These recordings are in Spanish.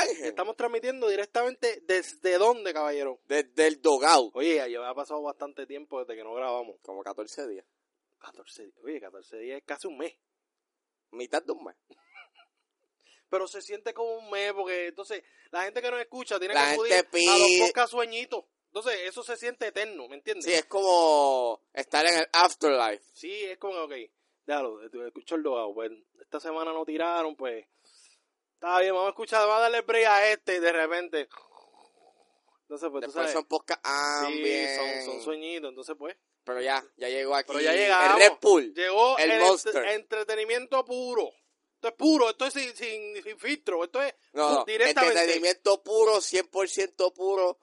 Ángel. Estamos transmitiendo directamente desde dónde, caballero. Desde el Dogout. Oye, ya ha pasado bastante tiempo desde que no grabamos. Como 14 días. 14 días. Oye, 14 días es casi un mes. Mitad de un mes. Pero se siente como un mes porque entonces la gente que nos escucha tiene La que acudir gente a los pide- podcast sueñitos. Entonces eso se siente eterno, ¿me entiendes? Sí, es como estar en el afterlife. Sí, es como, ok, déjalo, escucho el dogado. Pues esta semana no tiraron, pues. Está bien, vamos a escuchar, vamos a darle break a este y de repente. Entonces, pues tú Después sabes. son podcast sí, ambient. son, son sueñitos, entonces pues. Pero ya, ya llegó aquí. Pero ya llegamos. El Red Bull. Llegó el el, Monster. entre- entretenimiento puro. Esto es puro, esto es sin, sin, sin filtro, esto es No, no, directamente. entretenimiento puro, 100% puro,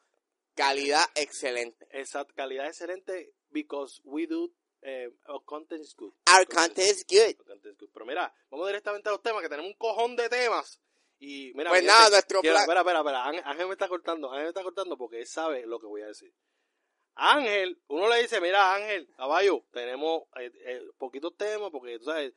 calidad excelente. Esa calidad excelente because we do eh, our content is good. Our content is good. Our content is good. Pero mira, vamos directamente a los temas, que tenemos un cojón de temas. Y mira, Pues nada, nuestro quiero- plan- Espera, espera, espera. Ángel, me está cortando. Ángel me está cortando porque él sabe lo que voy a decir. Ángel, uno le dice, mira, Ángel, caballo, tenemos eh, eh, poquitos temas porque tú sabes.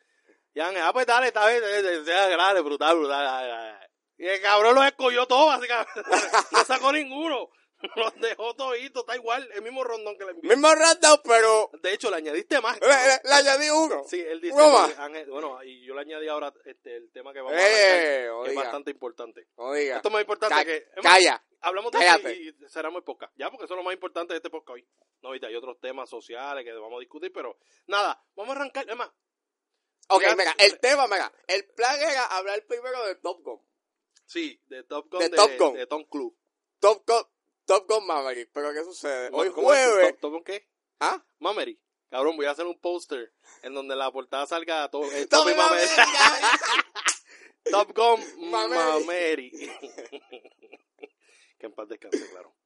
Y Ángel, ah, pues dale, está bien, eh, eh, sea grande, brutal, brutal. Y el cabrón los escogió todos, básicamente. no sacó ninguno. Los dejó toditos, está igual, el mismo rondón que le envió. Mismo random, pero De hecho, le añadiste más. le, le- le añadí uno. Sí, él dice, Uno más. Ángel, bueno, y yo le añadí ahora este, el tema que vamos a arrancar, Eh, que es oiga, bastante importante. oiga. Esto es más importante Ca- que... es Calla. hablamos de y, y será muy poca. Ya, porque eso es lo más importante de este podcast hoy. No, ahorita hay otros temas sociales que vamos a discutir, pero nada, vamos a arrancar. Es más, Ok, mira, el tema, mira, el plan era hablar primero de Top Gun. sí, de Top Gun, De de, Top Gun. de Tom Cruise. Top Gun, Top Gun Maverick. Pero ¿qué sucede? Hoy jueves. ¿Top, Top Gun qué? ¿Ah? Mameri. Cabrón, voy a hacer un póster en donde la portada salga todo, eh, Top Mameri. Maverick. Top Gun. Mameri. que en paz descanse, claro.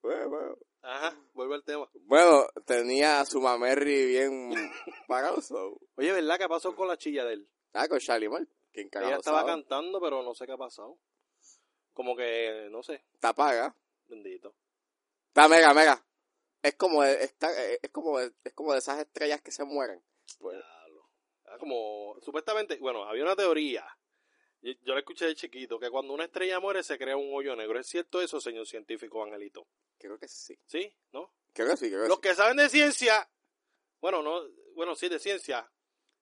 Bueno, bueno. Ajá, vuelve al tema. Bueno, tenía a su mamerri bien pagado. so. Oye, ¿verdad? ¿Qué pasó con la chilla de él? Ah, con Shalimar. ¿Quién carajo Ella estaba cantando, pero no sé qué ha pasado. Como que, no sé, Está paga. bendito. Está mega, mega. Es como, de- está, es como, de- es como de esas estrellas que se mueren. Pues. Ah, como, supuestamente, bueno, había una teoría. Yo, yo la escuché de chiquito, que cuando una estrella muere se crea un hoyo negro. ¿Es cierto eso, señor científico Angelito? creo que sí. ¿Sí? ¿No? Creo que sí, creo que Los sí. que saben de ciencia, bueno, no, bueno, sí, de ciencia.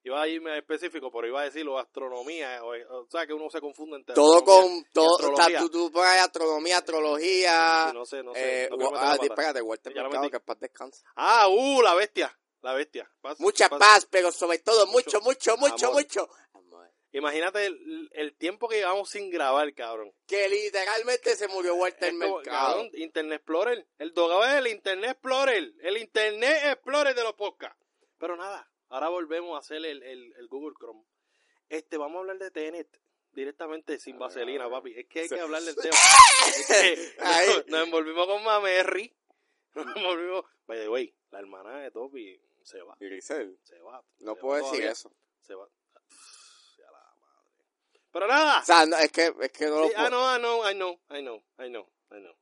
Iba a irme a específico, pero iba a decirlo astronomía, o, o sea, que uno se confunde entre Todo con, todo, o sea, tú, tú pones astronomía, astrología. no sé, no sé. eh, no ah, espérate, Walter Ya lo Mercado, que paz descansa. Ah, uh, la bestia, la bestia. Paz- Mucha paz- paz, pero sobre todo Mucho mucho, mucho, mucho, amor. mucho. amor. Imagínate el, el tiempo que llevamos sin grabar, cabrón. Que literalmente se murió Walter Es como, Mercado. cabrón, Internet Explorer. El dogado es el Internet Explorer. El Internet Explorer de los podcasts. Pero nada, ahora volvemos a hacer el, el, el Google Chrome. Este, vamos a hablar de Tenet directamente sin vaselina, papi. Es que hay que hablar del tema. Es que Ahí. nos, nos envolvimos con Mamerry. Nos envolvimos. By the way, la hermana de Toby se va. Y Grisel, Se va. no se puedo va decir todavía. eso. Se va. Ya la madre. Pero nada. O sea, no, es que, es que no lo puedo. I know, I know, I know, I know, I know, I know.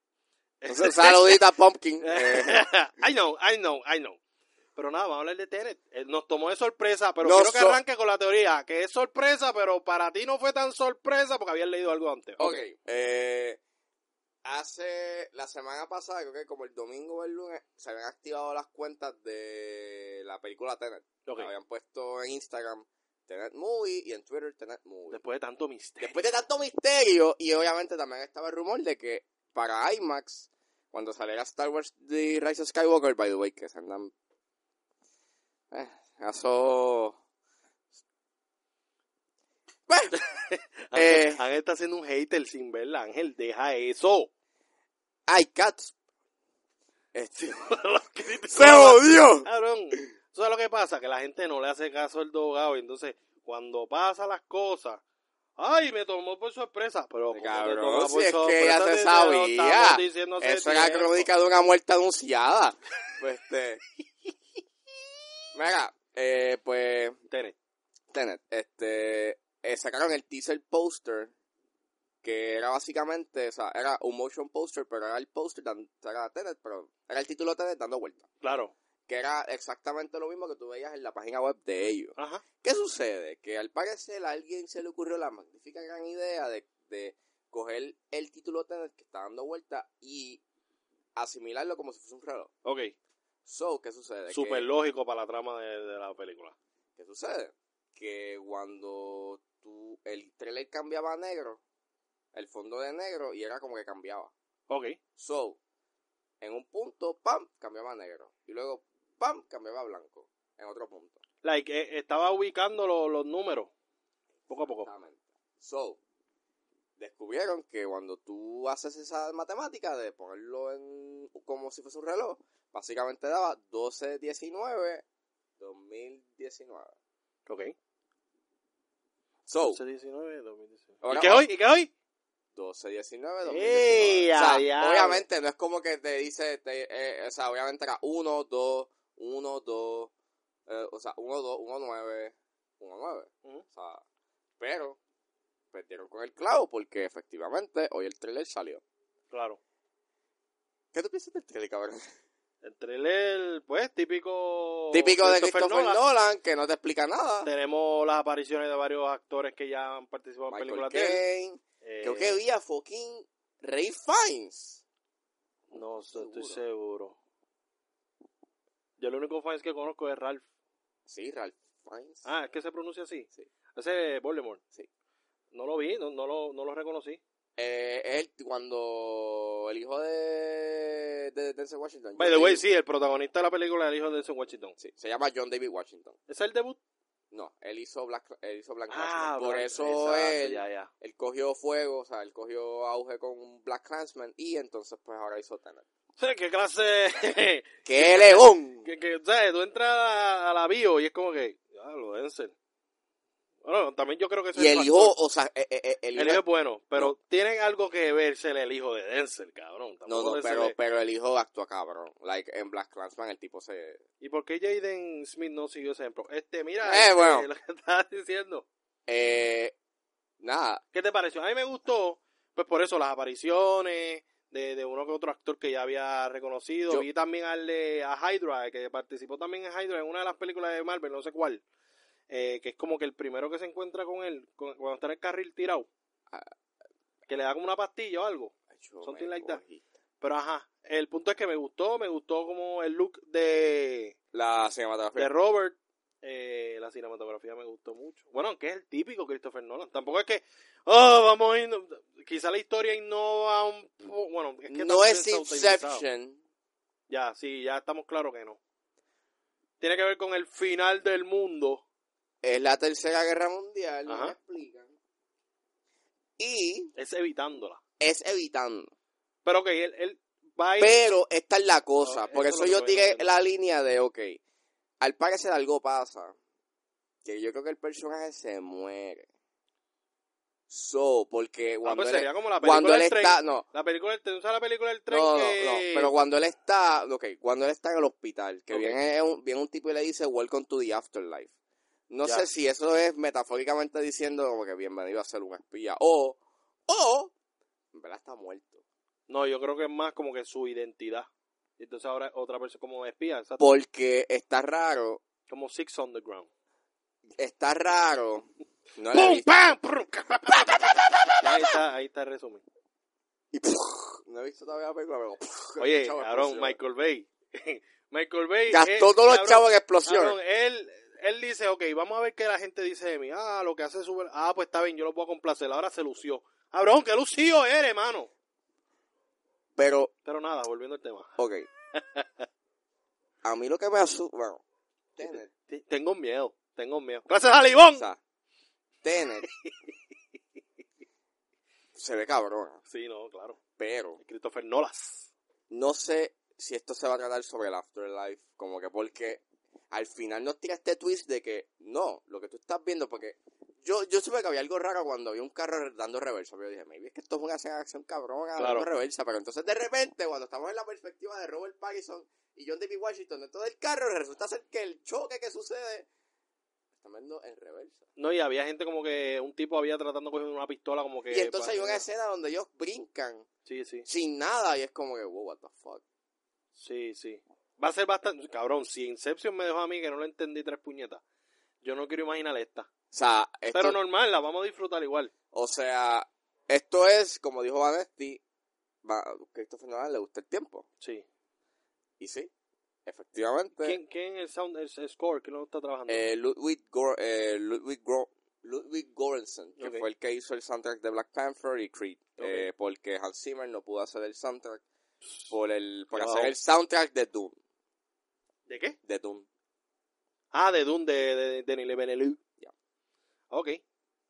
Entonces, saludita Pumpkin. Eh, I know, I know, I know. Pero nada, vamos a hablar de Tenet. Eh, Nos tomó de sorpresa, pero No quiero que so- arranque con la teoría, que es sorpresa, pero para ti no fue tan sorpresa porque habías leído algo antes. ok. Eh, hace la semana pasada, creo que como el domingo o el lunes, se habían activado las cuentas de la película Tenet. Ok. Habían puesto en Instagram Tenet Movie y en Twitter Tenet Movie. Después de tanto misterio. Después de tanto misterio, y obviamente también estaba el rumor de que para IMAX, cuando saliera Star Wars The Rise of Skywalker, by the way, que se andan... Eh, eso... Bueno, eh. Ángel está haciendo un hater sin verla. Ángel, deja eso. hay cats. Este, ¡Se odió! Cabrón. ¿Sabes lo que pasa? Que la gente no le hace caso al dogado. Y entonces, cuando pasan las cosas, ¡ay! Me tomó por sorpresa. Pero, ¿cómo te Cabrón, si es que ya se sabía. Eso era crónica de una muerte anunciada. Pues, este... Mira, eh, pues... Tenet. Tenet, este, eh, sacaron el teaser poster, que era básicamente, o sea, era un motion poster, pero era el poster, era Tenet, pero era el título Tenet dando vuelta. Claro. que era exactamente lo mismo que tú veías en la página web de ellos. Ajá. ¿Qué sucede? Que al parecer a alguien se le ocurrió la magnífica gran idea de, de coger el título Tenet que está dando vuelta y asimilarlo como si fuese un reloj. Ok. So, ¿qué sucede? Que- Súper lógico para la trama de, de la película. ¿Qué sucede? Que cuando tú, el trailer cambiaba a negro, el fondo de negro y era como que cambiaba. Ok. So, en un punto, pam, cambiaba a negro. Y luego, pam, cambiaba a blanco. En otro punto. Like, eh, estaba ubicando lo- los números. Poco a poco. Exactamente. So, descubrieron que cuando tú haces esa matemática de ponerlo en como si fuese un reloj, básicamente daba 12-19 2019. Ok. So, 19, 2019. Ahora ¿Y qué hoy? ¿Y qué hoy? 12-19 ¡Ey, 2019. O sea, obviamente no es como que te dice, te, eh, o sea, obviamente era 1, 2, 1, 2, eh, o sea, 1, 2, 1, 9, 1, 9. Ujú. O sea, pero perdieron con el clavo porque efectivamente hoy el trailer salió. Claro. ¿Qué tú piensas del trailer, cabrón? El trailer, pues, típico. Típico de Christopher Nolan. que no te explica nada. Tenemos las apariciones de varios actores que ya han participado en películas de él. Caine. Eh, Creo que vi a fucking Ray Fiennes. No estoy Seguro. Yo el único fans que conozco es Ralph. Sí, Ralph Fiennes. Ah, es que se pronuncia así. Sí. Ese es Voldemort. Sí. No lo vi, no, no, lo, no lo reconocí. Eh, él, cuando el hijo de, de Denzel Washington. By John the way, David- sí, el protagonista de la película es el hijo de Denzel Washington. sí, se llama John David Washington. ¿Es el debut? No, él hizo Black, él hizo Black Ah. Por Black- eso exacto, él, Ya, ya. él cogió fuego, o sea, él cogió auge con Black Clansman y entonces pues ahora hizo Tenet. ¿Qué clase? ¡Qué león! que, que. Tú entras a, a la bio y es como que, ya, lo Denzel. Bueno, también yo creo que Y es el factor. hijo, o sea, eh, eh, eh, el El hijo, hijo es bueno, pero tiene algo que verse el hijo de Denzel, cabrón. no, Tampoco no, pero, le- pero el hijo actúa cabrón. Like, en Black Clansman el tipo se... ¿Y por qué Jaden Smith no siguió ese ejemplo? Este, mira, Eh, este, bueno. lo que estabas diciendo. Eh, nada, ¿Qué te pareció? A mí me gustó, pues por eso, las apariciones de, de uno que otro actor que ya había reconocido. Yo- Vi también al de a Hydra, que participó también en Hydra en una de las películas de Marvel, no sé cuál. Eh, que es como que el primero que se encuentra con él, con- cuando está en el carril tirado. Ah. Que le da como una pastilla o algo. Yo Something me like that. Pero ajá, el punto es que me gustó, me gustó como el look de, La de cinematografía. Robert. eh, la cinematografía me gustó mucho. Bueno, aunque es el típico Christopher Nolan. Tampoco es que, oh, vamos a ir. Quizá la historia innova un poco. Bueno, es que no es. Inception. Ya, sí, ya estamos claros que no. Tiene que ver con el final del mundo. Es la tercera guerra mundial, no Ajá. me explican. Y Es evitándola. es evitando. Pero ok, él, él va a ir. Pero esta es la cosa. No, Por eso yo tiré la línea de, ok, al parecer algo pasa. Que yo creo que el personaje se muere. So, porque Ah, cuando pues él, sería como la película cuando él tren. está, no, La película del tren. ¿Sabes la película del tren? no, no, que... no, pero cuando él está, ok, cuando él está en el hospital, que viene, un, viene un tipo y le dice, welcome to the afterlife. No Ya. sé si eso es metafóricamente diciendo como que bienvenido a ser un espía, o, o, en verdad está muerto. No, yo creo que es más como que su identidad. Entonces ahora otra persona como espía, exacto. Porque está raro, como Six Underground. está raro, no la he ahí está, ahí está el resumen. y ¡puf! no he visto todavía la película, pero ¡puf! Oye, cabrón. Michael Bay. Michael Bay. Gastó todos los chavos en explosión. cabrón, él, él dice, ok, vamos a ver qué la gente dice de mí. Ah, lo que hace super... Ah, pues está bien, yo lo puedo complacer. Ahora se lució. Cabrón, qué lucido eres, hermano. Pero, Pero nada, volviendo al tema. ok. A mí lo que me asusta, bueno, Tenet, T- Tengo miedo, tengo miedo. ¡Clase de jalibón! o sea, Tenet, se ve cabrón, Sí, no, claro. pero Christopher Nolas. no sé si esto se va a tratar sobre el afterlife, como que porque al final nos tira este twist de que no, lo que tú estás viendo, porque yo, yo supe que había algo raro cuando vi un carro dando reversa, pero yo dije, maybe es que esto es una acción cabrona Claro. dando reversa, pero entonces de repente cuando estamos en la perspectiva de Robert Pattinson y John David Washington dentro del carro, resulta ser que el choque que sucede están viendo en reversa. No, y había gente como que un tipo había tratando de coger una pistola como que... y entonces hay una escena donde ellos brincan Sí, sí, sin nada y es como que, wow, what the fuck. sí, sí. Va a ser bastante. Cabrón, si Inception me dejó a mí que no le entendí tres puñetas, yo no quiero imaginar esta. O sea, esto, Pero normal, la vamos a disfrutar igual. o sea, esto es, como dijo Vanesti, va, Christopher Nolan le gusta el tiempo. Sí. Y sí, efectivamente. ¿Quién, quién el sound, el, el score que no está trabajando? Eh, Ludwig, Gor eh, Ludwig, Gor Ludwig Göransson, que fue el que hizo el soundtrack de Black Panther y Creed, eh, porque Hans Zimmer no pudo hacer el soundtrack por el por Wow. hacer el soundtrack de Doom, ¿De qué? de Doom. Ah, de Dune, de, de, de Denis Villeneuve. Ya. Ok.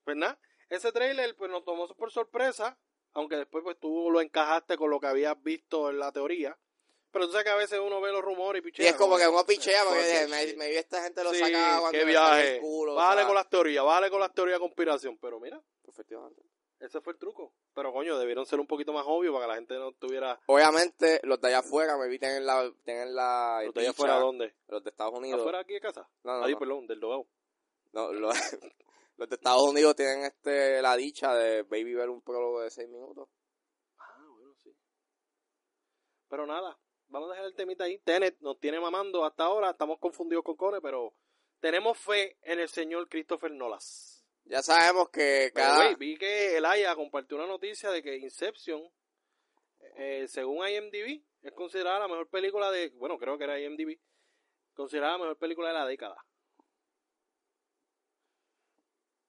Pues nada, ese trailer pues nos tomó por sorpresa, aunque después pues tú lo encajaste con lo que habías visto en la teoría. Pero tú sabes que a veces uno ve los rumores y Y pichea. es como que uno pichea porque dice, that me, me vi esta gente lo Sí, saca cuando qué viaje. el culo. o sea, con las teorías, bájale con las teorías de conspiración. Pero mira, efectivamente. Ese fue el truco. Pero coño, debieron ser un poquito más obvios para que la gente no tuviera... Obviamente, los de allá afuera me vi tienen la, tienen la ¿Pero allá dicha, afuera dónde? los de Estados Unidos. ¿Afuera aquí de casa? No, no, Ahí, no. perdón, del dogado. No, lo- los de Estados Unidos tienen este la dicha de Baby ver un prólogo de 6 minutos. Ah, bueno, sí. Pero nada, vamos a dejar el temita ahí. Tenet nos tiene mamando hasta ahora, estamos confundidos con Core, pero tenemos fe en el señor Christopher Nolas. Ya sabemos que Pero, cada... güey, vi que el Aya compartió una noticia de que Inception, eh, según IMDb, es considerada la mejor película de, bueno, creo que era IMDb, considerada la mejor película de la década.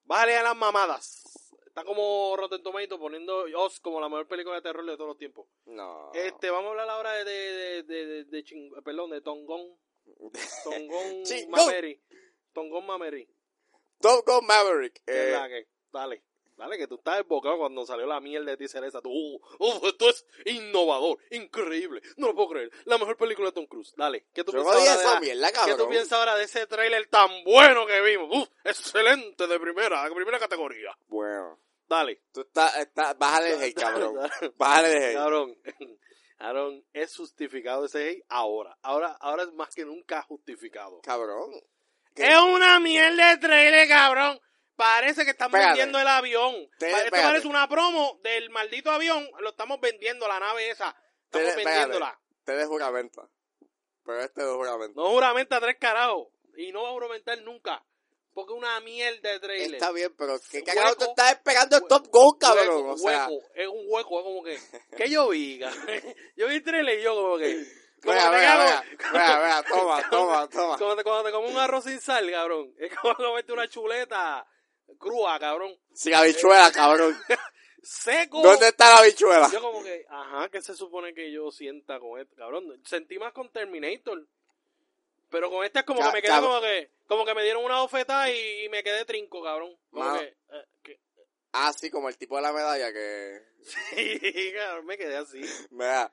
Bájale a las mamadas. Está como Rotten Tomato poniendo Oz como la mejor película de terror de todos los tiempos. No. Este, vamos a hablar ahora de, de, de, de, ching- perdón, de Tongón. Tongón. Mameri. Tongón Mameri. Top Gun Maverick. ¿Qué es eh, la que? Dale. Dale, que tú estás desbocado cuando salió la mierda de ti, Cereza. Tú, uh, uh, esto es innovador, increíble. No lo puedo creer. La mejor película de Tom Cruise. Dale. ¿Qué tú yo piensas ahora de esa la- mierda, ¿Qué tú piensas ahora de ese trailer tan bueno que vimos? Uf, excelente de primera, de primera categoría. Bueno, Dale. tú estás... estás bájale el hate, cabrón. Bájale el hate. Cabrón, Aaron, es justificado ese hate ahora. Ahora, ahora es más que nunca justificado. Cabrón. ¿Qué? Es una mierda de trailer, cabrón. Parece que están vendiendo el avión. Te- Esto espérate. parece una promo del maldito avión. Lo estamos vendiendo, la nave esa. Te- Estamos espérate. vendiéndola. Te de juramenta. Pero este de juramenta. No juramenta tres carajos. Y no va a juramentar nunca. Porque es una mierda de trailer. Está bien, pero ¿qué carajo tú estás esperando el Top Gun, cabrón? Hueco, o sea, hueco, es un hueco, es como que. ¿Qué yo vi? yo vi el trailer y yo como que. Vea, vea, vea, vea, vea, toma, toma, toma. Como te, cuando te comes un arroz sin sal, cabrón. Es como comerte una chuleta crua, cabrón. Sin habichuela, cabrón. Seco. ¿Dónde está la habichuela? Yo como que, ajá, ¿qué se supone que yo sienta con esto? Cabrón, sentí más con Terminator. Pero con este es como Ca- que me quedé como que, como que me dieron una bofetada y, y me quedé trinco, cabrón. Como Mano. que, eh, que- Ah, sí, como el tipo de la medalla que... sí, cabrón, me quedé así. Mira,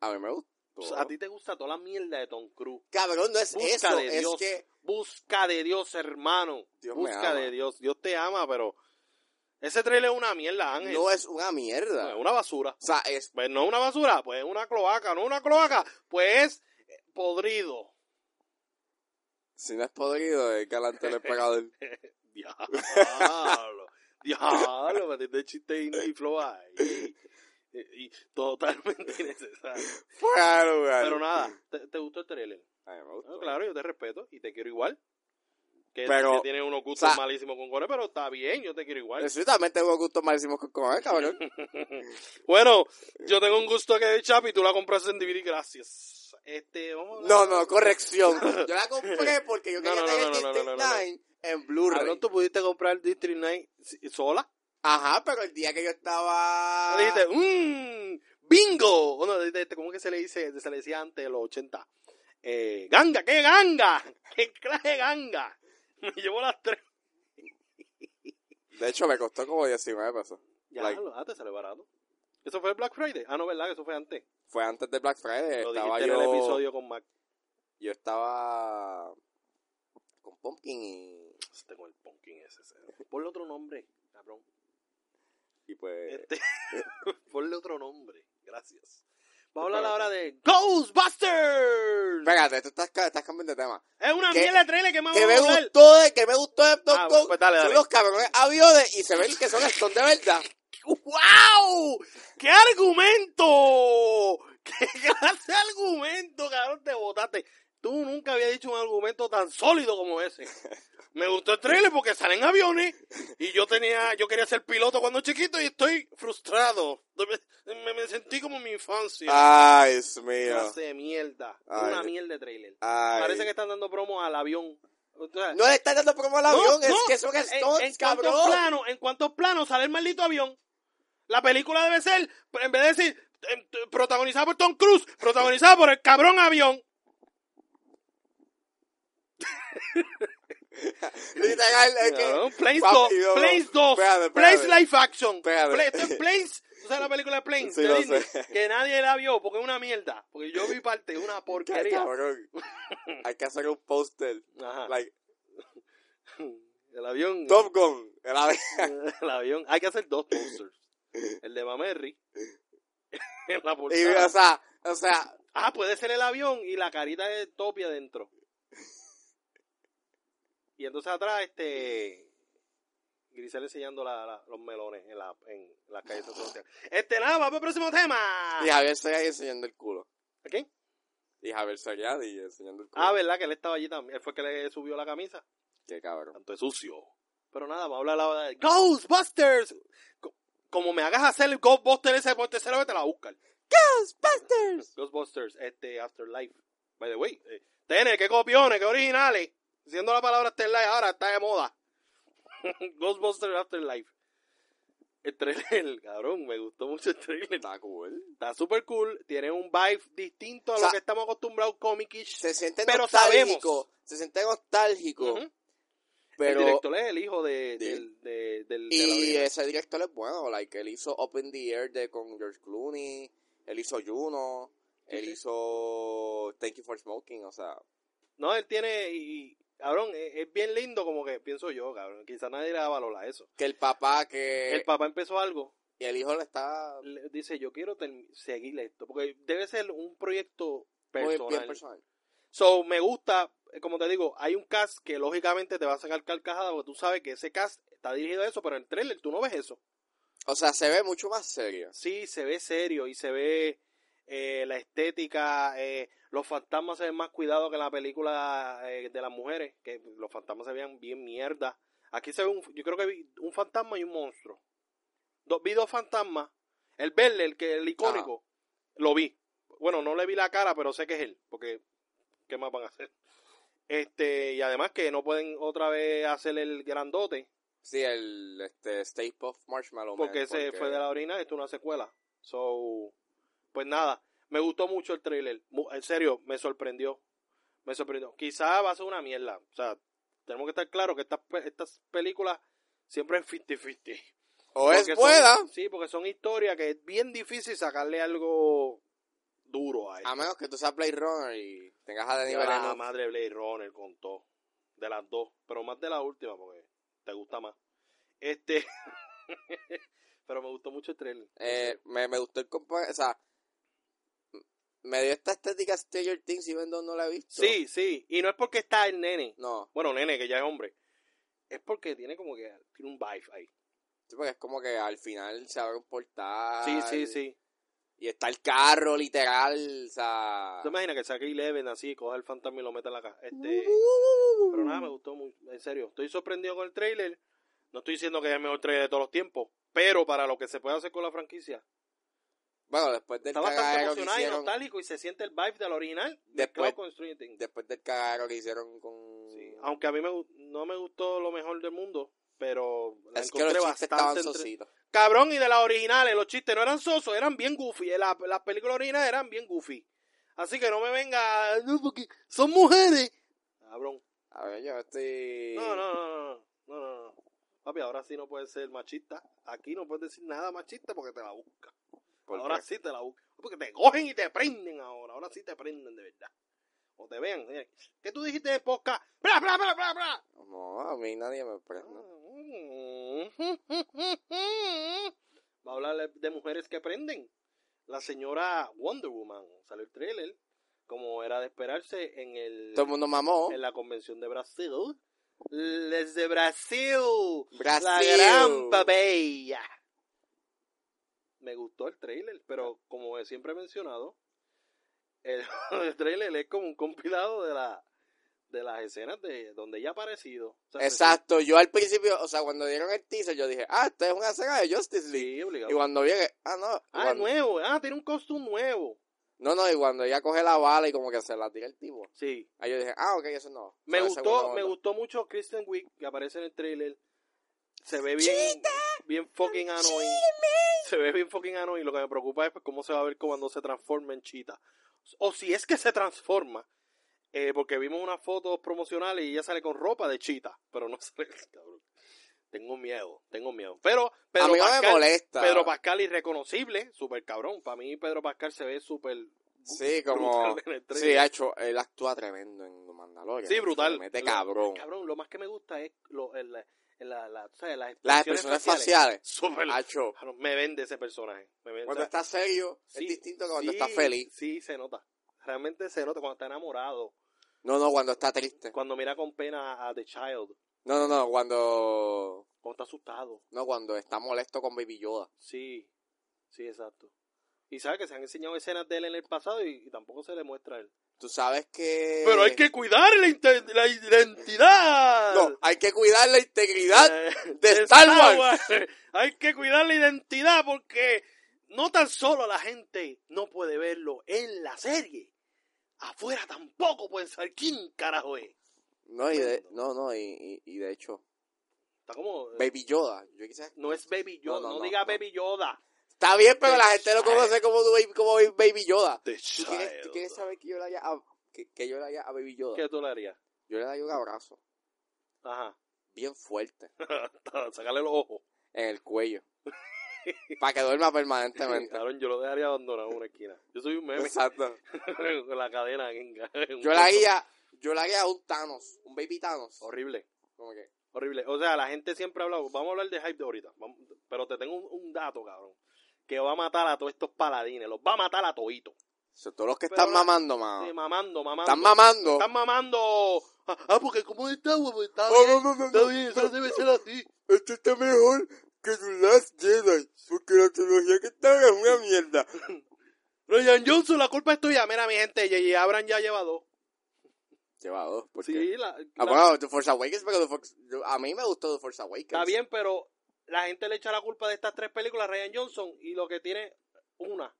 a mí me gustó. Sea, a ti te gusta toda la mierda de Tom Cruise. Cabrón, no es Busca eso, de es Dios. que... Busca de Dios, hermano. Dios Busca de Dios. Dios te ama, pero ese trailer es una mierda, Ángel. No es una No, mierda. es una basura. O sea, es... Pues no es una basura, pues es una cloaca, no una cloaca, pues es eh, podrido. Si no es podrido, es galante el pecador. Diablo, diablo, metiste chiste indie flow ahí. Y, y totalmente innecesario. Lugar. Pero nada, ¿te, te gustó el trailer? A mí me No, gustó. claro, yo te respeto y te quiero igual. Que, Pero, que tienes unos gustos o sea- malísimos con Core, pero está bien, yo te quiero igual. También tengo gustos malísimos con comer, cabrón. Bueno, yo tengo un gusto que de Chapi y tú la compraste en DVD, gracias. Este, vamos a No, no, corrección. Yo la compré porque yo quería no, no, tener no, District no, no, no. 9 en Blu-ray. Tú pudiste comprar District 9 si- sola. Ajá, pero el día que yo estaba... Dijiste, mmm, bingo. Bueno, ¿cómo que se le dice? Se le decía antes, los 80. Eh, ganga, ¿qué ganga? ¿Qué clase de ganga? Me llevó las tres. De hecho, me costó como 19 pesos. Ya, Like- lo ah, te sale barato. ¿Eso fue el Black Friday? Ah, no, ¿verdad? Eso fue antes. Fue antes de Black Friday. Lo estaba yo... en el episodio con Mac. Yo estaba... Con Pumpkin y... Tengo el pumpkin ese. ese. Ponle otro nombre, cabrón. Y pues... Este, ponle otro nombre. Gracias. Vamos a hablar ahora de Ghostbusters. Espérate, tú estás, ca- estás cambiando de tema. Es una ¿Qué- mierda de trailer que me Que me hablar. gustó de, que me gustó de Top Ah, pues dale, son los cabrones aviones y se ven que son Stone de verdad. ¡Wow! ¡Qué argumento! ¿Qué clase de argumento, cabrón, te botaste? Tú nunca habías dicho un argumento tan sólido como ese. Me gustó el trailer porque salen aviones y yo tenía, yo quería ser piloto cuando chiquito y estoy frustrado. Me, me sentí como en mi infancia. Ay, Dios mío. clase de mierda. Ay. Una mierda de trailer. Ay. Parece que están dando promo al avión. O sea, No le estás dando promo al avión, no, es que son en, stunts, en cuántos cabrón. planos, en cuántos planos sale el maldito avión. La película debe ser, en vez de decir, em, protagonizada por Tom Cruise, protagonizada por el cabrón avión. Literal, es que... Planes Papi, 2, no, no. Planes 2, Espérate, espérate. Planes Live Action. Esto es Planes, ¿tú sabes la película de Planes? Sí, de Disney? Que nadie la vio porque es una mierda. Porque yo vi parte, es una porquería. Hay que hacer un póster. Ajá. Like, El avión. Top Gun. El avión. el avión. Hay que hacer dos posters. El de Mamerry. en la Y, portada. o sea, o sea, Ah, puede ser el avión y la carita de Topi adentro. Y entonces atrás, este. Grisel enseñando la- la- los melones en la, en la calle de. Este, nada, vamos al próximo tema. y Javier Seriani enseñando el culo. ¿A quién? Y Javier Seriani enseñando el culo. Ah, ¿verdad? Que él estaba allí también. Él fue el que le subió la camisa. Qué cabrón. Tanto es sucio. Pero nada, vamos a hablar de Ghostbusters. Co- Como me hagas hacer el Ghostbusters ese por tercera vez, te la buscar. Ghostbusters. Ghostbusters, este, Afterlife. By the way, eh, Tene, qué copiones, qué originales. Diciendo la palabra Afterlife ahora está de moda. Ghostbusters Afterlife. El trailer, cabrón, me gustó mucho el trailer. Está cool. Está super cool, tiene un vibe distinto a O sea, lo que estamos acostumbrados comic-ish. Se siente Pero nostálgico. Se siente nostálgico. Pero... el director es el hijo de, del, de, del, de la Y ese director es bueno, like, él hizo Open the Air de con George Clooney, él hizo Juno, Sí, él sí. hizo Thank You for Smoking, o sea, No, él tiene, y, cabrón, es, es bien lindo como que pienso yo, cabrón. Quizá nadie le da valor a eso. que el papá que El papá empezó algo, y el hijo le está le- dice, yo quiero seguir esto, porque debe ser un proyecto personal. bien personal. So, me gusta, eh, como te digo, hay un cast que lógicamente te va a sacar carcajada, porque tú sabes que ese cast está dirigido a eso, pero en el trailer tú no ves eso. O sea, se ve mucho más serio. Sí, se ve serio y se ve eh, la estética, eh, los fantasmas se ven más cuidados que en la película eh, de las mujeres, que los fantasmas se veían bien mierda. Aquí se ve, un, yo creo que vi un fantasma y un monstruo. Dos, vi dos fantasmas. El verde, el que el icónico, lo vi. Bueno, no le vi la cara, pero sé que es él, porque ¿qué más van a hacer? Este, y además que no pueden otra vez hacer el grandote, Sí, el este Stay Puft Marshmallow Man, porque ese porque- fue de la original, esto es una secuela. So, pues nada, me gustó mucho el trailer. En serio, me sorprendió. Me sorprendió. Quizá va a ser una mierda. O sea, tenemos que estar claros que estas, estas películas siempre es 50-50. o es buena, son- sí, porque son historias que es bien difícil sacarle algo duro a a menos que tú seas Blade Runner y tengas a Denis Ya la Villeneuve. madre Blade Runner contó. De las dos. Pero más de la última porque te gusta más. Este. pero me gustó mucho el trailer. Eh, me, me gustó el compa- o sea, me dio esta estética Stranger Things y though no la he visto. Sí, sí. Y no es porque está el nene. No, Bueno, nene, que ya es hombre. Es porque tiene como que. Tiene un vibe ahí. sí, porque es como que al final se abre un portal. Sí, sí, sí. Y está el carro, literal, o sea... ¿Te imaginas que saque Eleven así, coge el fantasma y lo mete en la casa? Este. Pero nada, me gustó muy. En serio, estoy sorprendido con el trailer. No estoy diciendo que es el mejor trailer de todos los tiempos. Pero para lo que se puede hacer con la franquicia. Bueno, después del Está bastante emocionado y hicieron... nostálgico y se siente el vibe del original. Después- Things. Después del cagadero que hicieron con... Sí, Aunque a mí me, no me gustó lo mejor del mundo, pero la Es que los encontré bastante entre-. Cabrón, y de las originales, los chistes no eran sosos, eran bien goofy. La- Las películas originales eran bien goofy. Así que no me venga, no, porque son mujeres. Cabrón. A ver, yo estoy... No, no, no, no, no, no, no, no. Papi, ahora sí no puedes ser machista. Aquí no puedes decir nada machista porque te la busca. ¿Por ahora qué? sí te la busca. Porque te cogen y te prenden ahora. Ahora sí te prenden de verdad. O te vean. ¿Qué tú dijiste de podcast? ¡Bla, bla, bla, bla, bla! No, a mí nadie me prende. Va a hablar de mujeres que prenden. La señora Wonder Woman salió el trailer, como era de esperarse en el Todo el mundo mamó. en la convención de Brasil. Les de Brasil, Brasil. la gran papella. Me gustó el trailer, pero como siempre he mencionado, el, el trailer es como un compilado de la de las escenas de donde ella ha aparecido. O sea, Exacto, yo al principio, o sea, cuando dieron el teaser, yo dije, ah, esta es una escena de Justice League. Sí, obligado. Y cuando vi ah, no. ah, cuando- nuevo. Ah, tiene un costume nuevo. no, no, y cuando ella coge la bala y como que se la tira el tipo. Sí. Ahí yo dije, ah, ok, eso no. Me gustó, me onda. gustó mucho Kristen Wiig que aparece en el trailer. Se ve bien, bien fucking annoying. Se ve bien fucking annoying. Lo que me preocupa es pues, cómo se va a ver cuando se transforma en chita. O si es que se transforma. eh, porque vimos unas fotos promocionales y ella sale con ropa de chita. Pero no sale, cabrón. Tengo miedo, tengo miedo. Pero A Pedro mí no me Pascal, molesta. Pedro Pascal irreconocible, súper cabrón. Para mí Pedro Pascal se ve súper Sí, como. brutal en el Sí, ha hecho, él actúa tremendo en Mandalorian. Sí, brutal. Se mete Lo- cabrón. Cabrón, lo más que me gusta es lo, el, el- la, las Las expresiones expresiones faciales. Cabrón, Me vende ese personaje. Me vende, Cuando o sea, está serio, sí, es distinto que cuando sí, está feliz. Sí, se nota. Realmente se nota cuando está enamorado. No, no, cuando está triste. Cuando mira con pena a The Child. No, no, no, cuando. Cuando está asustado. No, cuando está molesto con Baby Yoda. Sí. Sí, exacto. Y sabe que se han enseñado escenas de él en el pasado y, y tampoco se le muestra a él. Tú sabes que. Pero hay que cuidar la, la identidad. No, hay que cuidar la integridad Eh, de Star Wars. Hay que cuidar la identidad porque no tan solo la gente no puede verlo en la serie. Afuera tampoco pueden saber quién carajo es. No, y de, no, no, y, y, y de hecho, Está como... Baby Yoda. Yo quizás. No es Baby Yoda. No, No, no, diga. Baby Yoda. Está bien, pero la gente lo conoce como, Baby- como Baby Yoda. ¿Tú quieres, tú quieres saber que yo le haya a, que, que yo le haya a Baby Yoda? ¿Qué tú le harías? Yo le daría un abrazo Ajá. bien fuerte Sacarle los ojos. en el cuello. para que duerma permanentemente. Cabrón, yo lo dejaría abandonado en una esquina. Yo soy un meme Exacto. con la cadena. en- en Yo le haría, yo le haría un Thanos, un Baby Thanos. Horrible. Como que, Horrible. O sea, la gente siempre ha hablado. Vamos a hablar de hype de ahorita. Vamos- pero te tengo un, un dato, cabrón. Que va a matar a todos estos paladines. Los va a matar a toditos. so, todos los que Pero están la- mamando. Sí, mamando, mamando. Están mamando. Están mamando. Ah, ah, porque como está, huevo, está Oh, bien. no, no, no, Está bien, eso debe ser así. Esto está mejor que The Last Jedi. Porque la tecnología que está es una mierda. Ryan Johnson, la culpa es tuya. Mira, mi gente, J.J. Abrams ya lleva dos. Lleva dos. ¿por qué? Sí, la, Ah, bueno, The Force Awakens, pero The Force- a mí me gustó The Force Awakens. está bien, pero la gente le echa la culpa de estas tres películas a Ryan Johnson y lo que tiene una.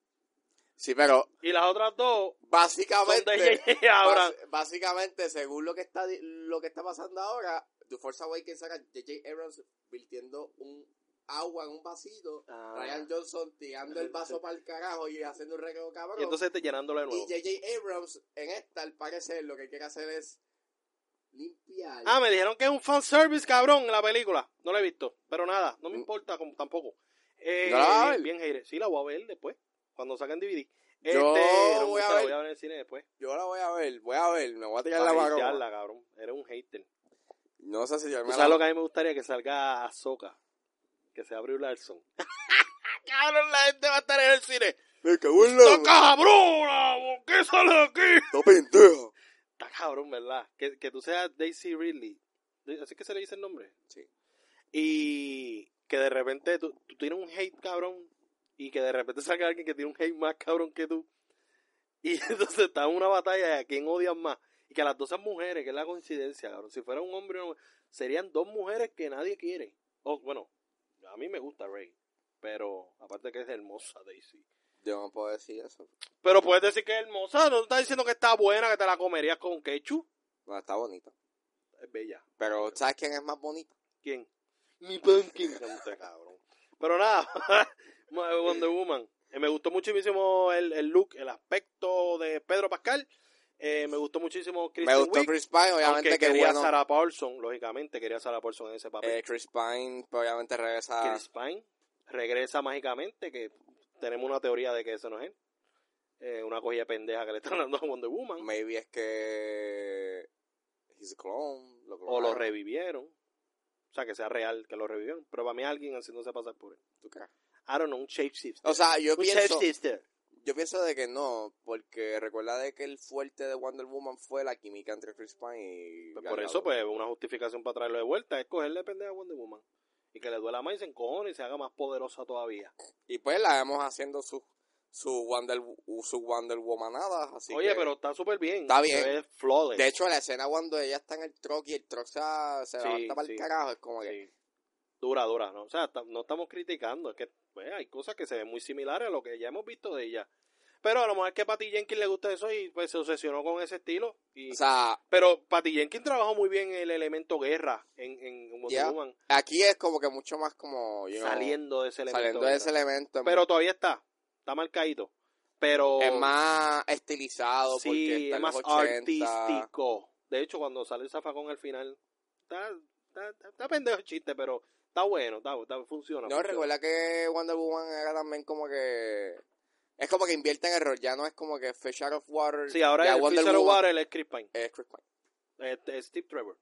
Sí, pero Y las otras dos básicamente, bas- básicamente, según lo que está lo que está pasando ahora, The Force Awakens saca J.J. Abrams virtiendo un agua en un vasito, Ah. Ryan Johnson tirando el vaso para el carajo y haciendo un recreo cabrón. Y entonces te llenándolo de Y nuevo. J.J. Abrams, en esta, al parecer, lo que quiere hacer es limpiar. Ah, me dijeron que es un fanservice, cabrón, en la película. No la he visto. Pero nada, no me Mm. importa como, tampoco. Eh. Bien, hater. Sí, la voy a ver después. Cuando saquen DVD. Yo no me voy a gusta, ver- voy a ver en el cine después. Yo la voy a ver, voy a ver, me voy a tirar la hatearla, cabrón. Eres un hater. No sé si yo ¿Tú me sabes la... lo que a mí me gustaría? Que salga Ahsoka. Que sea Brie Larson. cabrón, la gente va a estar en el cine. Me cago en ¡Está cabrona! ¿Por qué sale de aquí? ¡No pendeja! Está cabrón, ¿verdad? Que, que tú seas Daisy Ridley. ¿Así que se le dice el nombre? Sí. Y que de repente tú, tú tienes un hate cabrón y que de repente salga alguien que tiene un hate más cabrón que tú. Y entonces está en una batalla de a quién odian más. Y que las dos sean mujeres, que es la coincidencia, cabrón. Si fuera un hombre, no- serían dos mujeres que nadie quiere. O, bueno, a mí me gusta Rey. Pero aparte que es hermosa Daisy. Yo no puedo decir eso. Pero puedes decir que es hermosa. No estás diciendo que está buena, que te la comerías con ketchup. No, está bonita. Es bella. Pero, ¿sabes quién es más bonita? ¿Quién? Mi pumpkin. Usted, cabrón. Pero nada, Wonder Woman. Eh, me gustó muchísimo el, el look, el aspecto de Pedro Pascal. Eh, me gustó muchísimo Kristen me gustó Chris Pine, obviamente que quería bueno. Sarah Paulson, lógicamente quería Sarah Paulson en ese papel. Eh, Chris Pine, pues, obviamente regresa. Chris Pine regresa mágicamente, que tenemos una teoría de que eso no es él. Eh, una cogida pendeja que le están dando a Wonder Woman. Maybe es que. Clone. Lo o lo revivieron. O sea, que sea real que lo revivieron. Pero para mí alguien haciéndose pasar por él. ¿Tú crees? I don't know, un shapeshifter. O sea, yo un pienso. Yo pienso de que no, porque recuerda de que el fuerte de Wonder Woman fue la química entre Chris Pine y. Pues por eso, pues, una justificación para traerlo de vuelta es cogerle pendeja a Wonder Woman. Y que le duela más y se encojone y se haga más poderosa todavía. Y pues la vemos haciendo sus su Wonder, su Wonder Womanada, así Oye, que- pero está súper bien. Está Se bien. ve. De hecho, la escena cuando ella está en el truck y el truck se, se Sí, levanta para sí. el carajo, es como que... Dura, dura, ¿no? O sea, no estamos criticando, es que pues, hay cosas que se ven muy similares a lo que ya hemos visto de ella. Pero a lo mejor es que a Patty Jenkins le gusta eso y pues se obsesionó con ese estilo. Y... O sea, Pero Patty Jenkins trabajó muy bien el elemento guerra en, en Wonder Ya. Woman, aquí es como que mucho más como... you know, saliendo de ese elemento. saliendo de ese elemento. Pero todavía está, está marcadito. Pero Es más estilizado porque sí, está es más los 80. artístico. De hecho, cuando sale el zafacón al final, está, está, está, está pendejo el chiste, pero está bueno, está, está- funciona. No, funciona. recuerda que Wonder Woman era también como que... Es como que invierte en el rol, ya no es como que Fish Out of Water. Sí, ahora ya el Wonder Fisher Woman Water es Chris Pine. es Chris Pine. Es Steve Trevor.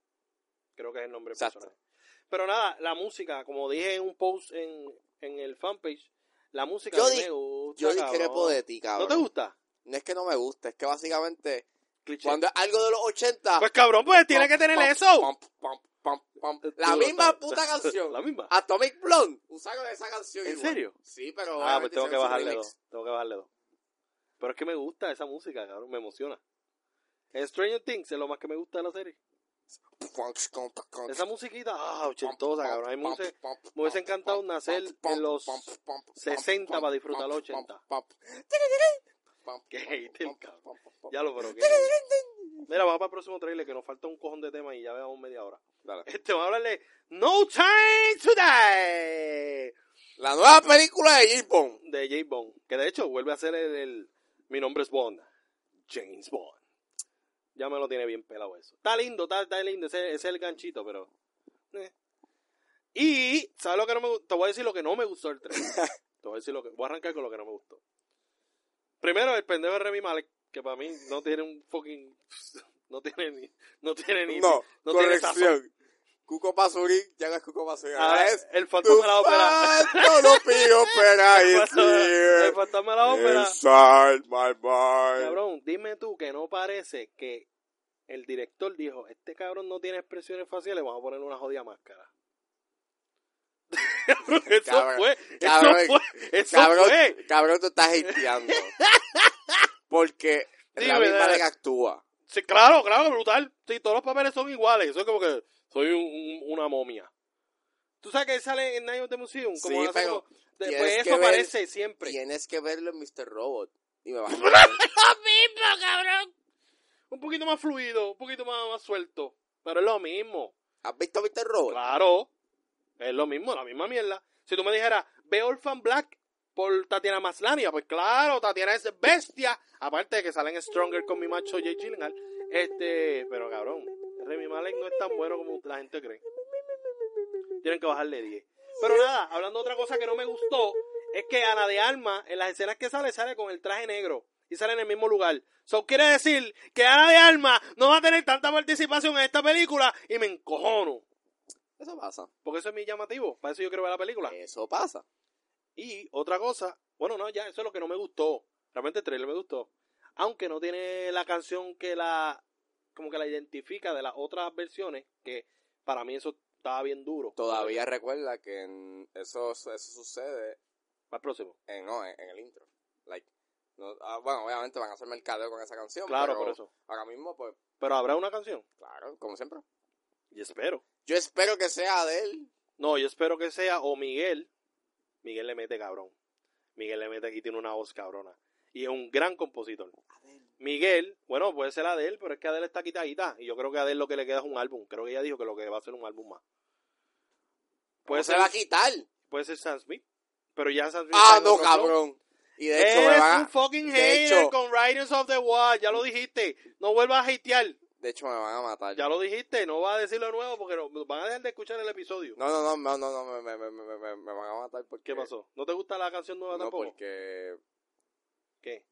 Creo que es el nombre Exacto. personaje. Pero nada, la música, como dije en un post en, en el fanpage, la música Yo mí di- me gusta. Yo discrepo de ti, cabrón. ¿No te gusta? No es que no me guste, es que básicamente Cliché. cuando es algo de los 80... Pues cabrón, pues tiene que tener eso. La misma puta canción. La misma. Atomic Blonde usaron esa canción. ¿En igual. serio? Sí, pero. Ah, pues tengo que bajarle dos. Tengo que bajarle dos. Pero es que me gusta esa música, cabrón. Me emociona. Stranger Things es lo más que me gusta de la serie. Esa musiquita, ah, ochentosa, cabrón. A mí me hubiese encantado nacer en los 60 para disfrutar los 80. Qué hater, cabrón. Ya lo, pero que... Mira, vamos para el próximo trailer que nos falta un cojón de tema y ya veamos media hora. Dale. Este, vamos a hablarle No Time to Die La nueva película de James Bond. de James Bond. Que de hecho vuelve a ser el, el- Mi nombre es Bond. James Bond. Ya me lo tiene bien pelado eso. Está lindo, está, está lindo. Ese, ese es el ganchito, pero. eh. Y, ¿sabes lo que no me gustó? Te voy a decir lo que no me gustó del trailer. Te voy a decir lo que. Voy a arrancar con lo que no me gustó. Primero, el pendejo de Remy Malek, que para mí no tiene un fucking. No tiene ni. No tiene ni. No, no tiene. Cuco Pasurí, ya no es Cuco Pasurí. Ahora Ahora es el fantasma de la ópera. No lo pido, here. el fantasma de la ópera. Inside my mind. Cabrón, dime tú que no parece que el director dijo, este cabrón no tiene expresiones faciales, vamos a ponerle una jodida máscara. Eso Cabrón, fue, cabrón, eso fue, eso Cabrón, fue. cabrón, tú estás hateando. Porque Dime, la misma le que actúa. Sí, claro, claro, brutal. Sí, todos los papeles son iguales. Eso es como que soy un- un- una momia. ¿Tú sabes que él sale en Night of the Museum? Como Sí, pero como- de- pues eso ver- aparece siempre. Tienes que verlo en Mr. Robot. Y me vas a ¡Lo mismo, cabrón! Un poquito más fluido, un poquito más, más suelto. Pero es lo mismo. ¿Has visto Mr. Robot? Claro, es lo mismo, la misma mierda. Si tú me dijeras, ve Orphan Black por Tatiana Maslania, pues claro, Tatiana es bestia. Aparte de que salen Stronger con mi macho Jay Gyllenhaal. Este, pero cabrón, Remy Malek no es tan bueno como la gente cree. Tienen que bajarle 10. Pero nada, hablando de otra cosa que no me gustó, es que Ana de Alma, en las escenas que sale, sale con el traje negro. Y sale en el mismo lugar. Eso quiere decir que Ana de Alma no va a tener tanta participación en esta película y me encojono. Eso pasa. Porque eso es mi llamativo. Para eso yo quiero ver la película. Eso pasa. Y otra cosa, bueno, no, ya, eso es lo que no me gustó. Realmente el trailer me gustó. Aunque no tiene la canción que la, como que la identifica de las otras versiones, que para mí eso estaba bien duro. Todavía recuerda que en- eso, eso sucede el próximo. en, no, en, en el intro. Like, no- ah, bueno, obviamente van a hacer mercadeo con esa canción. Claro, pero por eso. Ahora mismo, pues, Pero habrá una canción. claro, como siempre. Y espero. Yo espero que sea de él. No, yo espero que sea o Miguel. Miguel le mete cabrón. Miguel le mete aquí, tiene una voz cabrona. Y es un gran compositor. Miguel, bueno, puede ser Adele, pero es que Adele está quitadita. Y yo creo que a Adele lo que le queda es un álbum. Creo que ella dijo que lo que va a ser un álbum más. Puede ¿Cómo se ser, va a quitar? puede ser Sam Smith. Pero ya Sam Smith. Ah, no, cabrón. Y de hecho, me Eres un fucking de hater hecho- con Riders of the Wall. Ya lo dijiste. No vuelvas a hatear. De hecho, me van a matar. Ya lo dijiste. No vas a decirlo de nuevo porque no- van a dejar de escuchar el episodio. No, no, no, no, no, no, me, me, me, me, van a matar porque... ¿Qué pasó? ¿No te gusta la canción nueva No, tampoco? porque... ¿Qué?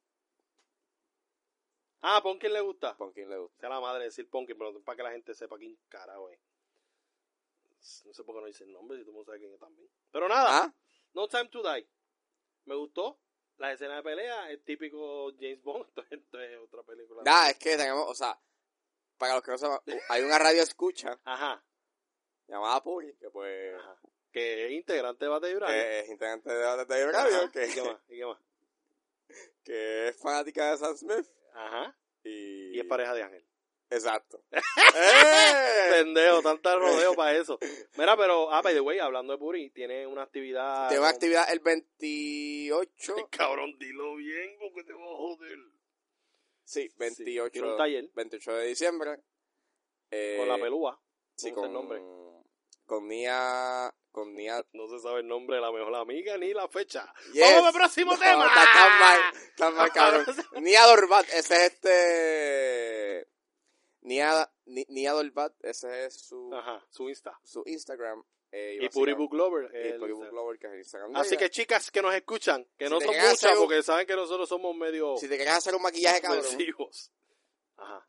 Ah, Pumpkin le gusta. ¿Por quién le gusta? Sea la madre de decir Pumpkin, pero para que la gente sepa quién carajo es. No sé por qué no dice el nombre, si tú no sabes quién es también. Pero nada, ¿Ah? No Time to Die. Me gustó. La escena de pelea es típico James Bond. Esto, esto es otra película. Nada, es que tenemos, o sea, para los que no sepan, hay una radio escucha Ajá, llamada Puri, que pues ajá. Que es integrante de Urano. que es integrante de, radio, Ajá. que, ¿Y qué más? ¿Y qué más? que es fanática de Sam Smith. Ajá. Y, Y es pareja de Ángel. Exacto. ¡Eh! Pendejo, tanta rodeo para eso. Mira, pero, ah, by the way, hablando de Puri, tiene una actividad. Tengo una actividad el 28. Cabrón, dilo bien porque te voy a joder. Sí, Sí, 28. tiene un taller 28 de diciembre. Eh, con la pelúa. Sí, con, el nombre. con Nia. Con Nia. No se sabe el nombre de la mejor amiga ni la fecha. Yes. ¡Vamos al próximo No, tema! Está tan mal, tan mal, cabrón. Nia Dorbat, ese es este. Nia, Ni- Nia Dorbat, ese es su, Ajá, su Insta. su Instagram. Eh, Y Puri Book Lover. y el Puri Book Instagram. Lover, que es el Instagram de Así que chicas que nos escuchan, que Si no son muchas un- porque saben que nosotros somos medio Si te hacer un maquillaje, cabrón. Ajá.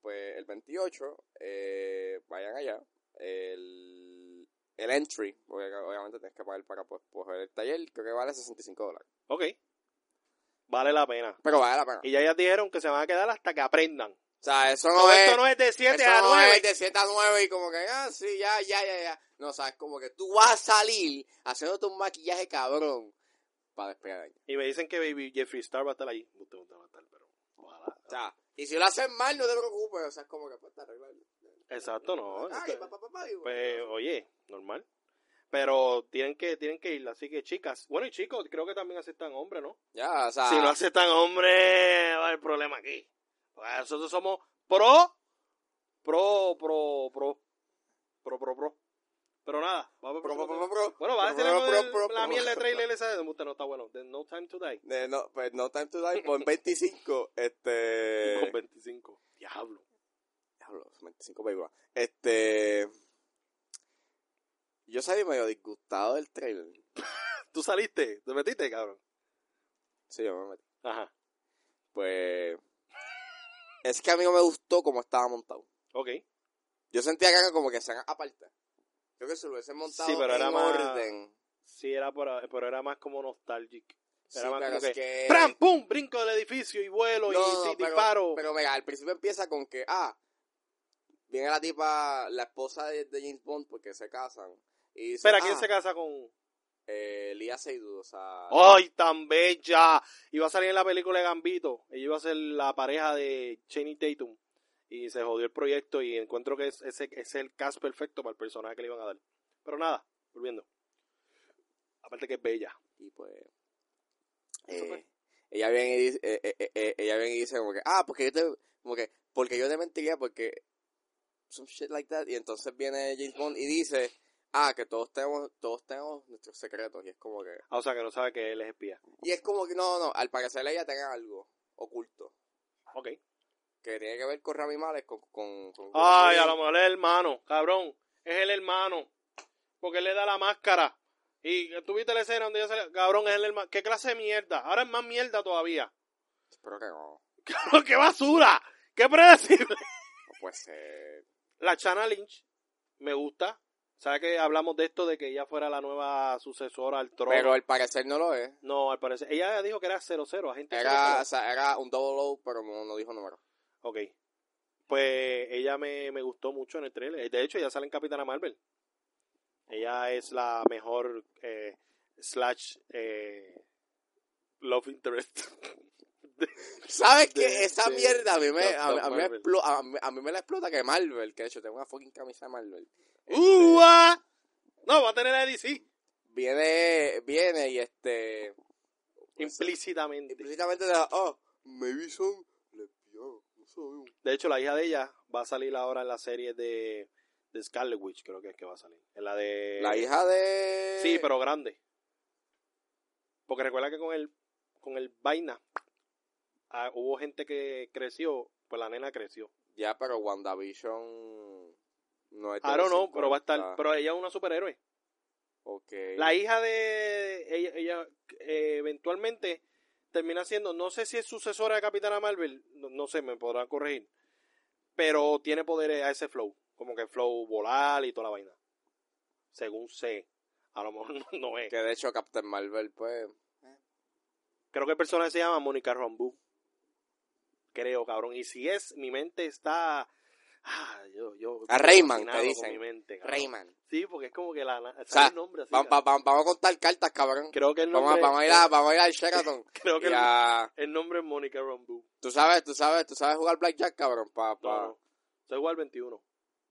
pues el 28, eh, vayan allá. El, el entry, porque obviamente tienes que pagar para pues, coger el taller, creo que vale 65 dólares. Ok. Vale la pena. Pero vale la pena. Y ya ellas dijeron que se van a quedar hasta que aprendan. O sea, eso no Todo es... esto no es de 7 Eso a no 9. es de 7 a 9 y como que, ah, sí, ya, ya, ya, ya. No, o sea, es como que tú vas a salir haciéndote un maquillaje cabrón para despegar de ahí. Y me dicen que Baby Jeffrey Star va a estar ahí. Usted no va a estar, pero ojalá. O sea, y si lo haces mal, no te preocupes. O sea, es como que pues, te arreglas. Exacto, no. Ay, Este- pa, pa, pa, pa, y Pues, oye, normal. Pero tienen que, tienen que ir, así que chicas. Bueno, y chicos, creo que también aceptan hombres, ¿no? Ya, o sea, Si no aceptan hombres, va a haber problema aquí. Pues nosotros somos pro, pro, pro, pro, pro, pro, pro. Pero nada, vamos pro, pro, pro. Bueno, va a decir la mierda de trailer esa de no está bueno. De No Time to Die. De no, pues no time to die, por 25, este... Con 25. Diablo. Diablo, 25 películas. Este... Yo salí medio disgustado del trailer. ¿Tú saliste? ¿Te metiste, cabrón? Sí, yo me metí. Ajá. Pues... Es que a mí no me gustó cómo estaba montado. Ok. Yo sentía que era como que se hagan aparte. Creo que se lo hubiesen montado Sí, pero era en más- orden. Sí, era por, pero era más como nostalgic. Sí, Era más como que, que... ¡Pram! ¡Pum! Brinco del edificio y vuelo y No, sí, no, pero, disparo. pero mira, al principio empieza con que, ah, viene la tipa, la esposa de, de James Bond, porque se casan. Y dice, Espera, ¿quién ah, se casa con...? Eh, Lía Seydoux, o sea... ¡Ay, tan bella! Iba a salir en la película de Gambito. Ella iba a ser la pareja de Channing Tatum. Y se jodió el proyecto y encuentro que es- ese, ese es el cast perfecto para el personaje que le iban a dar. Pero nada, volviendo. Aparte que es bella. Y pues... Eh, ella viene y dice, eh, eh, eh, eh, ella viene y dice como que, ah, porque yo te, como que, porque yo te mentiría porque some shit like that. Y entonces viene James Bond y dice, ah, que todos tenemos, todos tenemos nuestros secretos. Y es como que, Ah, o sea, que no sabe que él es espía. y es como que, no, no, al parecer ella tenga algo oculto. Ok. Que tiene que ver con Rami Malek, con, con, con Ay, a lo mejor es el hermano, cabrón. Es el hermano. Porque él le da la máscara. Y tuviste la escena donde ya sale. Cabrón, es el hermano. ¿Qué clase de mierda? Ahora es más mierda todavía. Espero que no, Cabrón, qué basura. Qué predecible. no puede ser. La Chana Lynch me gusta. ¿Sabes que hablamos de esto de que ella fuera la nueva sucesora al trono? Pero al parecer no lo es. No, al parecer. Ella dijo que era 00, agente Era, 00. o sea, era un double O, pero no, no dijo número. Ok. Pues ella me, me gustó mucho en el trailer. De hecho, ella sale en Capitana Marvel. Ella es la mejor eh, slash eh, love interest. ¿Sabes De- qué? Esa de mierda a mí, me, a, mí me Marvel. explo- a, mí, a mí me la explota que Marvel, que de hecho tengo una fucking camisa de Marvel. Este, ¡Ua! No, va a tener a DC. Viene, viene y este... Implícitamente. Implícitamente de oh, maybe son. De hecho, la hija de ella va a salir ahora en la serie de, de Scarlet Witch, creo que es que va a salir. En la de... La hija de... Sí, pero grande. Porque recuerda que con el, con el vaina ah, hubo gente que creció, pues la nena creció. Ya, pero WandaVision... No es know, 2050. pero va a estar, pero ella es una superhéroe. Ok. La hija de ella, ella eh, eventualmente termina siendo, no sé si es sucesora de Capitana Marvel, no, no sé, me podrán corregir, pero tiene poderes a ese flow, como que flow volar y toda la vaina. Según sé, a lo mejor no, no es. Que de hecho Captain Marvel, pues... Creo que el personaje se llama Mónica Rambeau. Creo, cabrón. Y si es, mi mente está Ah, yo, yo. A Rayman, te dicen. mente. Rayman. Sí, porque es como que la. O sea, el nombre así. Va- cabrón. va- va- vamos a contar cartas, cabrón. Creo que el nombre. vamos, a ir a, vamos a ir al Sheraton. Creo que el, a- el nombre es Mónica Rambo. tú sabes, tú sabes, tú sabes jugar Blackjack, cabrón. Pa, pa. No, no. Soy igual 21.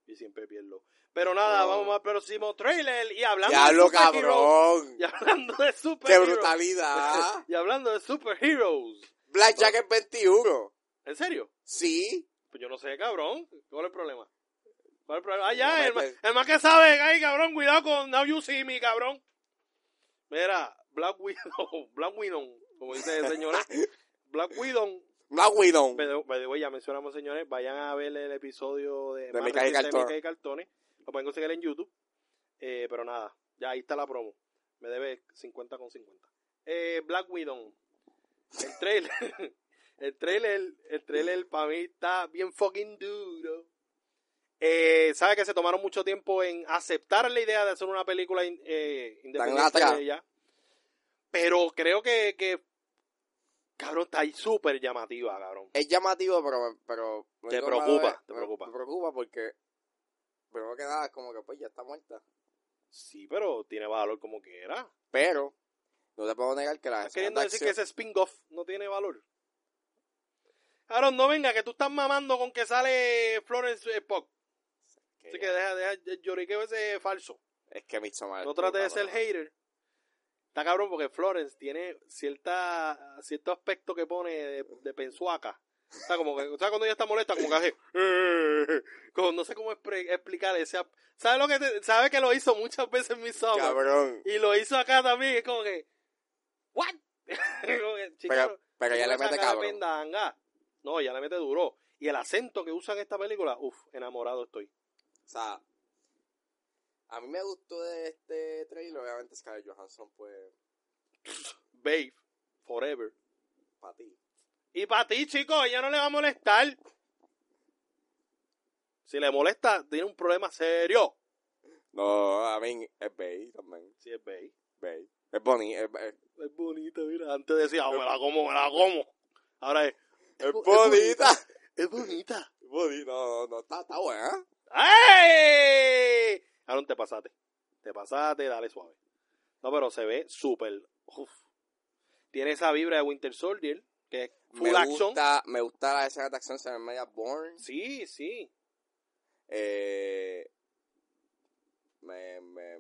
Y siempre pierdo. Pero nada, vamos al próximo trailer. Y hablando Diablo, de cabrón. Y hablando de ¡Qué superheroes. brutalidad! y hablando de superheroes. Blackjack es 21. ¿En serio? Sí. Pues yo no sé, cabrón. ¿Cuál es el problema? ¿Cuál es el problema? Ah, ya, No, el, más, mete- el más que sabe, ay, cabrón, cuidado con Now You See Me, cabrón. Mira, Black Widow, Black Widow, como dice el señor, Black Widow, Black Widow. way, ya mencionamos, señores, vayan a ver el episodio de, De más Mica y reciente de Cartones. Mica y Cartones. Lo pueden conseguir en YouTube. Eh, pero nada, ya ahí está la promo. Me debe 50 con 50. Eh, Black Widow. El trailer. el trailer, el trailer para mí está bien fucking duro. Eh, sabe que se tomaron mucho tiempo en aceptar la idea de hacer una película in- eh, independiente de ella. Pero creo que, que cabrón, está ahí súper llamativa, cabrón. Es llamativo, pero... pero Te preocupa, te me- preocupa. Me preocupa porque... Primero que nada, es como que pues ya está muerta. Sí, pero tiene valor como quiera. Pero... No te puedo negar que la Estás queriendo de decir que ese spin-off no tiene valor. Cabrón, no venga, que tú estás mamando con que sale Florence eh, que Así que deja, deja el lloriqueo ese falso. Es que Midsommar... No trate de ser hater. Está cabrón porque Florence tiene cierta cierto aspecto que pone de, de pensuaca. O sea, como que, o sea, cuando ella está molesta, como que hace, como no sé cómo explicar ese, ap- ¿sabe lo que te- sabe que lo hizo muchas veces en mi Cabrón. y lo hizo acá también, es como que, what? Como que, chica, Pero, pero ya le mete cabrón. pendanga. No, ya le mete duro. Y el acento que usa en esta película, uff, enamorado estoy. O sea, a mí me gustó de este trailer, obviamente Scarlett Johansson, pues, Babe, forever. para ti. Y para ti, chicos, ella no le va a molestar. Si le molesta, tiene un problema serio. No, a mí es Bay también. Si es Babe. Bay. Es bonito, es, es- Es bonita, mira. Antes decía, oh, me la como, me la como. Ahora es, es bonita. es bonita. Es bonita. No, no, no, está, está buena. ¡Ay! Aaron, te pasaste. Te pasaste, dale suave. No, pero se ve súper. Tiene esa vibra de Winter Soldier, que es full Me action. gusta, me gusta la escena de acción, se ve media born. Sí, sí. Eh, me, me,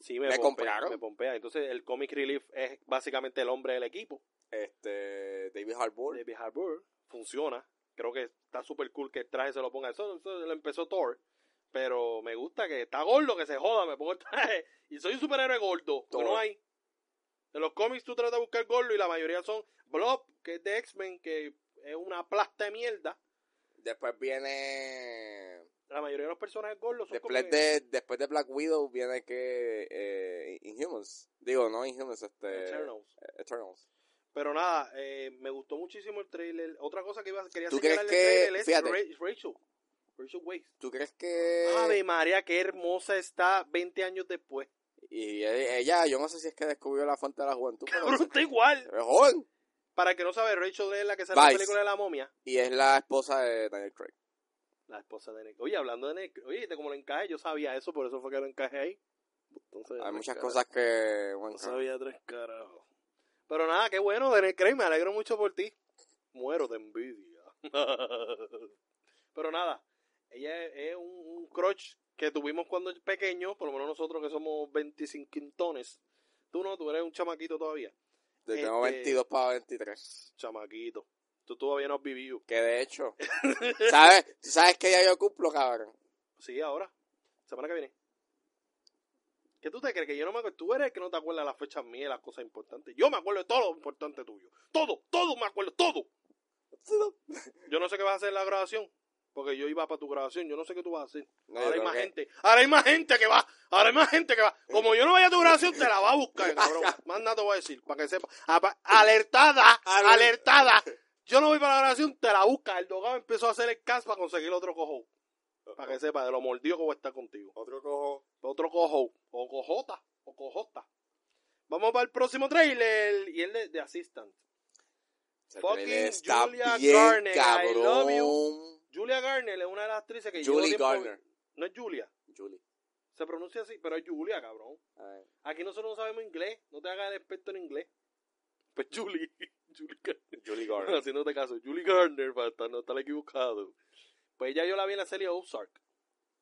Sí, me, Me pompea, compraron. Me pompea. Entonces, el Comic Relief es básicamente el hombre del equipo. este, David Harbour. David Harbour. Funciona. Creo que está súper cool que el traje se lo ponga. Eso, eso lo empezó Thor. Pero me gusta que está gordo, que se joda. Me pongo el traje. Y soy un superhéroe gordo. Thor. no hay. En los cómics tú tratas de buscar gordo y la mayoría son Blob, que es de X-Men, que es una plasta de mierda. Después viene... La mayoría de los personajes gordos son Después como que- de, después de Black Widow viene que eh, Inhumans. Digo, no Inhumans, este... Eternals. Eternals. Pero nada, eh, me gustó muchísimo el trailer. Otra cosa que iba, quería ¿Tú crees que- trailer es fíjate. Rachel. Rachel Weisz. ¿Tú crees que...? Ave María, qué hermosa está 20 años después. Y ella, yo no sé si es que descubrió la fuente de la juventud, pero Cabrón, está igual. joven. Para el que no sabe, Rachel es la que sale en la película de la momia. Y es la esposa de Daniel Craig. La esposa de Nick. Oye, hablando de Nick, oye, ¿viste cómo lo encajé? Yo sabía eso, por eso fue que lo encajé ahí. Entonces, Hay muchas caras. cosas que... Bueno, No sabía tres carajos. Pero nada, qué bueno, Craig, me alegro mucho por ti. Muero de envidia. Pero nada, ella es, es un, un crush que tuvimos cuando pequeño, por lo menos nosotros que somos 25 quintones. Tú no, tú eres un chamaquito todavía. yo tengo este- 22 para 23. Chamaquito. Tú todavía no has vivido. Que de hecho... ¿Sabes? ¿Tú sabes que ya yo cumplo, cabrón? Sí, ahora. Semana que viene. ¿Qué tú te crees? Que yo no me acuerdo. Tú eres el que no te acuerdas de las fechas mías las cosas importantes. Yo me acuerdo de todo lo importante tuyo. Todo, todo me acuerdo, todo. Yo no sé qué vas a hacer en la grabación. Porque yo iba para tu grabación. Yo no sé qué tú vas a hacer. No, ahora hay más que- gente. Ahora hay más gente que va. Ahora hay más gente que va. Como yo no vaya a tu grabación, te la va a buscar, cabrón. Más nada te voy a decir. Para que sepa. Alertada. Ale- Alertada. Yo no voy para la grabación, te la busca. El dogado empezó a hacer el cast para conseguir otro cojo. Para que sepa de lo mordido que voy a estar contigo. Otro cojo. Otro cojo. O cojota. O cojota. Vamos para el próximo trailer. Y el de, de Assistant. Fucking está Julia bien Garner, I love cabrón. Julia Garner es una de las actrices que Julie llevo tiempo- Garner. No es Julia. Julie. Se pronuncia así, pero es Julia, cabrón. Aquí nosotros no sabemos inglés. No te hagas el experto en inglés. Pues Julie. Julie Garner. Julie Garner. Haciéndote caso. Julie Garner, para estar- no estar equivocado. Pues ya yo la vi en la serie Ozark.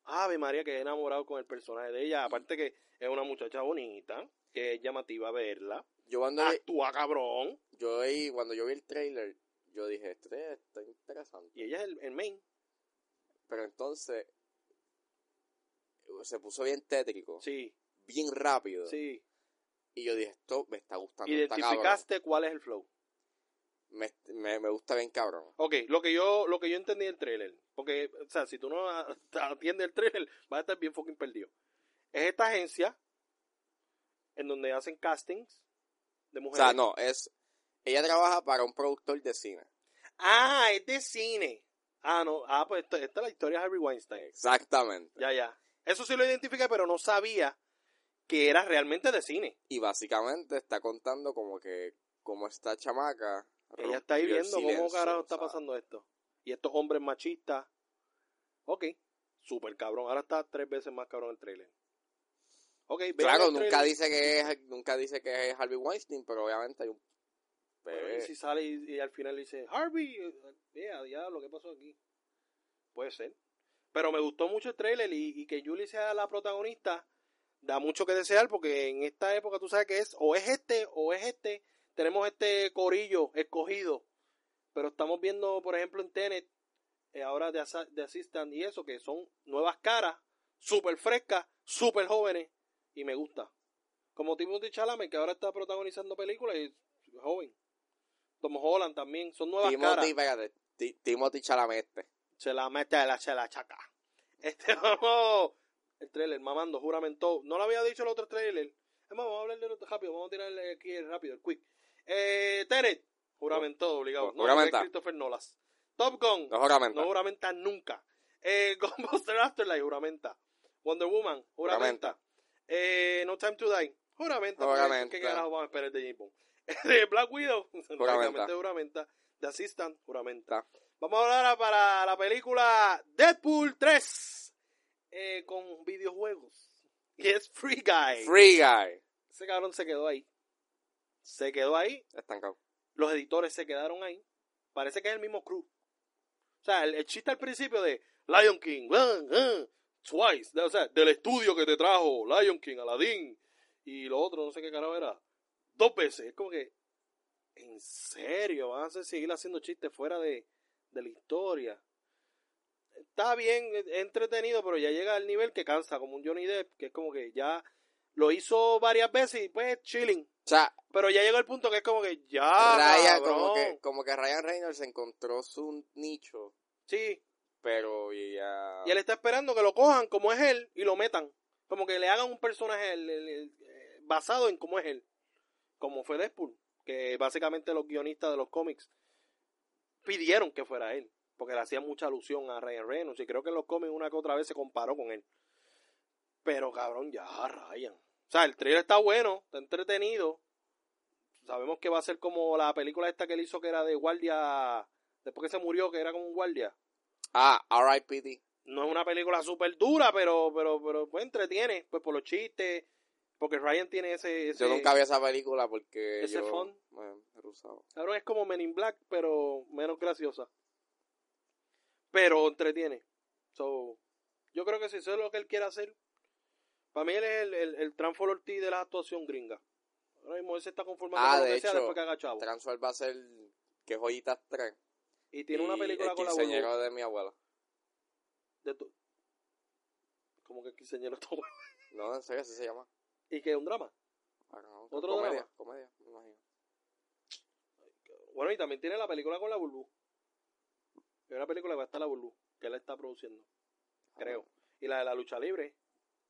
Ave María, que he enamorado con el personaje de ella. Aparte que es una muchacha bonita, que es llamativa verla. Yo cuando, vi- Actúa cabrón. yo vi, cuando yo vi el trailer, yo dije, este está interesante. Y ella es el, el main. Pero entonces se puso bien tétrico, Sí, bien rápido. sí. Y yo dije, esto me está gustando. está. Identificaste cuál es el flow. Me, me, me gusta bien cabrón. Ok, lo que yo, lo que yo entendí del trailer, porque, o sea, si tú no atiendes el trailer, vas a estar bien fucking perdido. Es esta agencia en donde hacen castings de O mujeres. sea, no, es... Ella trabaja para un productor de cine. Ah, es de cine. Ah, no. Ah, pues esta, esta es la historia de Harvey Weinstein. Exactamente. Ya, ya. Eso sí lo identifiqué, pero no sabía que era realmente de cine. Y básicamente está contando como que como esta chamaca... Ella está ahí viendo cómo silencio, carajo está pasando esto. Y estos hombres machistas. Ok. Súper cabrón. Ahora está tres veces más cabrón el trailer. Ok, vean Claro, el nunca trailer. dice que es, nunca dice que es Harvey Weinstein, pero obviamente hay un Bueno, y si sale y, y al final dice, Harvey, eh, yeah, ya, lo que pasó aquí. Puede ser. Pero me gustó mucho el trailer y, y que Julie sea la protagonista da mucho que desear porque en esta época tú sabes que es o es este o es este. Tenemos este corillo escogido. Pero estamos viendo, por ejemplo, en Tenet, eh, ahora de, asa- de Assistant y eso, que son nuevas caras, súper frescas, súper jóvenes y me gusta. Como Timothy Chalamet, que ahora está protagonizando películas y es joven. Tom Holland también, son nuevas caras. Timothy, espérate, Ti- Timothy Chalamet. este. Se la mete a la, se la chaca. Este, vamos, el trailer, mamando, juramento. No lo había dicho el otro trailer. Es más, vamos a hablar del otro rápido, vamos a tirarle aquí el rápido, el quick. Eh, Tenet, juramento obligado. No, Juramenta. Christopher Nolas. Top Gun, No juramenta. no juramenta nunca. Eh, Ghostbuster Afterlife, juramenta. Wonder Woman, juramenta. Eh, no Time to Die, juramenta. Juramenta. ¿Qué carajo vamos a esperar de James Bond? Eh, Black Widow, lógicamente juramenta. The Assistant, juramenta. Vamos a hablar ahora para la película Deadpool 3 eh, con videojuegos. Y es Free Guy. Free Guy. Ese cabrón se quedó ahí. Se quedó ahí. Estancado. Los editores se quedaron ahí. Parece que es el mismo crew. O sea, el, chiste al principio de Lion King, ah, ah, Twice, o sea, del estudio que te trajo Lion King, Aladdin y lo otro, no sé qué carajo era. Dos veces. Es como que, ¿en serio? ¿Van a seguir haciendo chistes fuera de, de la historia? Está bien, entretenido, pero ya llega al nivel que cansa, como un Johnny Depp, que es como que ya lo hizo varias veces y pues chilling. O sea, Pero ya llegó el punto que es como que ya. Ryan, como que, como que Ryan Reynolds encontró su nicho, Sí, pero ya... y él está esperando que lo cojan como es él y lo metan. Como que le hagan un personaje el- el- el- eh, basado en cómo es él. Como fue Deadpool. Que básicamente los guionistas de los cómics pidieron que fuera él. Porque le hacían mucha alusión a Ryan Reynolds. Y creo que en los cómics una que otra vez se comparó con él. Pero cabrón, ya Ryan. O sea, el trailer está bueno, está entretenido. Sabemos que va a ser como la película esta que él hizo que era de guardia. Después que se murió, que era como un guardia. Ah, R.I.P.D. No es una película súper dura, pero, pero, pero pues entretiene, pues por los chistes, porque Ryan tiene ese, ese Yo nunca vi esa película porque ese yo... fun. Cabrón, es como Men in Black, pero menos graciosa. Pero entretiene. So, yo creo que si eso es lo que él quiere hacer, para mí él es el, el, el Transfor Ortiz de la actuación gringa. Ahora mismo él se está conformando Ah, con lo de que sea hecho, después que haga chavo. Transfer va a ser que joyitas 3. Y tiene una película el con la burbuja de mi abuela. de tu- Como que el quinceañero está bueno. No, en serio, así se llama. Y que es un drama. Ah, no, ¿Otro comedia, drama? comedia, me imagino. Bueno, y también tiene la película con la Bulbu. Es una película que va a estar la Bulbu, que él está produciendo, creo. Y la de la lucha libre,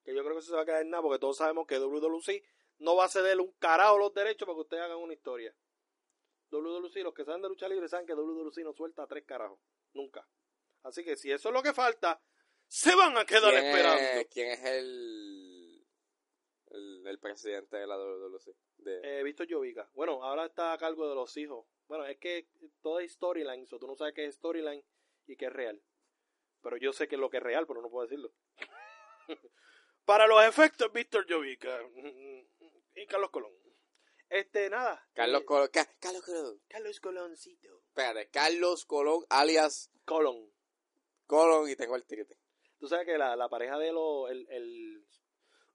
que yo creo que eso se va a quedar en nada, porque todos sabemos que WWC no va a ceder un carajo los derechos para que ustedes hagan una historia. WWC, los que saben de lucha libre saben que WWC no suelta tres carajos, nunca. Así que si eso es lo que falta, se van a quedar ¿Quién esperando. Es, ¿Quién es el, el, el presidente de la WWC? De, Eh, Víctor Jovica. Bueno, ahora está a cargo de los hijos. Bueno, es que todo es storyline, so tú no sabes qué es storyline y qué es real. Pero yo sé que es lo que es real, pero no puedo decirlo. Para los efectos, Víctor Jovica y Carlos Colón. Este, nada. Carlos eh, Colón. Ca- Carlos Colón. Carlos Coloncito. Espérate, Carlos Colón, alias Colón. Colón, y tengo el tiquete. Tú sabes que la, la pareja de los. El, el,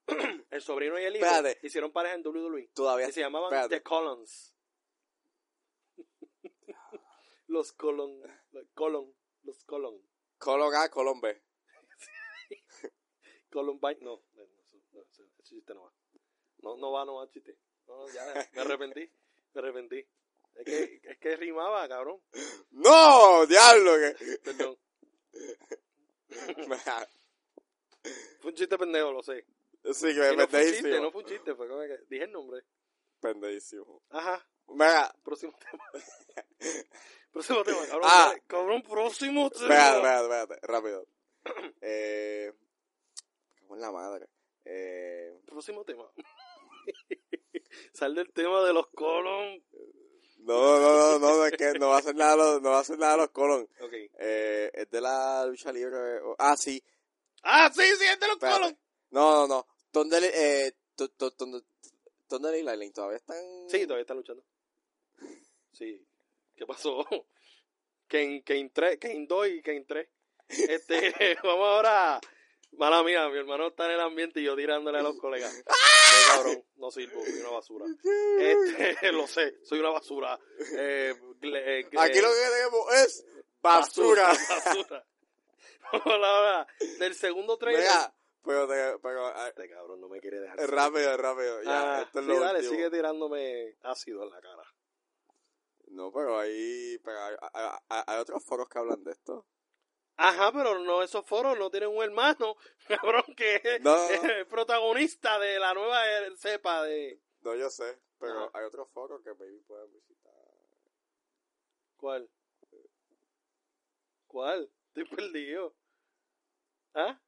el sobrino y el hijo Espérate. hicieron pareja en WWE. Todavía. Y se llamaban espérate. The Colons. los Colon. los Colon. Los Colon. Colón A, Colón B. Columbine. No, no, ese chiste no va. No, no va, no va, chiste. No, ya, me arrepentí. Me arrepentí. Es que, es que rimaba, cabrón. ¡No! ¡Diablo! Que... Perdón. Fue un chiste pendejo, lo sé. sí, que me no fue un chiste, no fue un chiste, fue como que dije el nombre. Pendejísimo. Ajá, Mira, próximo tema. próximo tema, cabrón. Ah. cabrón, próximo tema. espérate, espérate, rápido. Eh. Cago en la madre. Eh. Próximo tema. Sal del tema de los colon. No, no, no, no, no, es que no va a hacer nada, los- no va a hacer nada los colon. Ok. Eh, es de la lucha libre. Ah, sí. Ah, sí, sí, es de los Espérate. colon. No, no, no. Thunder, eh, Thunder y Lightning todavía están. Sí, todavía están luchando. Sí. ¿Qué pasó? Kane, Kane 3, Kane 2 y Kane 3. Este, vamos ahora. Mala mía, mi hermano está en el ambiente y yo tirándole a los colegas. Qué cabrón, no sirvo, soy una basura. Este, lo sé, soy una basura. Eh, eh, Aquí lo que tenemos es basura. basura. Vamos a hablar ahora del segundo trailer. Mira, pero, te- pero ah, Este cabrón no me quiere dejar. rápido, rápido. Ya, Ah, esto es sí, lo dale, último. sigue tirándome ácido en la cara. No, pero ahí pero hay, hay- hay- hay otros foros que hablan de esto. Ajá, pero no, esos foros no tienen un hermano, cabrón, que es No, el protagonista de la nueva cepa de... No, yo sé, pero Ajá. hay otros foros que maybe pueden visitar. ¿Cuál? ¿Cuál? Estoy perdido. ¿Ah?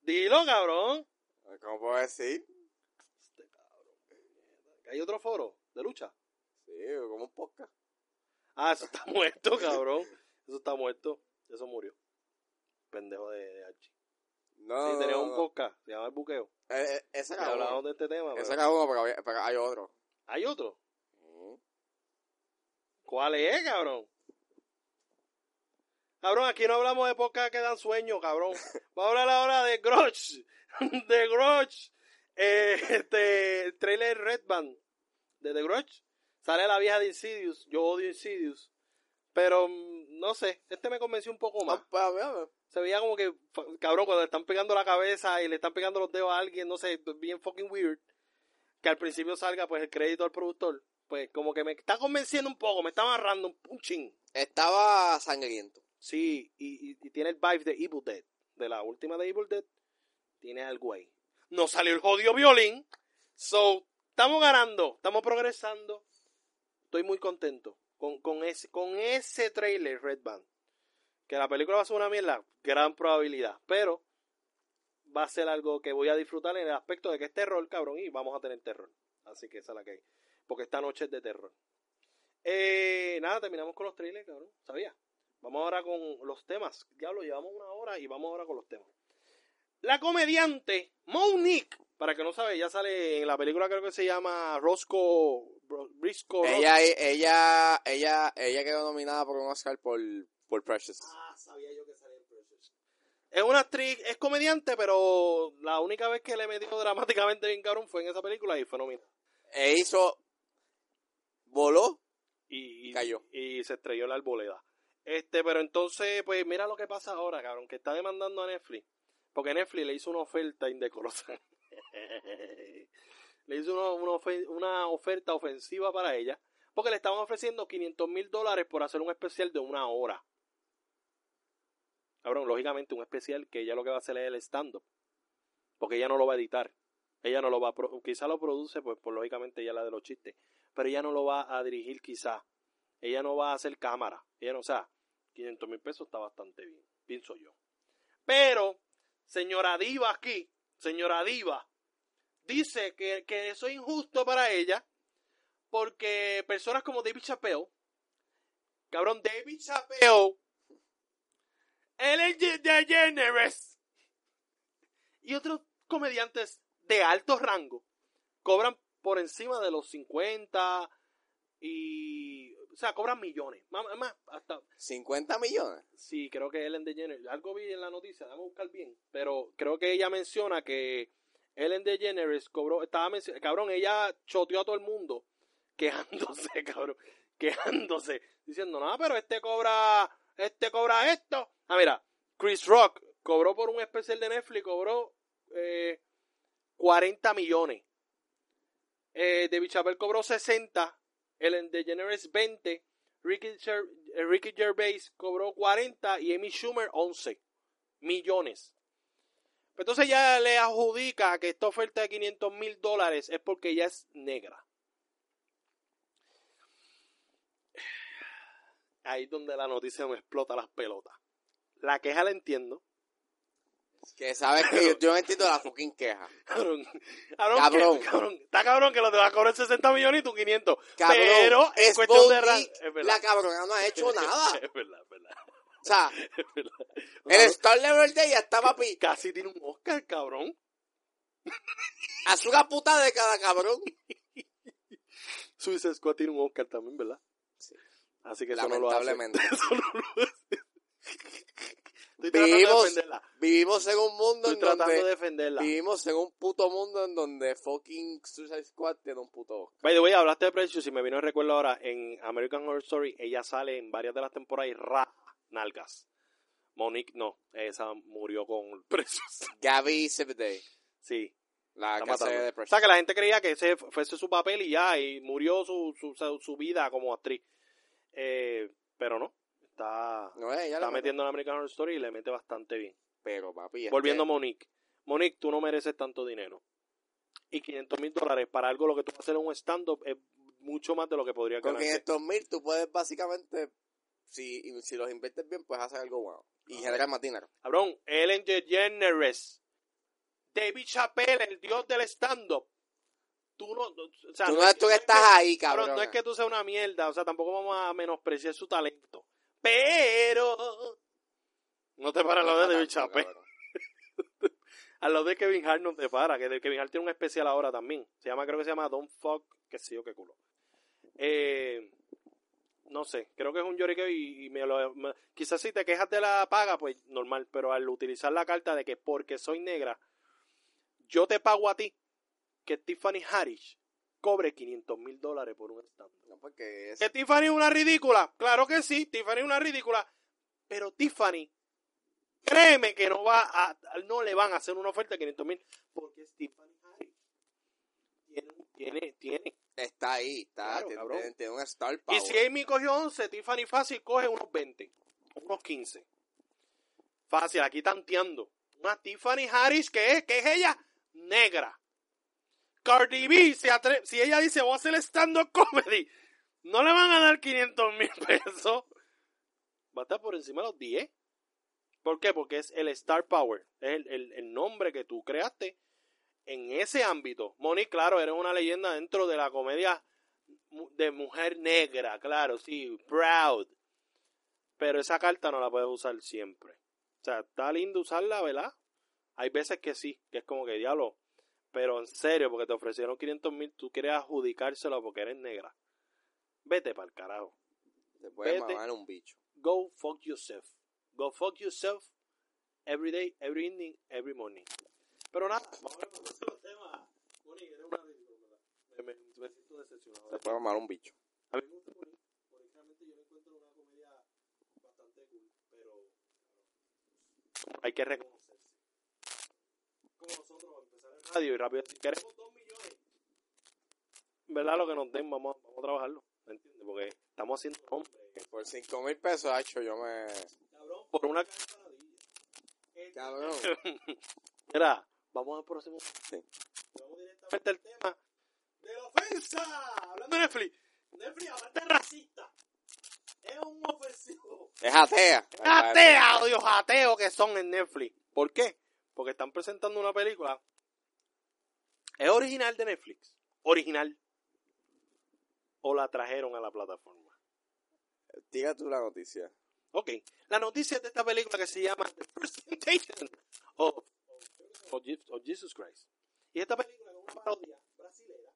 Dilo, cabrón. ¿Cómo puedo decir? Este cabrón. ¿Hay otro foro de lucha? Sí, como un podcast. Ah, eso está muerto, cabrón. Eso está muerto. Eso murió. Pendejo de, de Archie. No, Sí, tenía un podcast, se llama El Buqueo. Eh, eh, ese era uno. de este tema. Ese pero- era uno, pero, había- pero hay otro. ¿Hay otro? Mm. ¿Cuál es, cabrón? Cabrón, aquí no hablamos de podcast que dan sueño, cabrón. Vamos a hablar ahora de Grudge. De Grudge. Eh, este, el trailer Red Band de The Grudge. Sale la vieja de Insidious. Yo odio Insidious. Pero, mm, no sé, este me convenció un poco más. Ah, pues, a ver. Se veía como que, cabrón, cuando le están pegando la cabeza y le están pegando los dedos a alguien, no sé, bien fucking weird. Que al principio salga, pues, el crédito al productor. Pues, como que me está convenciendo un poco, me está amarrando un, un chin. Estaba sangriento. Sí, y, y- y tiene el vibe de Evil Dead. De la última de Evil Dead, tiene algo ahí. No salió el jodido violín. So, estamos ganando, estamos progresando. Estoy muy contento con, con, ese, con ese trailer, Red Band. Que la película va a ser una mierda, gran probabilidad. Pero va a ser algo que voy a disfrutar en el aspecto de que es terror, cabrón, y vamos a tener terror. Así que esa es la que hay. Porque esta noche es de terror. Eh, nada, terminamos con los trailers, cabrón. ¿Sabía? Vamos ahora con los temas. Diablo, llevamos una hora y vamos ahora con los temas. La comediante Monique, para que no sabe, ya sale en la película creo que se llama Roscoe Bro- Briscoe. Ella, ella, ella, ella quedó nominada por un Oscar por, por Precious. Ah, sabía yo que salía en Precious. Es una actriz, es comediante, pero la única vez que le metió dramáticamente bien cabrón fue en esa película y fue nominada. E hizo, voló, Y, y- Cayó. y se estrelló en la arboleda. Este, pero entonces, pues mira lo que pasa ahora, cabrón, que está demandando a Netflix. Porque Netflix le hizo una oferta indecorosa. le hizo una, una ofe- una oferta ofensiva para ella. Porque le estaban ofreciendo 500 mil dólares por hacer un especial de una hora. Cabrón, lógicamente un especial que ella lo que va a hacer es el stand-up. Porque ella no lo va a editar. Ella no lo va a... Quizá lo produce, pues, por lógicamente ella la de los chistes. Pero ella no lo va a dirigir quizá. Ella no va a hacer cámara. Ella no, o sea, 500 mil pesos está bastante bien, pienso yo. Pero, señora Diva aquí, señora Diva, dice que, que eso es injusto para ella porque personas como David Chappelle, cabrón, David Chappelle Ellen DeGeneres y otros comediantes de alto rango cobran por encima de los 50 y... O sea, cobran millones. Más, más hasta... 50 millones. Sí, creo que Ellen DeGeneres... Algo vi en la noticia, déjame buscar bien. Pero creo que ella menciona que Ellen DeGeneres cobró... Estaba Cabrón, ella choteó a todo el mundo quejándose, cabrón. Quejándose. Diciendo, no, pero este cobra... Este cobra esto. Ah, mira. Chris Rock cobró por un especial de Netflix, cobró eh, 40 millones. Eh, David Chappelle cobró 60. Ellen DeGeneres 20. Ricky, eh, Ricky Gervais cobró 40 y Amy Schumer 11 millones. Entonces ya le adjudica que esta oferta de 500 mil dólares es porque ella es negra. Ahí es donde la noticia me explota las pelotas. La queja la entiendo. Que sabes que yo, yo no entiendo la fucking queja. Cabrón, cabrón, Cabrón. que- cabrón, está cabrón que lo te va a cobrar 60 millones y tú 500. Cabrón, pero es cuestión de es. La cabrona no ha hecho nada. es verdad, es verdad. O sea, el Star Level de ella está papi. Casi tiene un Oscar, cabrón. Haz una puta de cada cabrón. Suicide Squad tiene un Oscar también, ¿verdad? Sí. Así que eso no lo hace. Lamentablemente. Eso no lo hace. Estoy tratando de Vivimos, defenderla. vivimos en un mundo Estoy en tratando de donde defenderla. vivimos en un puto mundo en donde fucking Suicide Squad tiene un puto Oscar. By the way, hablaste de Precious y me vino el recuerdo ahora. En American Horror Story, ella sale en varias de las temporadas y ra, nalgas. Monique, no. Esa murió con Precious. Gaby Zebedee, Sí. la matando. de O Precious. sea, que la gente creía que ese fuese su papel y ya, y murió su, su, su, su vida como actriz. Eh, pero no. Está, No, ella está metiendo en American Horror Story y le mete bastante bien. Pero papi, Volviendo a que- Monique. Monique, tú no mereces tanto dinero. Y 500 mil dólares para algo lo que tú vas a hacer en un stand-up es mucho más de lo que podría con ganar. 500 mil tú puedes básicamente, si, si los inviertes bien, puedes hacer algo bueno. Y generar más dinero. Cabrón, Ellen DeGeneres, David Chappelle, el dios del stand-up. Tú no, o sea, tú no no, es- tú no es estás que- ahí, cabrón, cabrón. no es que tú seas una mierda, o sea, tampoco vamos a menospreciar su talento. Pero no te para lo de David Chappelle. A lo de Kevin Hart no te para, que de Kevin Hart tiene un especial ahora también. Se llama, creo que se llama Don't Fuck, que sí o qué culo. Eh, no sé, creo que es un lloriqueo y, y me lo, me- quizás si te quejas de la paga, pues normal, pero al utilizar la carta de que porque soy negra, yo te pago a ti que Tiffany Harris cobre 500 mil dólares por un stand. No, porque es... ¿Que Tiffany es una ridícula? Claro que sí, Tiffany es una ridícula. Pero Tiffany, créeme que no va a, no le van a hacer una oferta de 500 mil porque es Tiffany Harris. Tiene, tiene, tiene. Está ahí, está, Claro, tiene, un star power. Y si Amy cogió 11, Tiffany fácil coge unos 20, unos 15. Fácil, aquí tanteando. Una Tiffany Harris que es, que es ella negra. Cardi B, se atre- si ella dice voy a hacer stand-up comedy, no le van a dar 500 mil pesos. Va a estar por encima de los 10. ¿Por qué? Porque es el Star Power. Es el, el- el nombre que tú creaste en ese ámbito. Moni, claro, eres una leyenda dentro de la comedia de mujer negra, claro, sí, proud. Pero esa carta no la puedes usar siempre. O sea, está lindo usarla, ¿verdad? Hay veces que sí, que es como que diablo. Pero en serio, porque te ofrecieron 500 mil, tú quieres adjudicárselo porque eres negra. Vete para el carajo. Te puede Vete. mamar un bicho. Go fuck yourself. Go fuck yourself every day, every evening, every morning. Pero nada, vamos a ver otro tema. Moni, eres una ridícula, ¿verdad? Me, me, me siento decepcionado. Te puede mamar un bicho. A mí me gusta Moni, porque realmente yo le encuentro una comedia bastante cool, pero hay que reconocerse. Como nosotros empezar en radio y rápido decir, queremos dos millones. ¿Verdad? Lo que nos den, vamos, vamos a trabajarlo. ¿Me entiendes? Porque estamos haciendo nombre. Por 5 mil pesos, hecho, yo me... Cabrón, por una. Cabrón. Mira, vamos al próximo. Sí. Vamos directamente al tema de la ofensa. Hablando de Netflix. Netflix, aparte de racista, es un ofensivo. Es atea. Atea, Dios, ateos que son en Netflix. ¿Por qué? Porque están presentando una película. Es original de Netflix. Original. O la trajeron a la plataforma. Diga tú la noticia. Ok. La noticia de esta película que se llama The Presentation of, of Je- of Jesus Christ. Y esta película es una parodia brasileña,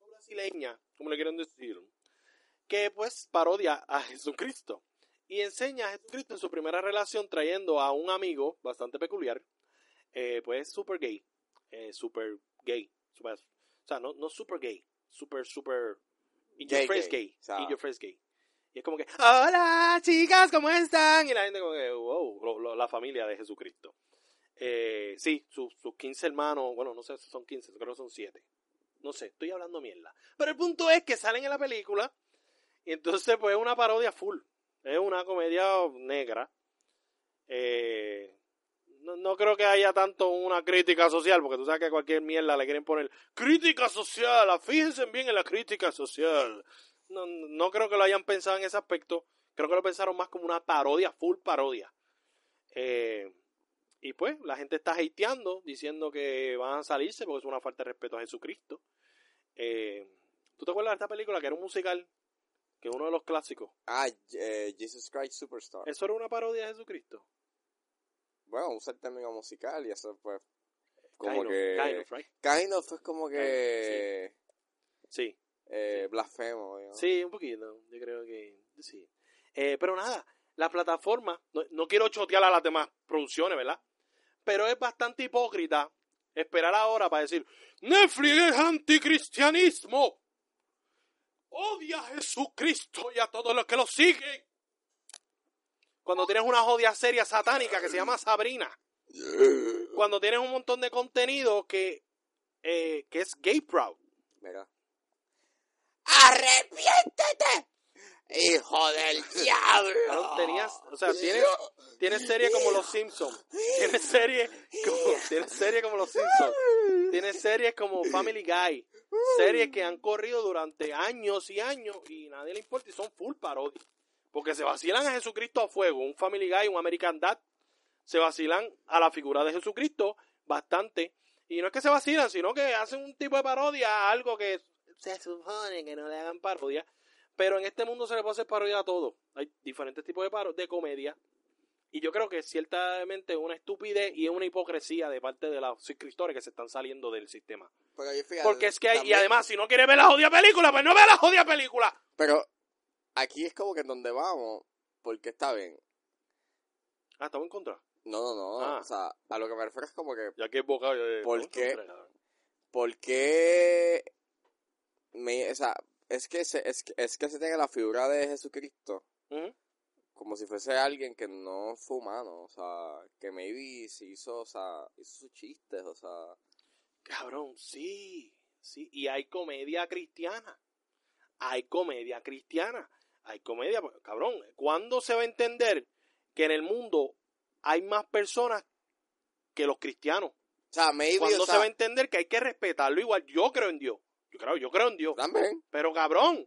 o brasileña, como le quieren decir, que pues parodia a Jesucristo. Y enseña a Jesucristo en su primera relación trayendo a un amigo bastante peculiar, eh, pues super gay, eh, super gay, super- o sea, no, no super gay, super, super, in your face gay. gay, O sea- in your face gay. Y es como que, hola chicas, ¿cómo están? Y la gente como que, wow, lo- lo- la familia de Jesucristo. Eh, sí, sus, sus 15 hermanos, bueno, no sé si son 15, creo que son 7. No sé, estoy hablando mierda. Pero el punto es que salen en la película y entonces pues es una parodia full. Es una comedia negra. Eh, no, no creo que haya tanto una crítica social, porque tú sabes que a cualquier mierda le quieren poner crítica social, fíjense bien en la crítica social. No, no creo que lo hayan pensado en ese aspecto. Creo que lo pensaron más como una parodia, full parodia. Eh, y pues la gente está hateando, diciendo que van a salirse porque es una falta de respeto a Jesucristo. Eh, ¿Tú te acuerdas de esta película que era un musical? Que es uno de los clásicos. Ah, eh, Jesus Christ Superstar. ¿Eso era una parodia de Jesucristo? Bueno, usa el término musical y eso pues como Kind of, que... kind of, right? Kind of es como que... Sí, eh, blasfemo. ¿no? sí, un poquito. Yo creo que sí. Eh, pero nada, la plataforma, no, no quiero chotear a las demás producciones, ¿verdad? Pero es bastante hipócrita esperar ahora para decir, Netflix es anticristianismo. Odia a Jesucristo y a todos los que lo siguen. Cuando tienes una jodia seria satánica que se llama Sabrina. Cuando tienes un montón de contenido que, eh, que es gay proud. Mira. ¡Arrepiéntete! ¡Hijo del diablo! Tenías, o sea, tienes, tienes series como Los Simpsons, tienes series como, tienes series como Los Simpsons, tienes series como Family Guy, series que han corrido durante años y años y nadie le importa y son full parodias. Porque se vacilan a Jesucristo a fuego, un Family Guy, un American Dad, se vacilan a la figura de Jesucristo bastante. Y no es que se vacilan, sino que hacen un tipo de parodia a algo que se supone que no le hagan parodia. Pero en este mundo se le puede hacer parodia a todo. Hay diferentes tipos de paro de comedia. Y yo creo que ciertamente es una estupidez y es una hipocresía de parte de los suscriptores que se están saliendo del sistema. Pero yo fíjate, Porque es que hay, y además, si no quieres ver la jodida película, pues no ve la jodida película. Pero aquí es como que en donde vamos, porque está bien. Ah, estamos en contra. No, no, no. Ah. O sea, a lo que me refiero es como que, Ya que es boca. eh, ¿Por qué? ¿por qué me, o sea, es que se, es, es que se tiene la figura de Jesucristo Ujú. Como si fuese alguien que no fue humano, o sea, que maybe se hizo, o sea, hizo sus chistes, o sea, Cabrón, sí, sí. Y hay comedia cristiana. Hay comedia cristiana. Hay comedia, pues, cabrón. ¿Cuándo se va a entender que en el mundo hay más personas que los cristianos? o sea, maybe, ¿Cuándo o se va a entender que hay que respetarlo igual? Yo creo en Dios. Yo creo, yo creo en Dios. también, Pero cabrón.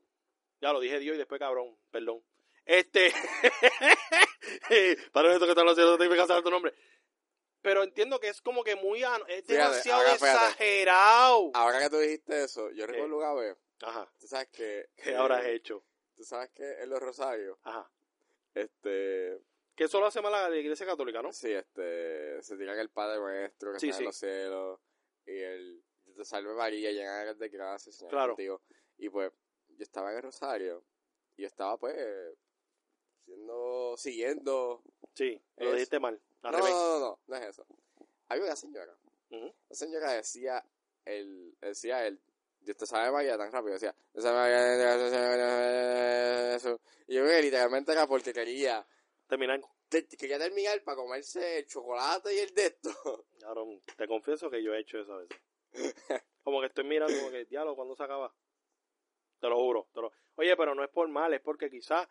Ya lo dije Dios y después cabrón. Perdón. Este. Para esto que están haciendo, tengo que saber tu nombre. Pero entiendo que es como que muy. Es Fíjate, demasiado fíjate. exagerado. ahora que tú dijiste eso, yo recuerdo una vez, Ajá. tú sabes que, ¿Qué eh, habrás hecho? tú sabes que en los rosarios, Ajá. este, Que eso lo hace mal la Iglesia Católica, ¿no? sí, este, se tiran el Padre Nuestro que Sí, está sí. en los cielos, y el, te salve María, llegan a de gracia, Señor Claro. contigo, y pues, yo estaba en el rosario, y yo estaba pues, siendo, siguiendo, Sí, lo Es- dijiste mal. Al no, revés. no, no, no, no es eso, había una señora, Ujú. la señora decía, el, decía el, Dios te sabe María tan rápido, decía, sabe María, eso. y yo creo que literalmente era porque quería, Terminar. te- quería terminar para comerse el chocolate y el de esto. Cabrón, te confieso que yo he hecho eso a veces. Como que estoy mirando, como que, diablo, ¿cuándo se acaba? Te lo juro. Te lo... Oye, pero no es por mal, es porque quizás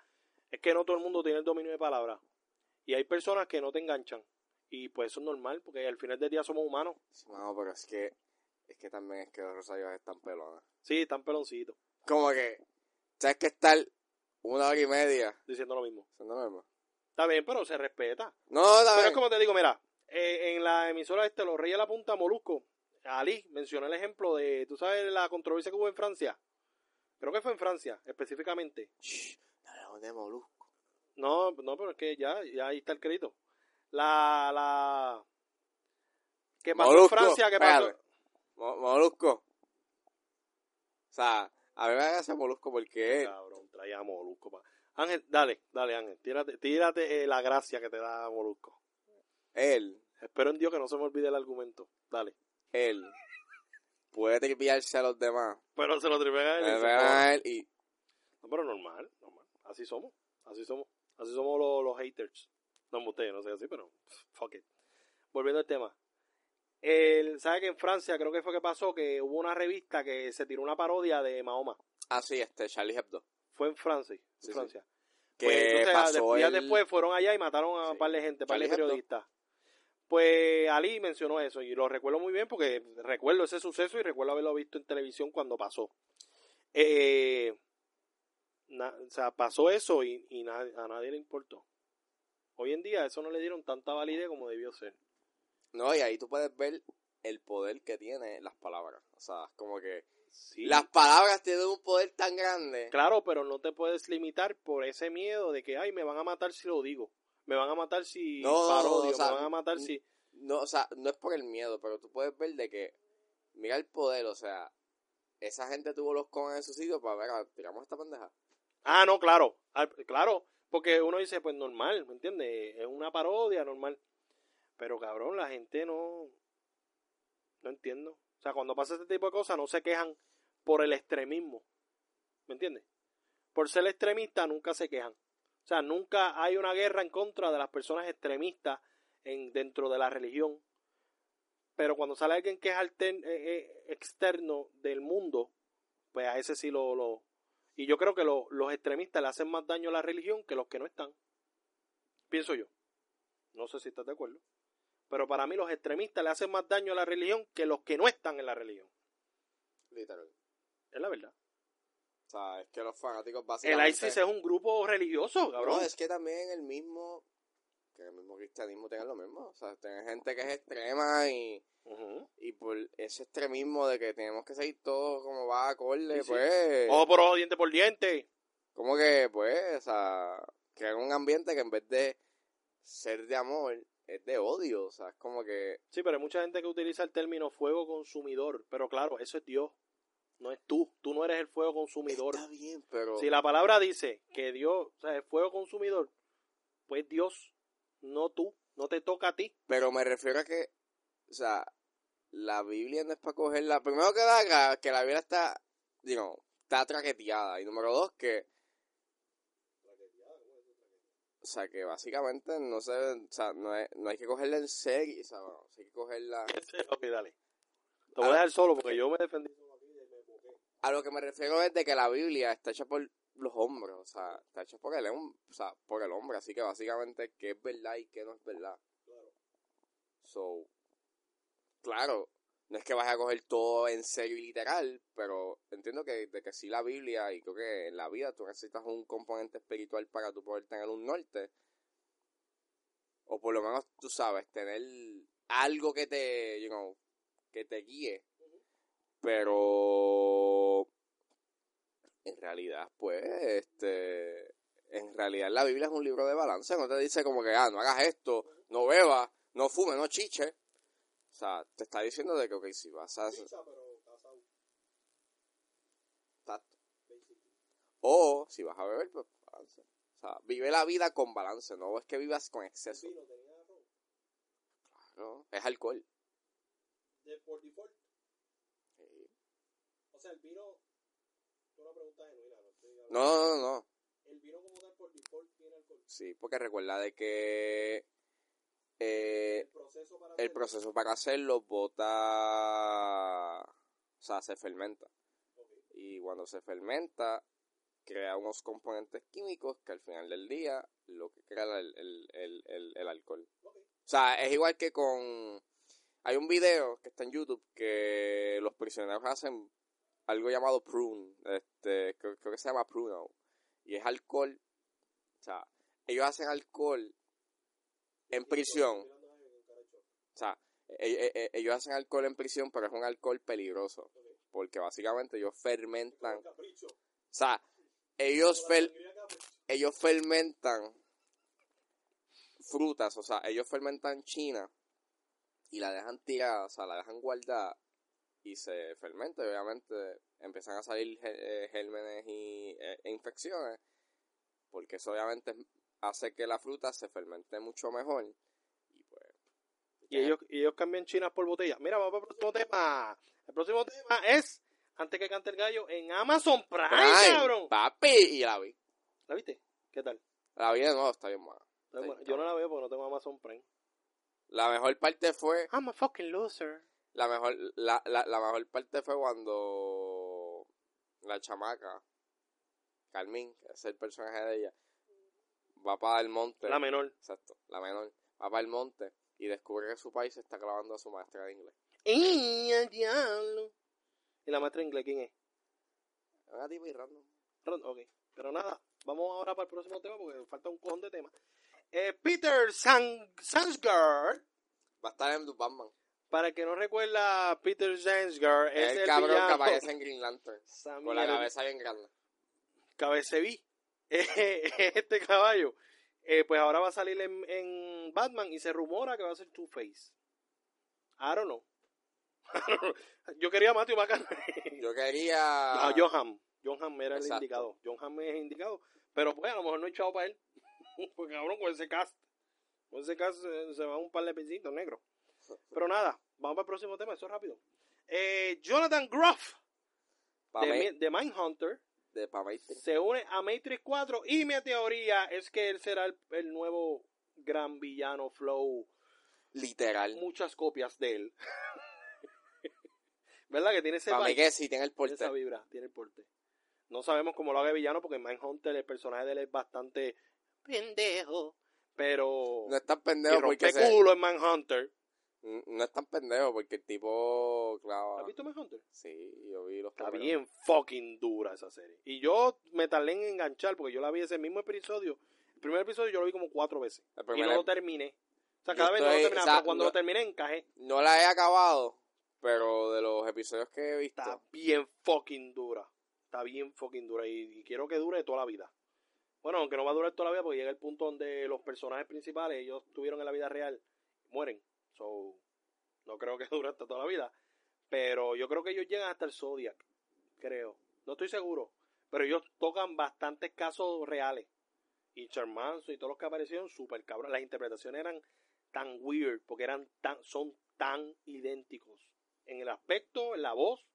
es que no todo el mundo tiene el dominio de palabra. Y hay personas que no te enganchan. Y pues eso es normal, porque al final del día somos humanos. No, pero es que, es que también es que los rosarios están pelones. Sí, están peloncitos, Como que, ¿sabes que estar una hora y media? diciendo lo mismo. No es normal. Está bien, pero se respeta. No, Pero también. es como te digo, mira, eh, en la emisora este, Los Reyes de la Punta Molusco, Ali mencionó el ejemplo de, ¿tú sabes la controversia que hubo en Francia? Creo que fue en Francia, específicamente. Shh, de Molusco. No, no, pero es que ya, ya ahí está el crédito. La, la... ¿Qué pasó Molusco, en Francia? ¿Qué pasó? Mo- Molusco. O sea, a mí me ese Molusco porque Cabrón, traía a Molusco. pa. Ángel, dale, dale, Ángel. Tírate, tírate eh, la gracia que te da Molusco. él, Espero en Dios que no se me olvide el argumento. Dale. él puede triviarse a los demás. Pero se lo tripea a él. y se a él y No, pero normal. Así somos, así somos. Así somos los, los haters. No, ustedes, no sé así, pero fuck it. Volviendo al tema. El, ¿Sabe que en Francia creo que fue que pasó que hubo una revista que se tiró una parodia de Mahoma? así este Charlie Hebdo. Fue en Francia. en Sí, sí. Francia. Que Pues, entonces, pasó de- días el- después fueron allá y mataron a Sí. un par de gente, un par de Hebdo. periodistas. Pues Ali mencionó eso y lo recuerdo muy bien porque recuerdo ese suceso y recuerdo haberlo visto en televisión cuando pasó. Eh, na- o sea, pasó eso y, y na- a nadie le importó. Hoy en día eso no le dieron tanta validez como debió ser. No, y ahí tú puedes ver el poder que tiene las palabras. O sea, como que Sí, las palabras tienen un poder tan grande. claro, pero no te puedes limitar por ese miedo de que, ay, me van a matar si lo digo. Me van a matar si No, parodio, o sea, me van a matar si... No, o sea, no es por el miedo, pero tú puedes ver de que, mira el poder, o sea, esa gente tuvo los cones en su sitio para ver, a- tiramos esta pendeja. Ah, no, claro, al- claro, porque uno dice, pues normal, ¿me entiendes? Es una parodia, normal. Pero cabrón, la gente no, no entiendo. O sea, cuando pasa este tipo de cosas no se quejan por el extremismo, ¿me entiendes? Por ser extremista nunca se quejan. O sea, nunca hay una guerra en contra de las personas extremistas en, dentro de la religión. Pero cuando sale alguien que es eh, eh, externo del mundo, pues a ese sí lo, y yo creo que lo- los extremistas le hacen más daño a la religión que los que no están. Pienso yo. No sé si estás de acuerdo. Pero para mí los extremistas le hacen más daño a la religión que los que no están en la religión. Literal. Es la verdad. O sea, es que los fanáticos El básicamente... ISIS es un grupo religioso, cabrón. No, es que también el mismo, que el mismo cristianismo tenga lo mismo. O sea, tiene gente que es extrema y, y por ese extremismo de que tenemos que seguir todo como va acorde, Sí, sí. pues... Ojo por ojo, diente por diente. Como que, pues, o sea, crear un ambiente que en vez de ser de amor, es de odio. O sea, es como que. Sí, pero hay mucha gente que utiliza el término fuego consumidor. Pero claro, eso es Dios. No es tú. Tú no eres el fuego consumidor. Está bien, pero. Si la palabra dice que Dios, o sea, es fuego consumidor, pues Dios, no tú, no te toca a ti. Pero me refiero a que, o sea, la Biblia no es para cogerla. Primero que nada, que la Biblia está, digo, está traqueteada. Y número dos, que. O sea, que básicamente no se, o sea, no, es- no hay que cogerla en serio, o sea, bueno, hay que cogerla... ok, dale. Te voy a dejar solo porque yo me defendí. A lo que me refiero es de que la Biblia está hecha por los hombres, o sea, está hecha por el, o sea, por el hombre, así que básicamente qué es verdad y qué no es verdad. So, claro, no es que vas a coger todo en serio y literal, pero entiendo que, de que sí la Biblia y creo que en la vida tú necesitas un componente espiritual para tú poder tener un norte. O por lo menos, tú sabes, tener algo que te, you know, que te guíe. Pero en realidad, pues, este, en realidad la Biblia es un libro de balance, no te dice como que, ah, no hagas esto, no bebas, no fumes, no chiche. O sea, te está diciendo de que, ok, si vas a... O si vas a beber, pues balance. O sea, vive la vida con balance, no es que vivas con exceso. Claro, es alcohol. por default. Sí. O sea, el vino. Es una pregunta genuina, no estoy No, no, no, no. El vino como tal por default tiene alcohol. Sí, porque recuerda de que eh, El proceso para el hacerlo- proceso para hacerlo bota, o sea, se fermenta. Y cuando se fermenta, crea unos componentes químicos que al final del día lo que crea el, el, el, el, alcohol. O sea, es igual que con... Hay un video que está en YouTube que los prisioneros hacen algo llamado prune, este, creo, creo que se llama pruno, y es alcohol. O sea, ellos hacen alcohol en prisión. O sea, e- e- e- ellos hacen alcohol en prisión, pero es un alcohol peligroso. Porque básicamente ellos fermentan. O sea, ellos, fer- ellos fermentan frutas, o sea, ellos fermentan china y la dejan tirada, o sea, la dejan guardada y se fermenta, y obviamente empiezan a salir eh, gérmenes y eh, e infecciones, porque eso obviamente hace que la fruta se fermente mucho mejor y pues Y ellos, y ellos cambian chinas por botella. Mira, vamos para el próximo tema. El próximo tema es, antes que cante el gallo, en Amazon Prime, Prime, cabrón. papi, y la vi. ¿La viste? ¿Qué tal? La vi de nuevo, está bien mala. Yo no la veo porque no tengo Amazon Prime. La mejor parte fue I'm a fucking loser. La mejor, la, la, la mejor parte fue cuando la chamaca, Carmín, que es el personaje de ella, va para el monte. La menor. Exacto, la menor. Va para el monte y descubre que su país se está clavando a su maestra de inglés. ¡Y el diablo! ¿Y la maestra de inglés quién es? Es Una tipa y random. Ron- Ok. Pero nada, vamos ahora para el próximo tema porque falta un cojón de temas. Eh, Peter San Sansgaard. Va a estar en The Batman. Para el que no recuerda, Peter Sansgaard Es el, el, cabrón que villano. aparece en Green Lantern. Con la cabeza bien grande. Cabeceví. este caballo. eh, pues ahora va a salir en, en Batman y se rumora que va a ser Two-Face. I don't know. Yo quería a Matthew McConaughey. Yo quería... Ah, John Hamm. John Hamm era el indicado. John Hamm es indicado. Pero pues a lo mejor no he echado para él. Porque cabrón, con ese cast. Con ese cast se va un par de pesitos negros. Pero nada, vamos para el próximo tema, eso es rápido. Eh, Jonathan Groff de, de Mindhunter de se une a Matrix 4 y mi teoría es que él será el, el nuevo gran villano Flow. Literal. Muchas copias de él. ¿Verdad que tiene ese Para mí vibe? que sí, tiene el esa vibra, tiene el porte. No sabemos cómo lo haga de villano porque en Mindhunter el personaje de él es bastante pendejo. Pero... No es tan pendejo porque se... culo en Mindhunter. No es tan pendejo porque el tipo... Claro, ¿Has visto Mindhunter? Sí, yo vi los Está bien fucking dura esa serie. Y yo me tardé en enganchar porque yo la vi ese mismo episodio. El primer episodio yo lo vi como cuatro veces. Y no lo terminé. O sea, cada vez no lo terminaba, o sea, pero cuando no- lo terminé encajé. No la he acabado, pero de los episodios que he visto... Está bien fucking dura. Está bien fucking dura. Y, y quiero que dure toda la vida. Bueno, aunque no va a durar toda la vida porque llega el punto donde los personajes principales, ellos tuvieron en la vida real, mueren. So, no creo que dure hasta toda la vida. Pero yo creo que ellos llegan hasta el Zodiac. Creo. No estoy seguro. Pero ellos tocan bastantes casos reales. Y Charmanzo y todos los que aparecieron, súper cabrón. Las interpretaciones eran tan weird porque eran tan, son tan idénticos. En el aspecto, en la voz,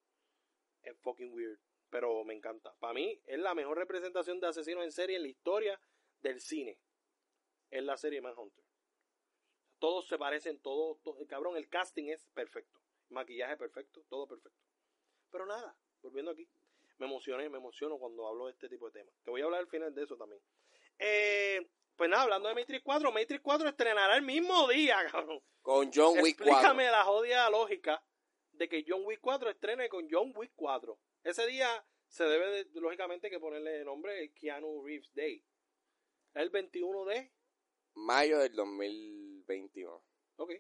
es fucking weird. Pero me encanta. Para mí es la mejor representación de asesinos en serie en la historia del cine. Es la serie Manhunter. Todos se parecen, todo, todo- cabrón, el casting es perfecto. Maquillaje perfecto, todo perfecto. Pero nada, volviendo aquí. Me emocioné, me emociono cuando hablo de este tipo de temas. Te voy a hablar al final de eso también. Eh, pues nada, hablando de Matrix 4, Matrix 4 estrenará el mismo día, cabrón. Con John Wick 4. Explícame la jodida lógica de que John Wick 4 estrene con John Wick 4. Ese día se debe, de, lógicamente, que ponerle el nombre Keanu Reeves Day. El 21 de... Mayo del 2021. Ok.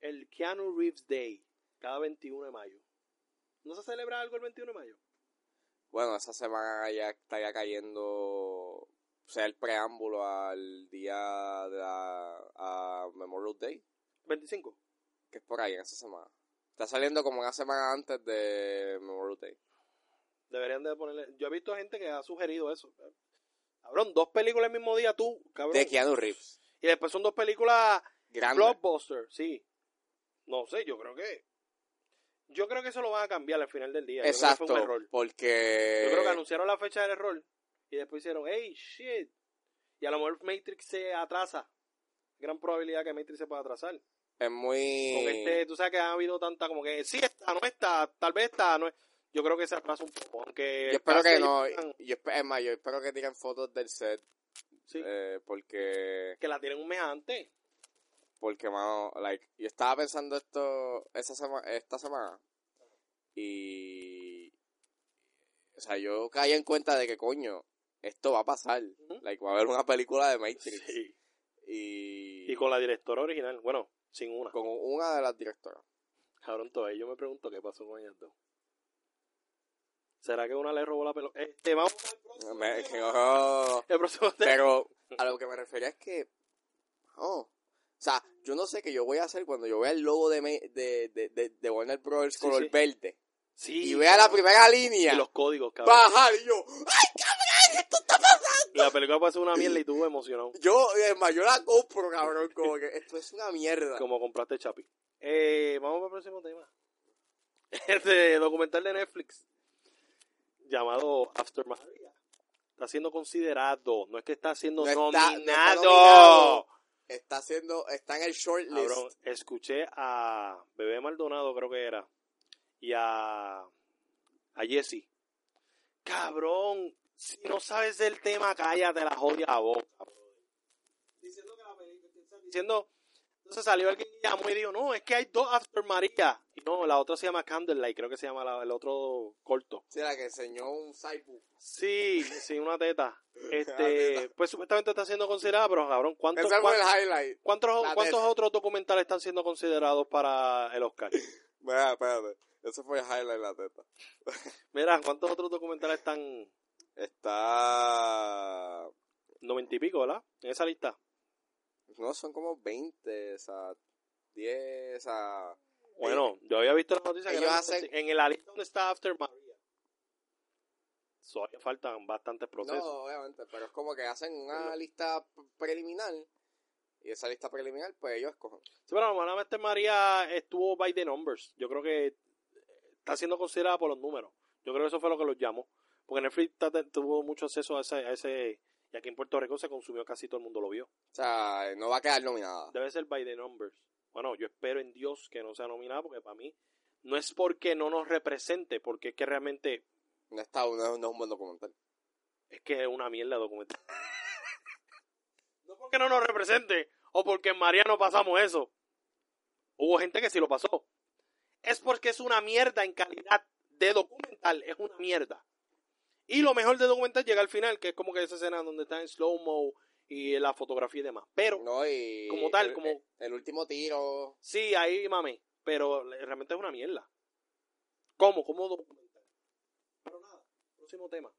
El Keanu Reeves Day. Cada 21 de mayo. ¿No se celebra algo el 21 de mayo? Bueno, esa semana ya estaría cayendo, o sea, el preámbulo al día de la a Memorial Day, 25. que es por ahí en esa semana. Está saliendo como una semana antes de Memorial Day. Deberían de ponerle... Yo he visto gente que ha sugerido eso. Cabrón, dos películas el mismo día tú, cabrón. De Keanu Reeves. Y después son dos películas Grande. Blockbuster, sí. No sé, yo creo que. Yo creo que eso lo van a cambiar al final del día. Yo creo que Exacto, fue un error. porque... Yo creo que anunciaron la fecha del error y después hicieron, hey, shit. Y a lo mejor Matrix se atrasa. Gran probabilidad que Matrix se pueda atrasar. es muy... Con este, tú sabes que ha habido tanta como que sí está, no está, tal vez está, no es. Yo creo que se atrasa un poco, aunque. Yo espero que no, digan, yo, es más, yo espero que tiren fotos del set, sí, eh, porque... que la tienen un mes antes. Porque, mano, like, yo estaba pensando esto esa sema- esta semana y... O sea, yo caí en cuenta de que, coño, esto va a pasar. Like, va a haber una película de Matrix. Sí. Y... Y con la directora original, bueno, sin una. con una de las directoras. Cabrón, todavía yo me pregunto qué pasó con ellas dos. ¿Será que una le robó la pelota? Este, vamos al próximo no- El próximo tema. Pero a lo que me refería es que. Oh. O sea, yo no sé qué yo voy a hacer cuando yo vea el logo de, me- de, de, de, de Warner Brothers Sí, color sí. verde. Sí. Y vea la primera línea. Y los códigos, cabrón. Bajar y yo. ¡Ay, cabrón! ¡Esto está pasando! La película puede ser una mierda y tú emocionado. Yo, es más, yo la compro, cabrón. Como que esto es una mierda. Como compraste Chapi. Eh, vamos al próximo tema. Este documental de Netflix llamado After Maria. Está siendo considerado, no es que está siendo No está- no está nominado. nominado. Está haciendo. Está en el shortlist. Cabrón, escuché a Bebé Maldonado, creo que era, y a, a Jesse. Cabrón, si no sabes del tema, cállate la jodida boca. brother. Diciendo que la película, diciendo, entonces salió alguien y llamó y dijo, no, es que hay dos After María. Y no, la otra se llama Candlelight, creo que se llama la- el otro corto. Sí, la que enseñó un Saibu. Sí, sí, una teta. Este, teta. pues supuestamente está siendo considerada, pero cabrón, ¿cuántos, fue el highlight. cuántos, otros documentales están siendo considerados para el Oscar? Mira, espérate. Ese fue el highlight la teta. Mira, ¿cuántos otros documentales están? Está. Noventa y pico, ¿verdad? En esa lista. No, son como 20, o sea, 10, o sea. Bueno, yo había visto la noticia que hacen- en la lista donde está After Maria. Todavía faltan bastantes procesos. No, obviamente, pero es como que hacen una lista preliminar. Y esa lista preliminar, pues ellos escogen. Sí, pero normalmente María estuvo by the numbers. Yo creo que está siendo considerada por los números. Yo creo que eso fue lo que los llamó. Porque Netflix tuvo mucho acceso a ese, a ese... Y aquí en Puerto Rico se consumió, casi todo el mundo lo vio. O sea, no va a quedar nominada. Debe ser by the numbers. Bueno, yo espero en Dios que no sea nominada porque para mí no es porque no nos represente, porque es que realmente No, está, no, no es un buen documental. es que es una mierda documental. no porque no nos represente o porque en María no pasamos eso. Hubo gente que sí lo pasó. Es porque es una mierda en calidad de documental, es una mierda. Y lo mejor de documental llega al final, que es como que esa escena donde está en slow-mo y la fotografía y demás. Pero No, y. Como tal, el, como- El, último tiro. Sí, ahí mame, pero realmente es una mierda. ¿Cómo? ¿Cómo documental? Pero nada, próximo tema.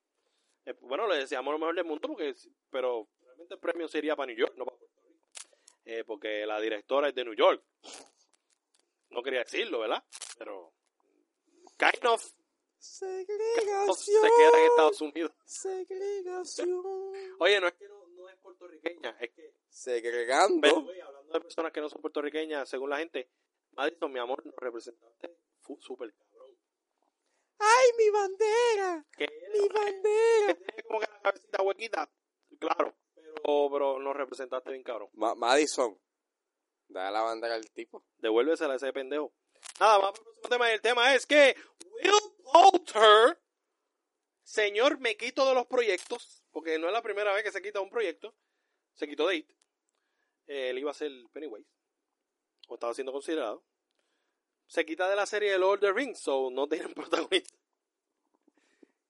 Eh, bueno, le deseamos lo mejor del mundo, porque, pero realmente el premio sería para New York, no para Puerto Rico. Eh, porque la directora es de New York. No quería decirlo, ¿verdad? Pero kind of se Segregación. queda en Estados Unidos. Segregación. Oye, no es que no, no es puertorriqueña, es que Segregando. Pero, hablando de personas que no son puertorriqueñas, según la gente, Madison, mi amor, nos representaste súper cabrón. ¡Ay, mi bandera! Que ¡Mi era- bandera! tiene como que la cabecita huequita, claro, pero, pero nos representaste bien cabrón. Ma- Madison. Dale la bandera al tipo. Devuélvesela a ese pendejo. Nada, vamos al próximo tema. El tema es que Will Poulter, señor, me quito de los proyectos, porque no es la primera vez que se quita un proyecto. Se quitó de IT. Eh, él iba a ser Pennywise, o estaba siendo considerado. Se quita de la serie de Lord of the Rings, so no tienen protagonista.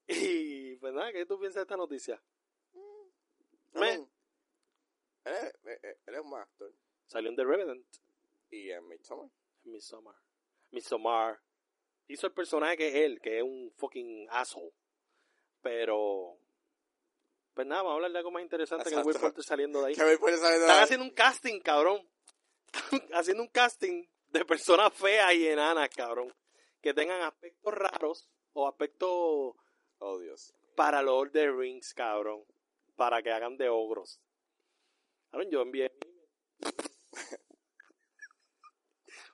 Y pues nada, ¿qué tú piensas de esta noticia? Me- Él es, un actor. Salió en The Revenant. Y en Midsommar. Midsommar. Midsommar. Hizo el personaje que es él, que es un fucking asshole. Pero. Pues nada, vamos a hablar de algo más interesante que Exacto. Will Poulter saliendo de ahí. Que puede salir de Están la- haciendo un casting, cabrón. Están haciendo un casting de personas feas y enanas, cabrón. Que tengan aspectos raros o aspectos Oh, Dios. para Lord of the Rings, cabrón. Para que hagan de ogros. Cabrón, yo envié.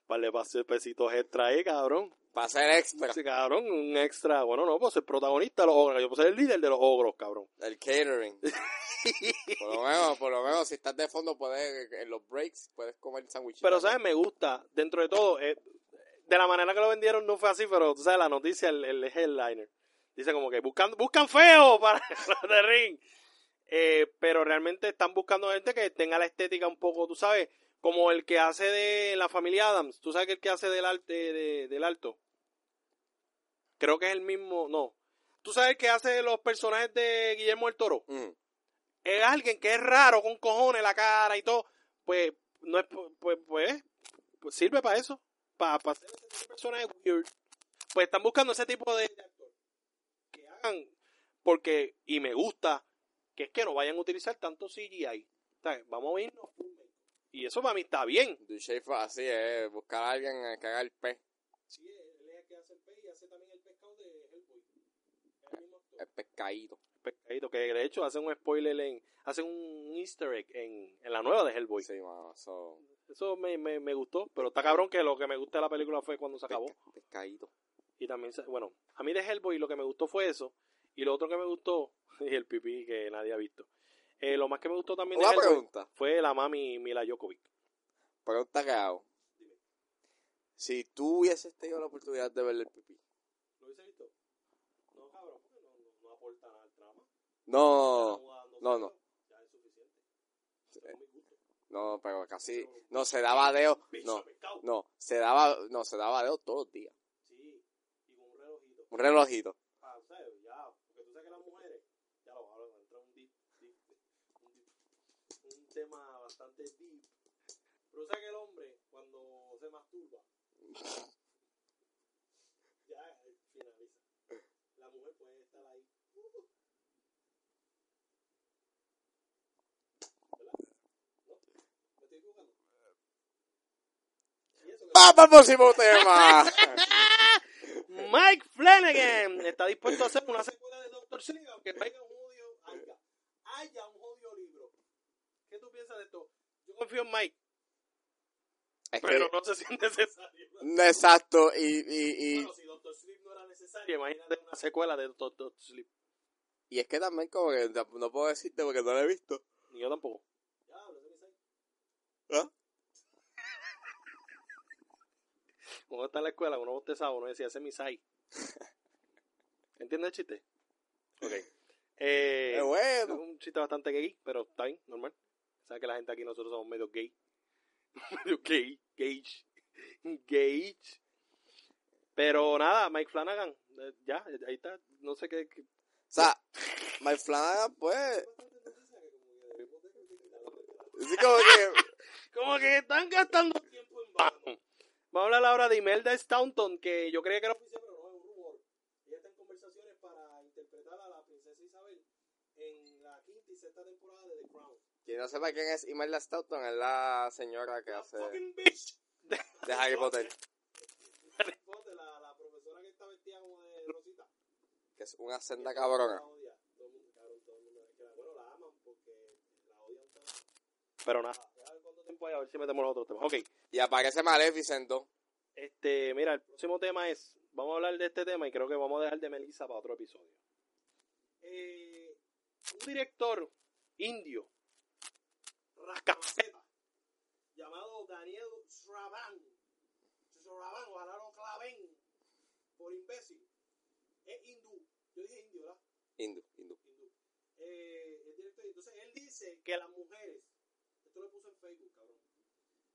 Vale, pasé pesitos extra ahí, cabrón. Va a ser extra. Sí, cabrón, un extra. Bueno, no, pues el protagonista de los ogros. Yo puedo ser el líder de los ogros, cabrón. El catering. por lo menos, por lo menos, si estás de fondo, puedes, en los breaks, puedes comer sándwichitos. Pero, ¿sabes? Me gusta. Dentro de todo, eh, de la manera que lo vendieron no fue así, pero, tú sabes, la noticia, el, el headliner. Dice como que buscan, buscan feo para los de ring. Eh, pero realmente están buscando gente que tenga la estética un poco, tú sabes, como el que hace de la familia Adams. Tú sabes que el que hace del, arte, de- del alto. Creo que es el mismo, no. Tú sabes que hace los personajes de Guillermo el Toro. Mm. es alguien que es raro con cojones la cara y todo, pues no es pues pues, pues sirve para eso, para, para hacer ese tipo de personajes weird. Pues están buscando ese tipo de, actor que hagan porque, y me gusta, que es que no vayan a utilizar tanto CGI. ¿Sabes? Vamos a irnos. Y eso para mí está bien. Así, es buscar a alguien que haga el pez, Sí, él es el que hace el pez y hace también el pescado de Hellboy. Es el pescadito. que de hecho hacen un spoiler en, hacen un easter egg en, en la nueva de Hellboy. Sí, mano, eso. Eso me, me, me gustó, pero está cabrón que lo que me gusta de la película fue cuando se acabó. pesca- pescadito. Y también, bueno, a mí de Hellboy lo que me gustó fue eso. Y lo otro que me gustó, y el pipí que nadie ha visto. Eh, lo más que me gustó también de Una Hellboy pregunta. fue la mami Mila Jokovic. Pregunta que hago. Si tú hubieses tenido la oportunidad de ver el pipí. ¿Lo hubiese visto? No, cabrón, porque no, no, no aporta nada al trama. No, no, no. No, pero casi. No, se daba deo. No, no, se daba, no, se daba deo todos los días. Sí, y con un relojito. Un relojito. Tema bastante deep. Pero sabes que el hombre, cuando se masturba, eh, finaliza. La mujer puede estar ahí. uh, ¿Verdad? ¿No? ¿Me estoy equivocando? Y eso que- ¡Vamos al próximo tema! Mike Flanagan está dispuesto a hacer una secuela de Doctor Sleep aunque venga un jodido, haya, haya un jodido libro. ¿Qué tú piensas de esto? Yo confío en Mike, Es que- pero no sé si es necesario. Exacto, y, y, y, Bueno, si Doctor Sleep no era necesario, imagínate una secuela de Doctor Sleep. y es que también como que no puedo decirte porque no lo he visto. Ni yo tampoco. ¿Ah? Cuando está en la escuela, uno bostezaba, uno decía, ese es mi site. ¿Entiendes el chiste? Ok. Eh, ¡Qué Es bueno! un chiste bastante gay, pero está bien, normal. Sabes que la gente aquí nosotros somos medio gay. medio gay, gage. Gage. Pero nada, Mike Flanagan, eh, ya, ahí está. No sé qué. qué- O sea, Mike Flanagan, pues, así como que, Como que están gastando tiempo en. Vamos a hablar ahora de Imelda Staunton, que yo creía que era oficial, pero no es un rumor. Ella está en conversaciones para interpretar a la princesa Isabel en la quinta y sexta temporada de The Crown. quien no sepa quién es Imelda Staunton, es la señora que La hace fucking bitch. de Harry Potter, Harry Potter, la, la profesora que está vestida como de Rosita. que es una senda cabrona. Pero nada, a ver cuánto tiempo hay, a ver si metemos los otros temas. Ok, Y aparece Maleficent, ¿no? este, mira, el próximo tema es, vamos a hablar de este tema y creo que vamos a dejar de Melissa para otro episodio. Eh, un director indio, rascaceta, llamado Daniel Sravan, Sravan, ojalá lo claven por imbécil, es hindú, yo dije indio, ¿verdad? Hindu, hindu. hindú. Eh, el director, entonces él dice que las mujeres, esto lo puso en Facebook, cabrón,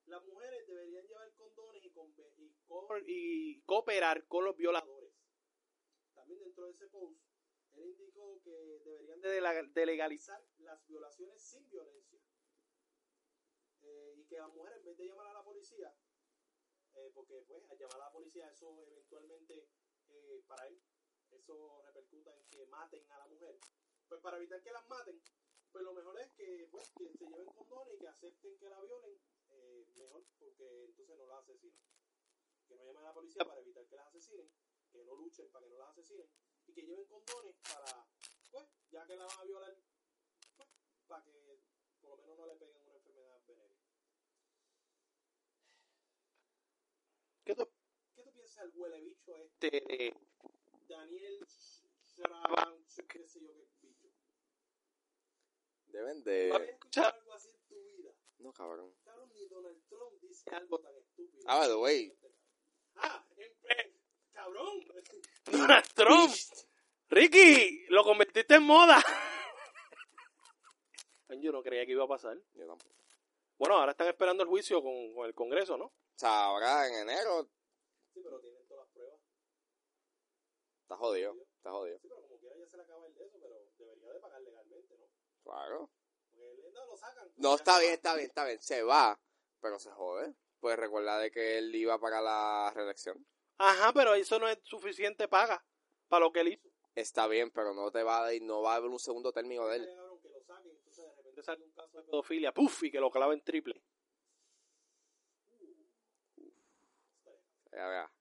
las mujeres deberían llevar condones y, conve- y, co- y cooperar con los violadores. También dentro de ese post, él indicó que deberían de legalizar las violaciones sin violencia. Eh, y que las mujeres, en vez de llamar a la policía, eh, porque pues al llamar a la policía eso eventualmente eh, para él eso repercuta en que maten a la mujer pues para evitar que las maten pues lo mejor es que pues que se lleven condones y que acepten que la violen eh, mejor porque entonces no la asesinan que no llamen a la policía para evitar que las asesinen que no luchen para que no las asesinen y que lleven condones para pues ya que la van a violar pues para que por lo menos no le peguen una enfermedad venérea. ¿Qué tú, ¿Qué tú piensas del huele bicho este de Daniel Shravan, qué sé yo qué? Deben ¿No habías de... escuchado algo así en tu vida? No, cabrón. Cabrón, ni Donald Trump dice algo tan estúpido. Ah, by the way. Ah, en- eh, cabrón. Donald Trump. Ricky, lo convertiste en moda. Yo no creía que iba a pasar. Yo tampoco. Bueno, ahora están esperando el juicio con, con el Congreso, ¿no? O sea, ahora en enero Sí, pero tienen todas las pruebas. está jodido, está jodido. Sí, pero como quiera ya se le acaba el de eso, pero debería de pagar legalmente, ¿no? Claro. Él no lo sacan. No, Ya está bien, está bien, está bien. Se va, pero se jode. Pues recuerda de que él iba para la reelección. Ajá, pero eso no es suficiente paga para lo que él hizo. está bien, pero no te va a dar, no va a haber un segundo término de él. Que lo saquen, entonces de repente sale un caso de pedofilia, ¡puf! y que lo claven triple. Ya, ya.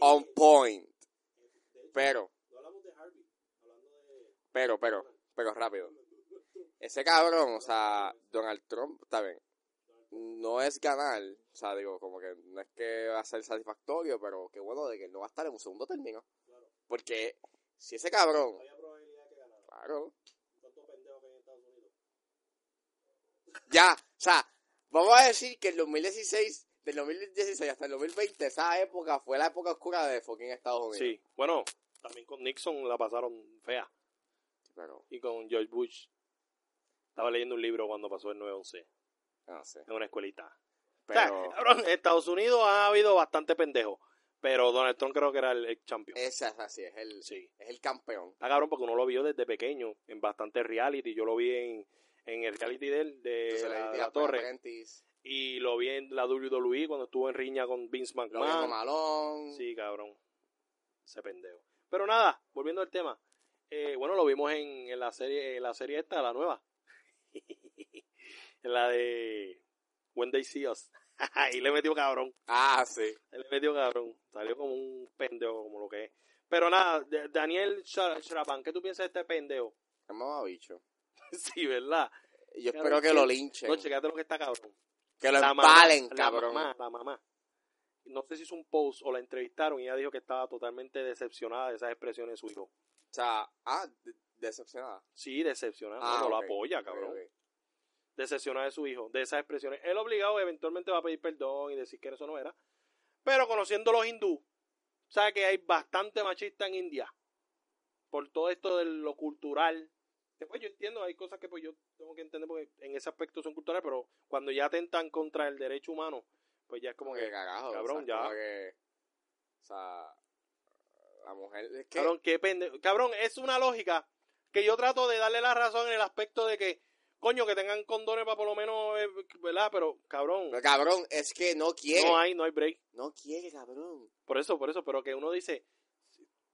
On point. Hecho, Pero, no hablamos de Harvey, hablando de... pero, pero, pero rápido. Ese cabrón, o sea, Donald Trump, está bien. No es ganar, o sea, digo, como que no es que va a ser satisfactorio, pero qué bueno de que no va a estar en un segundo término. Claro. Porque si ese cabrón, Había probabilidad de que ganara. claro, ¿Cuántos pendejos que hay en Estados Unidos? ya, o sea, vamos a decir que el 2016, del 2016 hasta el 2020, esa época fue la época oscura de fucking Estados Unidos. Sí, bueno, también con Nixon la pasaron fea. Pero, Y con George Bush. Estaba leyendo un libro cuando pasó el 9-11 no sé. en una escuelita. O sea, cabrón, en Estados Unidos ha habido bastante pendejo. Pero Donald Trump creo que era el, el champion. esa es así, es el, Sí. es el campeón. Está cabrón porque uno lo vio desde pequeño en bastante reality. Yo lo vi en, en el reality de él, de Entonces, la, torre. Y lo vi en la WWE cuando estuvo en riña con Vince Lo McMahon. Sí, cabrón. Ese pendejo. Pero nada, volviendo al tema. Eh, bueno, lo vimos en, en la serie en la serie esta, la nueva. En la de When They See Us. Ahí le metió cabrón. Ah, sí. Le metió cabrón. Salió como un pendejo, como lo que es. Pero nada, Daniel Shra- Shrapan, ¿qué tú piensas de este pendejo? Es mamabicho. sí, ¿verdad? Yo Cabrón, espero que lo linchen. No, checate lo que está cabrón. que lo La empalen, mamá, cabrón. La mamá, la mamá. No sé si hizo un post o la entrevistaron y ella dijo que estaba totalmente decepcionada de esas expresiones de su hijo. O sea, ah, de- decepcionada. Sí, decepcionada. Ah, no, no ok. la apoya, cabrón. ok. Decepcionada de su hijo, de esas expresiones. Él obligado eventualmente va a pedir perdón y decir que eso no era. Pero conociendo los hindú, sabe que hay bastante machista en India. Por todo esto de lo cultural. Después yo entiendo, hay cosas que pues yo tengo que entender porque en ese aspecto son culturales, pero cuando ya atentan contra el derecho humano, pues ya es como Como que, que cagajo. cabrón, o sea, ya. como que, o sea, la mujer. Es que. Cabrón, qué. Cabrón, es una lógica que yo trato de darle la razón en el aspecto de que, coño, que tengan condones para por lo menos, eh, ¿verdad? Pero, cabrón, pero, cabrón, es que no quiere. no hay, no hay break. No quiere, cabrón. Por eso, por eso, pero que uno dice,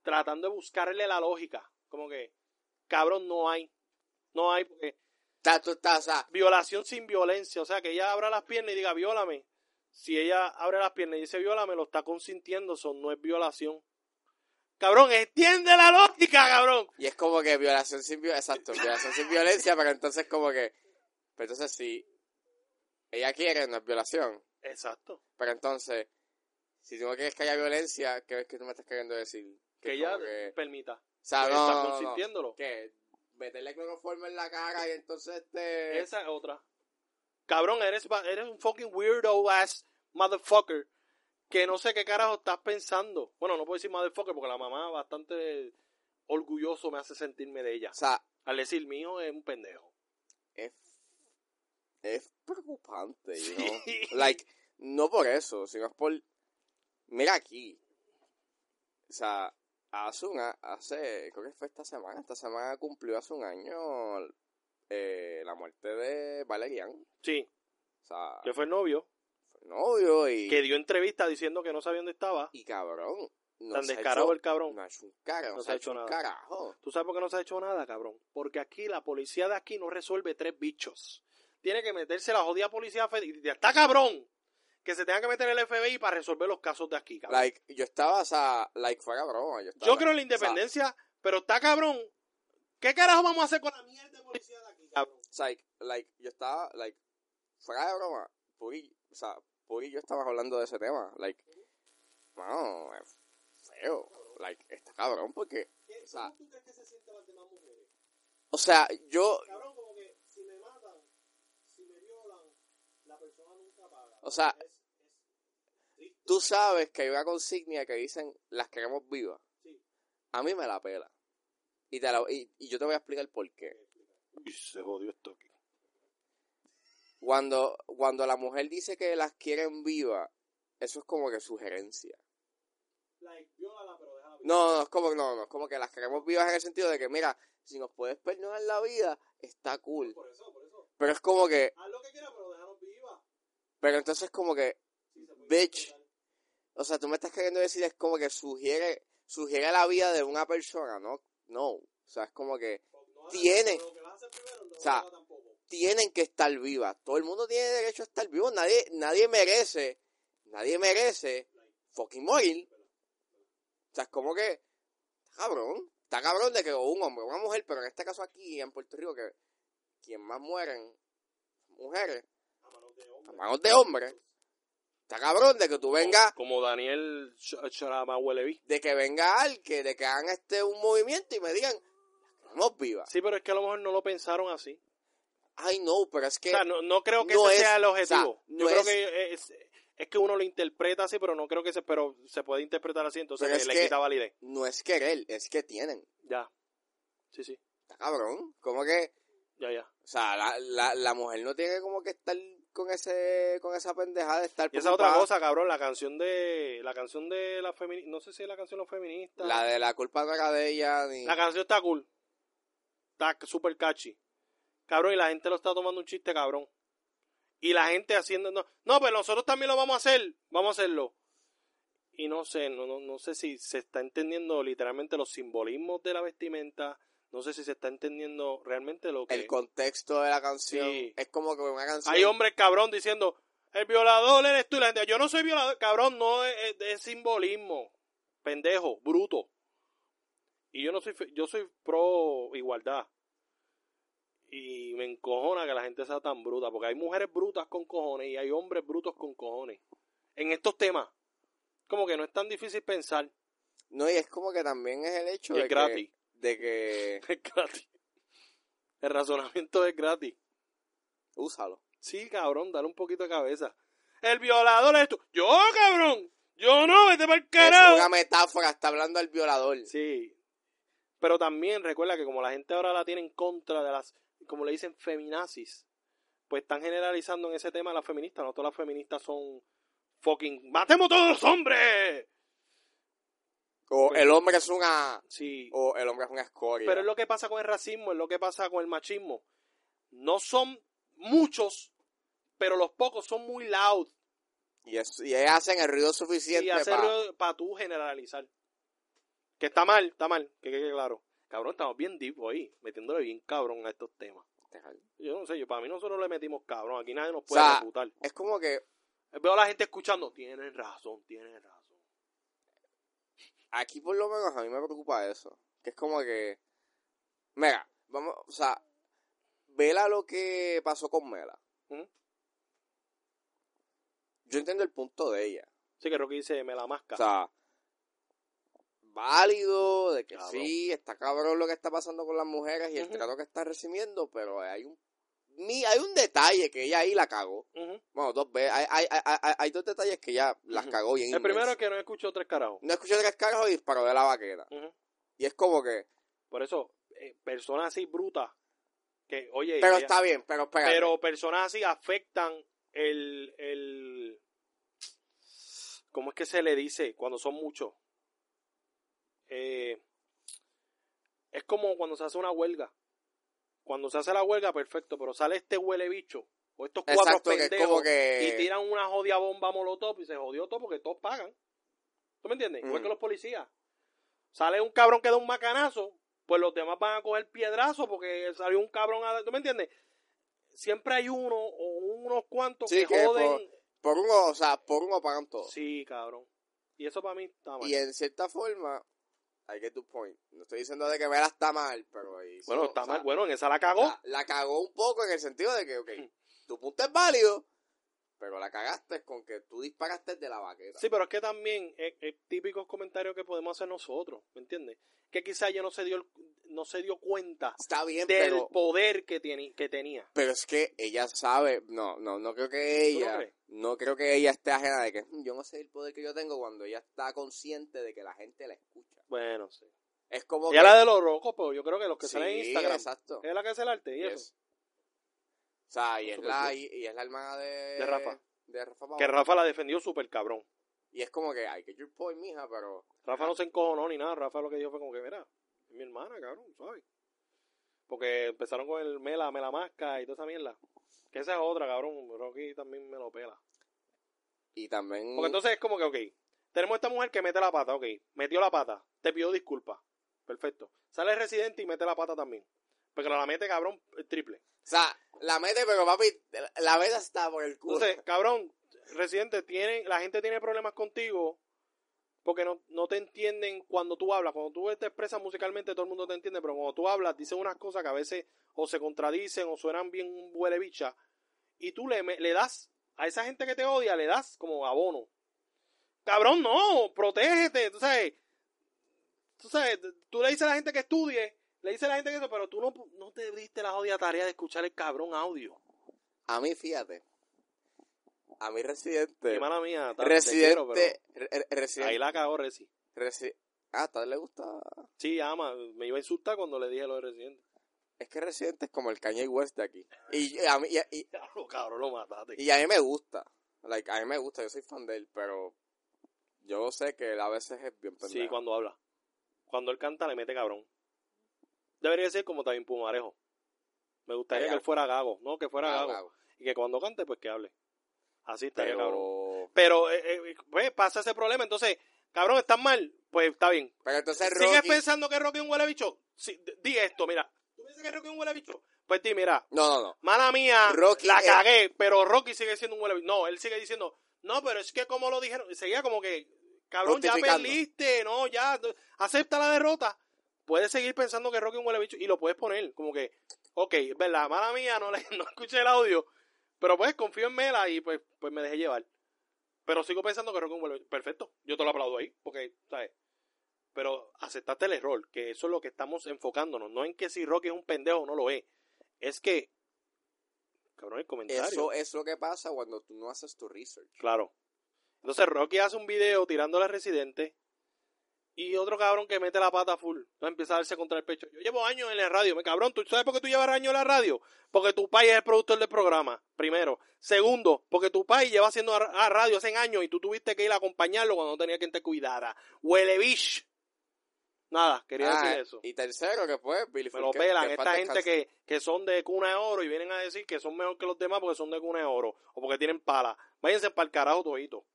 tratando de buscarle la lógica, como que, cabrón, no hay. No hay, porque Está, tú estás, o sea, violación sin violencia, o sea, que ella abra las piernas y diga, viólame. Si ella abre las piernas y dice, viólame, lo está consintiendo, eso no es violación. Cabrón, extiende la lógica, cabrón. y es como que violación sin violencia. Exacto, violación sin violencia, pero entonces, como que. Pero entonces, si ella quiere, no es violación. Exacto. Pero entonces, si tú no quieres que haya violencia, ¿qué es que tú me estás queriendo decir? Que ella que- permita. O sea, que no, está no, consintiéndolo. ¿Qué? Meterle cloroformo en la cara y entonces este... Esa es otra. Cabrón, eres, eres un fucking weirdo ass motherfucker. Que no sé qué carajo estás pensando. Bueno, no puedo decir motherfucker porque la mamá bastante orgulloso me hace sentirme de ella. O sea, Al decir mi hijo es un pendejo. es, es preocupante, Sí. know? Like, no por eso, sino es por... Mira aquí. O sea, hace un... a- Hace, creo que fue esta semana, esta semana cumplió hace un año eh, la muerte de Valerian. Sí, O sea, que fue el novio. Fue novio y... Que dio entrevista diciendo que no sabía dónde estaba. Y cabrón, no Tan descarado hecho- el cabrón. No ha hecho un carajo, No se ha hecho nada. carajo. ¿Tú sabes por qué no se ha hecho nada, cabrón? Porque aquí la policía de aquí no resuelve tres bichos. Tiene que meterse la jodida policía federal. Está cabrón que se tenga que meter el FBI para resolver los casos de aquí, cabrón. Like, yo estaba, o sea, like, fuera broma. Yo, estaba, Yo creo en la independencia, pero está cabrón. ¿Qué carajo vamos a hacer con la mierda de policía de aquí, cabrón? Like, like, yo estaba, like, fuera de broma. Puri, o sea, Puri y yo estábamos hablando de ese tema. Like, no, es feo. Like, está cabrón porque, O sea- ¿Cómo tú crees que se sienten las demás mujeres? o sea, yo, Cabrón, como que si me matan, si me violan, la persona nunca paga. o sea, Es, es tú sabes que hay una consigna que dicen, las queremos vivas. Sí. A mí me la pela. Y, te la- y, y yo te voy a explicar por qué. Uy, se jodió esto aquí. Cuando, cuando la mujer dice que las quieren vivas, eso es como que sugerencia. Like, viólala, pero déjala vivir. No, no, es como, no, no, es como que las queremos vivas en el sentido de que, mira, si nos puedes perdonar la vida, está cool. Por eso, por eso. Pero es como que, Haz lo que quieras, pero déjanos vivas. pero entonces como que, Sí, se puede Bitch. o sea, tú me estás queriendo decir es como que sugiere, sugiere la vida de una persona, ¿no? no. O sea, es como que Tiene. O sea, tienen que estar vivas. Todo el mundo tiene derecho a estar vivo. Nadie, nadie merece, nadie merece fucking morir. O sea, es como que, está cabrón. Está cabrón de que un hombre o una mujer, pero en este caso aquí en Puerto Rico, que quien más mueren mujeres a manos de hombres. Está cabrón de que tú vengas, Como Daniel Charamahuelevi. de que venga alguien, de que hagan este un movimiento y me digan, las queremos vivas. Sí, pero es que a lo mejor no lo pensaron así. Ay, no, pero es que... o sea, no, no creo que no ese es- sea el o sea, objetivo. no Yo creo es- que es, es que uno lo interpreta así, pero no creo que se, pero se puede interpretar así, entonces le, le que- quita validez. no es querer, es que tienen. Ya. Sí, sí. Está cabrón. Como que, Ya, ya. o sea, la, la, la mujer no tiene como que estar con ese con esa pendejada de estar Y esa otra cosa, cabrón, la canción de la canción de la feminista, no sé si es la canción de los feministas. La de la culpa no de ella ni... La canción está cool. Está super catchy. Cabrón, y la gente lo está tomando un chiste, cabrón. Y la gente haciendo... No, no pero nosotros también lo vamos a hacer. Vamos a hacerlo. Y no sé, no, no, no sé si se está entendiendo literalmente los simbolismos de la vestimenta. No sé si se está entendiendo realmente lo que... el contexto de la canción Sí. es como que una canción Hay hombres cabrón diciendo, el violador eres tú. La gente, yo no soy violador. Cabrón, no es, es- es simbolismo. Pendejo, bruto. Y yo no soy, yo soy pro igualdad. Y me encojona que la gente sea tan bruta. Porque hay mujeres brutas con cojones y hay hombres brutos con cojones. En estos temas. Como que no es tan difícil pensar. no y es como que también es el hecho Y de es gratis. que de que Es gratis. El razonamiento es gratis. úsalo Sí, cabrón, dale un poquito de cabeza. El violador es tú. Yo, cabrón. Yo no, vete para el es carajo. una metáfora está hablando del violador Sí. Pero también recuerda que como la gente ahora la tiene en contra de las, como le dicen, feminazis, pues están generalizando en ese tema a las feministas. No todas las feministas son fucking, matemos todos los hombres. o el hombre es una Sí. o el hombre es una escoria Pero es lo que pasa con el racismo, es lo que pasa con el machismo. No son muchos, pero los pocos son muy loud. y, es, y hacen el ruido Y suficiente para para tú generalizar. Que está mal, está mal, que quede claro. Cabrón, estamos bien deep hoy, metiéndole bien cabrón a estos temas. Yo no sé, yo para mí nosotros le metimos cabrón, aquí nadie nos puede sea, refutar. es como que Veo a la gente escuchando, tienen razón, tienen razón. aquí por lo menos a mí me preocupa eso. Que es como que. Mira, vamos, o sea, vela lo que pasó con Mela. Yo entiendo el punto de ella. Sí, que Rocky dice, me la masca. O sea, válido, de que Cabrón. sí, está cabrón lo que está pasando con las mujeres y el trato que está recibiendo, pero hay un. hay un detalle que ella ahí la cagó. Bueno, dos veces. Hay, hay, hay, hay, dos detalles que ella las cagó bien. El primero es que no escuchó tres carajos. No escuché tres carros y disparó de la vaquera. Y es como que. Por eso, eh, personas así brutas, que, oye, Pero ella- está bien, pero espérate. pero personas así afectan el, el, ¿cómo es que se le dice cuando son muchos? Eh, es como cuando se hace una huelga. Cuando se hace la huelga, perfecto, pero sale este huele bicho, o estos cuatro Exacto, que es pendejos, como que. y tiran una jodida bomba molotov y se jodió todo porque todos pagan. ¿Tú me entiendes? Igual que los policías. Sale un cabrón que da un macanazo, pues los demás van a coger piedrazo porque salió un cabrón a... ¿Tú me entiendes? Siempre hay uno o unos cuantos Sí, que, que joden. Por uno, o sea, por uno pagan todo. Sí, cabrón. Y eso para mí está mal. Y en cierta forma, I get tu point. No estoy diciendo de que Mela está mal, pero hizo- Bueno, está o sea, mal. Bueno, en esa la cagó. La, la cagó un poco en el sentido de que, ok, tu punto es válido, pero la cagaste con que tú disparaste de la vaqueta. Sí, pero es que también es, es típicos comentarios que podemos hacer nosotros, ¿me entiendes? Que quizá ella no se dio el- no se dio cuenta Está bien, del pero, poder que, tiene, que tenía. pero es que ella sabe, no, no, no creo que ¿Tú no ella, no creo que ella esté ajena de que "Mm, yo no sé el poder que yo tengo cuando ella está consciente de que la gente la escucha. Bueno, sí. Es como Ella que... la de los rocos, pero yo creo que los que Sí, salen en Instagram. exacto. Es la que hace el arte y Yes. eso. O sea, y es, la, y, y es la hermana de... De Rafa. De Rafa. Que Rafa la defendió súper cabrón. Y es como que, I get your point, mija, pero... Rafa no se encojonó ni nada. Rafa lo que dijo fue como que, mira, es mi hermana, cabrón, ¿sabes? Porque empezaron con el mela, mela masca y toda esa mierda. Que esa es otra, cabrón. Rocky también me lo pela. Y también... Porque entonces es como que, ok, tenemos esta mujer que mete la pata, ok, metió la pata, te pidió disculpas. Perfecto. Sale el residente y mete la pata también. Porque la mete, cabrón, el triple. O sea, la mete, pero papi, la veda está por el culo. Entonces, cabrón, residente, tiene, la gente tiene problemas contigo porque no, no te entienden cuando tú hablas. Cuando tú te expresas musicalmente, todo el mundo te entiende, pero cuando tú hablas, dices unas cosas que a veces o se contradicen o suenan bien huele bicha, y tú le, le das a esa gente que te odia, le das como abono. Cabrón, no, protégete, tú sabes. Tú sabes, tú le dices a la gente que estudie, le dices a la gente que eso, pero tú no, no te diste la odia tarea de escuchar el cabrón audio. A mí, fíjate. A mí Residente. Mi mala mía. ta- te Residente. quiero, pero re- re- Residente. ahí la cagó Resi. Resi- ah, ¿a tal le gusta? Sí, ama, me iba a insultar cuando le dije lo de Residente. Es que Residente es como el Kanye West de aquí. Y a mí, y, y- Diablo, cabrón, lo mataste. y a mí me gusta. Like, a mí me gusta, yo soy fan de él, pero yo sé que él a veces es bien pendejo. Sí, cuando habla. Cuando él canta le mete cabrón. Debería ser como también Pumarejo. Me gustaría Estaría- que él fuera gago, no que fuera Ah, gago. gago. Y que cuando cante, pues que hable. Así estaría cabrón. Pero, Pero, eh, eh, pues, pasa ese problema. Entonces, cabrón, estás mal. Pues está bien. pero entonces ¿Sigues Rocky... pensando que Rocky es un huele bicho? Sí, di esto, mira. ¿Tú piensas que Rocky es un huele bicho? Pues di, mira. No, no, no. Mala mía, Rocky la es- cagué, pero Rocky sigue siendo un huele bicho. No, él sigue diciendo, no, pero es que como lo dijeron, seguía como que, cabrón, ya perdiste, no, ya, acepta la derrota. Puedes seguir pensando que Rocky es un huele bicho y lo puedes poner, como que, ok, es verdad, mala mía, no, le, no escuché el audio, pero pues confío en Mela y pues, pues me dejé llevar. Pero sigo pensando que Rocky es un huele bicho. Perfecto, yo te lo aplaudo ahí, porque, ¿sabes? Pero aceptaste el error, que eso es lo que estamos enfocándonos, no en que si Rocky es un pendejo o no lo es, es que, cabrón, el comentario. Eso es lo que pasa cuando tú no haces tu research. Claro. Entonces Rocky hace un video tirándole a Residente y otro cabrón que mete la pata full. No empieza a darse contra el pecho. Yo llevo años en la radio. Me cabrón, ¿tú sabes por qué tú llevas años en la radio? Porque tu país es el productor del programa, primero. Segundo, porque tu país lleva haciendo a radio hace años y tú tuviste que ir a acompañarlo cuando no tenía quien te cuidara. Huele. Nada, quería Ah, decir eso. Y tercero, que fue Billy Me lo pelan esta gente que, que son de cuna de oro y vienen a decir que son mejor que los demás porque son de cuna de oro o porque tienen pala. Váyanse para el carajo todito.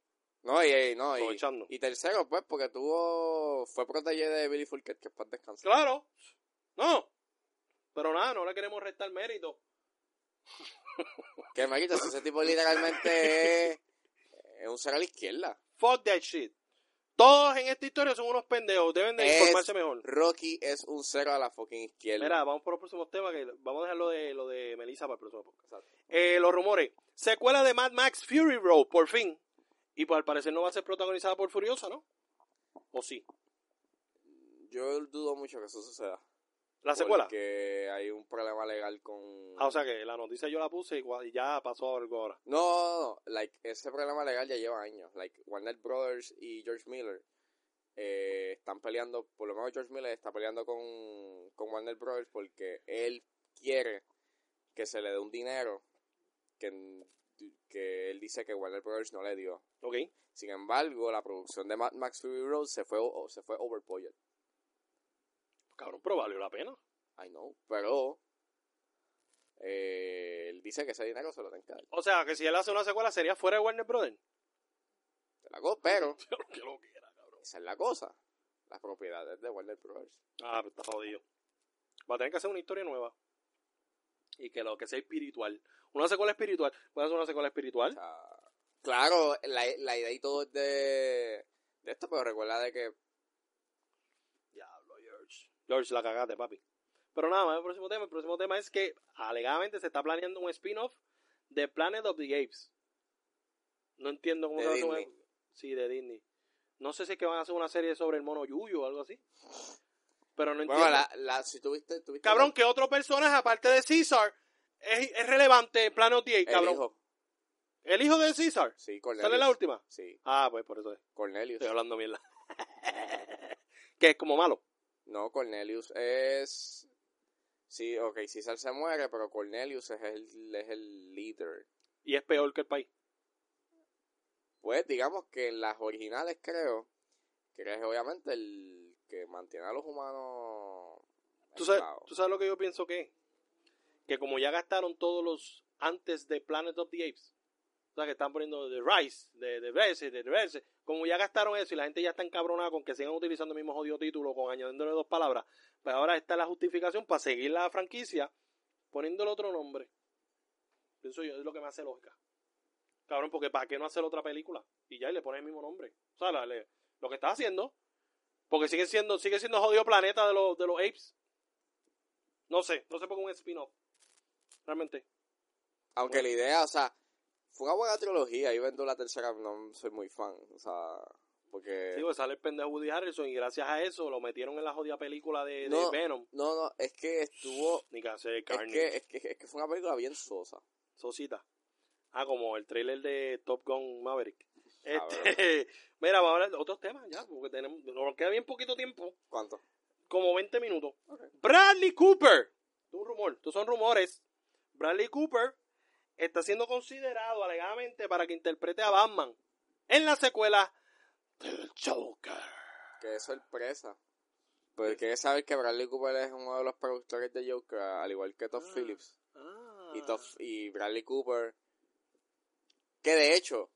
No, y, no, y, y tercero, pues, porque tuvo... Fue protege de Billy Fulker, que paz descanse. Claro. No. Pero nada, no le queremos restar mérito. Que, Marito, si ese tipo literalmente es, es un ser a la izquierda. Fuck that shit. Todos en esta historia son unos pendejos. Deben de Es- informarse mejor. Rocky es un cero a la fucking izquierda. Mira, vamos por los próximos temas. que Vamos a dejar lo de, lo de Melissa para el próximo podcast. Eh, los rumores. Secuela de Mad Max Fury Road, por fin. Y pues al parecer no va a ser protagonizada por Furiosa, ¿no? ¿O sí? Yo dudo mucho que eso suceda. ¿La secuela? Porque hay un problema legal con... Ah, o sea que la noticia yo la puse y ya pasó algo ahora. No, no, no, like, ese problema legal ya lleva años. Like, Warner Brothers y George Miller eh, están peleando, por lo menos George Miller está peleando con, con Warner Brothers porque él quiere que se le dé un dinero que, que él dice que Warner Brothers no le dio. ¿Ok? Sin embargo, la producción de Mad Max Fury Road se fue, o- se fue overpowered. Cabrón, pero valió la pena. I know, pero eh, él dice que ese dinero se lo dar. O sea, que si él hace una secuela sería fuera de Warner Brothers. Se la Pero que lo quiera, cabrón. esa es la cosa. Las propiedades de Warner Brothers. Ah, pues está jodido. Va a tener que hacer una historia nueva. Y que lo que sea espiritual. Una secuela espiritual. ¿Puede hacer una secuela O espiritual? sea, claro, la, la idea y todo es de, de esto, pero recuerda de que Diablo, George. George, la cagaste, papi. Pero nada más, el próximo tema. El próximo tema es que alegadamente se está planeando un spin-off de Planet of the Apes. No entiendo cómo se va a. Sí, de Disney. No sé si es que van a hacer una serie sobre el mono Yuyo o algo así. Pero no entiendo. bueno, la, la, si tuviste, tuviste Cabrón, que otro personaje aparte de Caesar es, es relevante en of the Apes, el cabrón. hijo. El hijo de Caesar. Sí, Cornelius. ¿Sale la última? Sí, Ah, pues por eso es. Cornelius. Estoy hablando mierda. que es como malo. No, Cornelius es... Sí, ok, César se muere, pero Cornelius es el, es el líder. Y es peor que el país. Pues digamos que en las originales creo, que es obviamente el que mantiene a los humanos... ¿Tú sabes. ¿Tú sabes lo que yo pienso que es? Que como ya gastaron todos los antes de Planet of the Apes, o sea, que están poniendo The Rise, de The Rise, de The Rise, como ya gastaron eso y la gente ya está encabronada con que sigan utilizando el mismo jodido título con añadiéndole dos palabras, pues ahora está la justificación para seguir la franquicia poniéndole otro nombre. Pienso yo, es lo que me hace lógica. Cabrón, porque ¿para qué no hacer otra película? Y ya y le pones el mismo nombre. O sea, le- lo que está haciendo. Porque sigue siendo, sigue siendo jodido planeta de los, de los apes. No sé, no sé por qué un spin-off. Realmente. Aunque la idea, o sea, fue una buena trilogía. Yo vendo la tercera, no soy muy fan. O sea, porque. Sí, pues sale el pendejo Woody Harrelson y gracias a eso lo metieron en la jodida película de, de No. Venom. No, no, es que estuvo. Ni Es Carnage. que, es, que, es que fue una película bien sosa. Sosita. Ah, como el trailer de Top Gun Maverick. Cabrón. Este, mira, vamos a hablar de otros temas ya, porque tenemos, nos queda bien poquito tiempo, ¿Cuánto? como 20 minutos. Bradley Cooper, un rumor, estos son rumores. Bradley Cooper está siendo considerado alegadamente para que interprete a Batman en la secuela del Joker. Es sorpresa. Porque saber que Bradley Cooper es uno de los productores de Joker, al igual que Todd Ah. Phillips. Ah. Y, Todd- y Bradley Cooper. Que de hecho,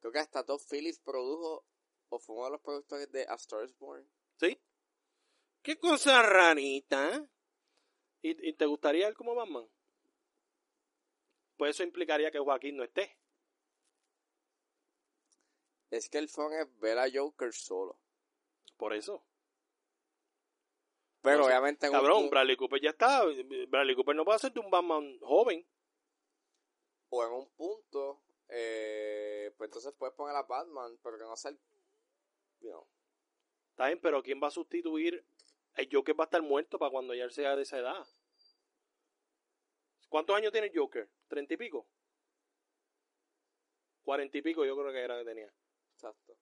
creo que hasta Todd Phillips produjo o fue uno de los productores de A Star is Born. ¿Sí? ¿Qué cosa rarita? ¿eh? ¿Y, y te gustaría él como Batman? Pues eso implicaría que Joaquín no esté. Es que el fan es ver a Joker solo. Por eso. Pero No obviamente en un Cabrón, pu- Bradley Cooper ya está. Bradley Cooper no puede hacerte un Batman joven. o en un punto, eh, pues entonces puedes poner a Batman, pero que no sea el... know, Está bien, pero ¿quién va a sustituir? El Joker va a estar muerto para cuando ya él sea de esa edad. ¿Cuántos años tiene Joker? ¿Treinta y pico? Cuarenta y pico yo creo que era que tenía. Exacto.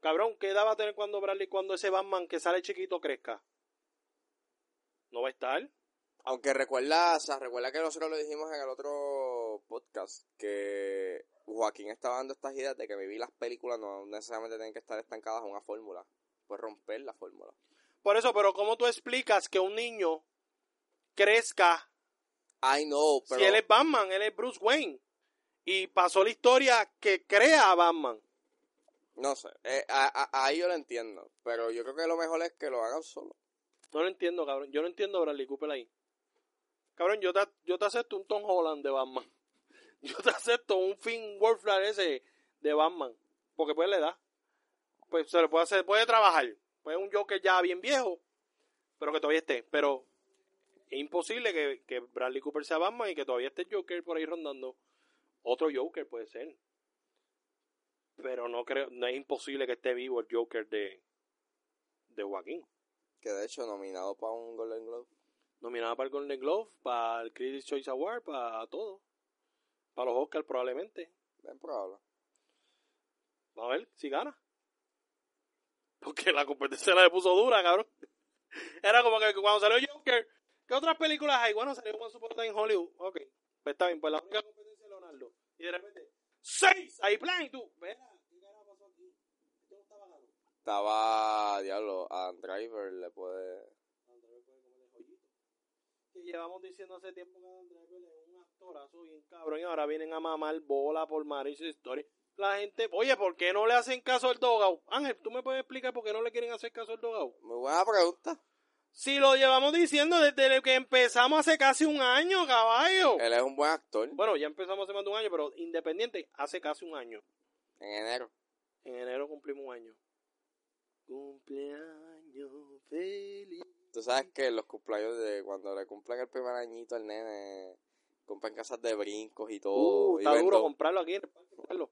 Cabrón, ¿qué edad va a tener cuando Bradley, cuando ese Batman que sale chiquito crezca? ¿No va a estar? Aunque recuerda, o sea, recuerda que nosotros lo dijimos en el otro podcast, que Joaquín estaba dando estas ideas de que vivir las películas no necesariamente tienen que estar estancadas en una fórmula. Pues romper la fórmula. Por eso, pero ¿cómo tú explicas que un niño crezca I know, pero... si él es Batman, él es Bruce Wayne? Y pasó la historia que crea a Batman. No sé, eh, ahí yo lo entiendo, pero yo creo que lo mejor es que lo hagan solo. No lo entiendo, cabrón. Yo no entiendo a Bradley Cooper ahí. Cabrón, yo te, yo te acepto un Tom Holland de Batman. Yo te acepto un Finn Wolfhard ese de Batman. Porque pues le da. Pues se le puede hacer, puede trabajar. Pues un Joker ya bien viejo. Pero que todavía esté. Pero es imposible que, que Bradley Cooper sea Batman y que todavía esté Joker por ahí rondando. Otro Joker puede ser. Pero no creo, no es imposible que esté vivo el Joker de, de Joaquín. Que de hecho nominado para un Golden Globe. nominada para el Golden Globe, para el Critics Choice Award, para todo. Para los Oscars probablemente. Es probable. Vamos a ver si gana. Porque la competencia la le puso dura, cabrón. Era como que cuando salió Joker, ¿qué otras películas hay? Bueno, salió Once Upon a in Hollywood. Ok, pues está bien, pues la única competencia es Leonardo. Y de repente, ¡seis! Ahí plan, y tú, no estaba diablo, a Driver le puede... Que llevamos diciendo hace tiempo que Andrés es un actorazo bien cabrón y ahora vienen a mamar bola por Mauricio Story. La gente, oye, ¿por qué no le hacen caso al Dogao? Ángel, ¿tú me puedes explicar por qué no le quieren hacer caso al Dogao? Muy buena pregunta. Si lo llevamos diciendo desde que empezamos hace casi un año, caballo. Él es un buen actor. Bueno, ya empezamos hace más de un año, pero independiente, hace casi un año. En enero. En enero cumplimos un año. Cumpleaños feliz. Tú sabes que los cumpleaños de cuando le cumplen el primer añito al nene, compran casas de brincos y todo. Uh, está duro todo. comprarlo aquí en el parque, comprarlo.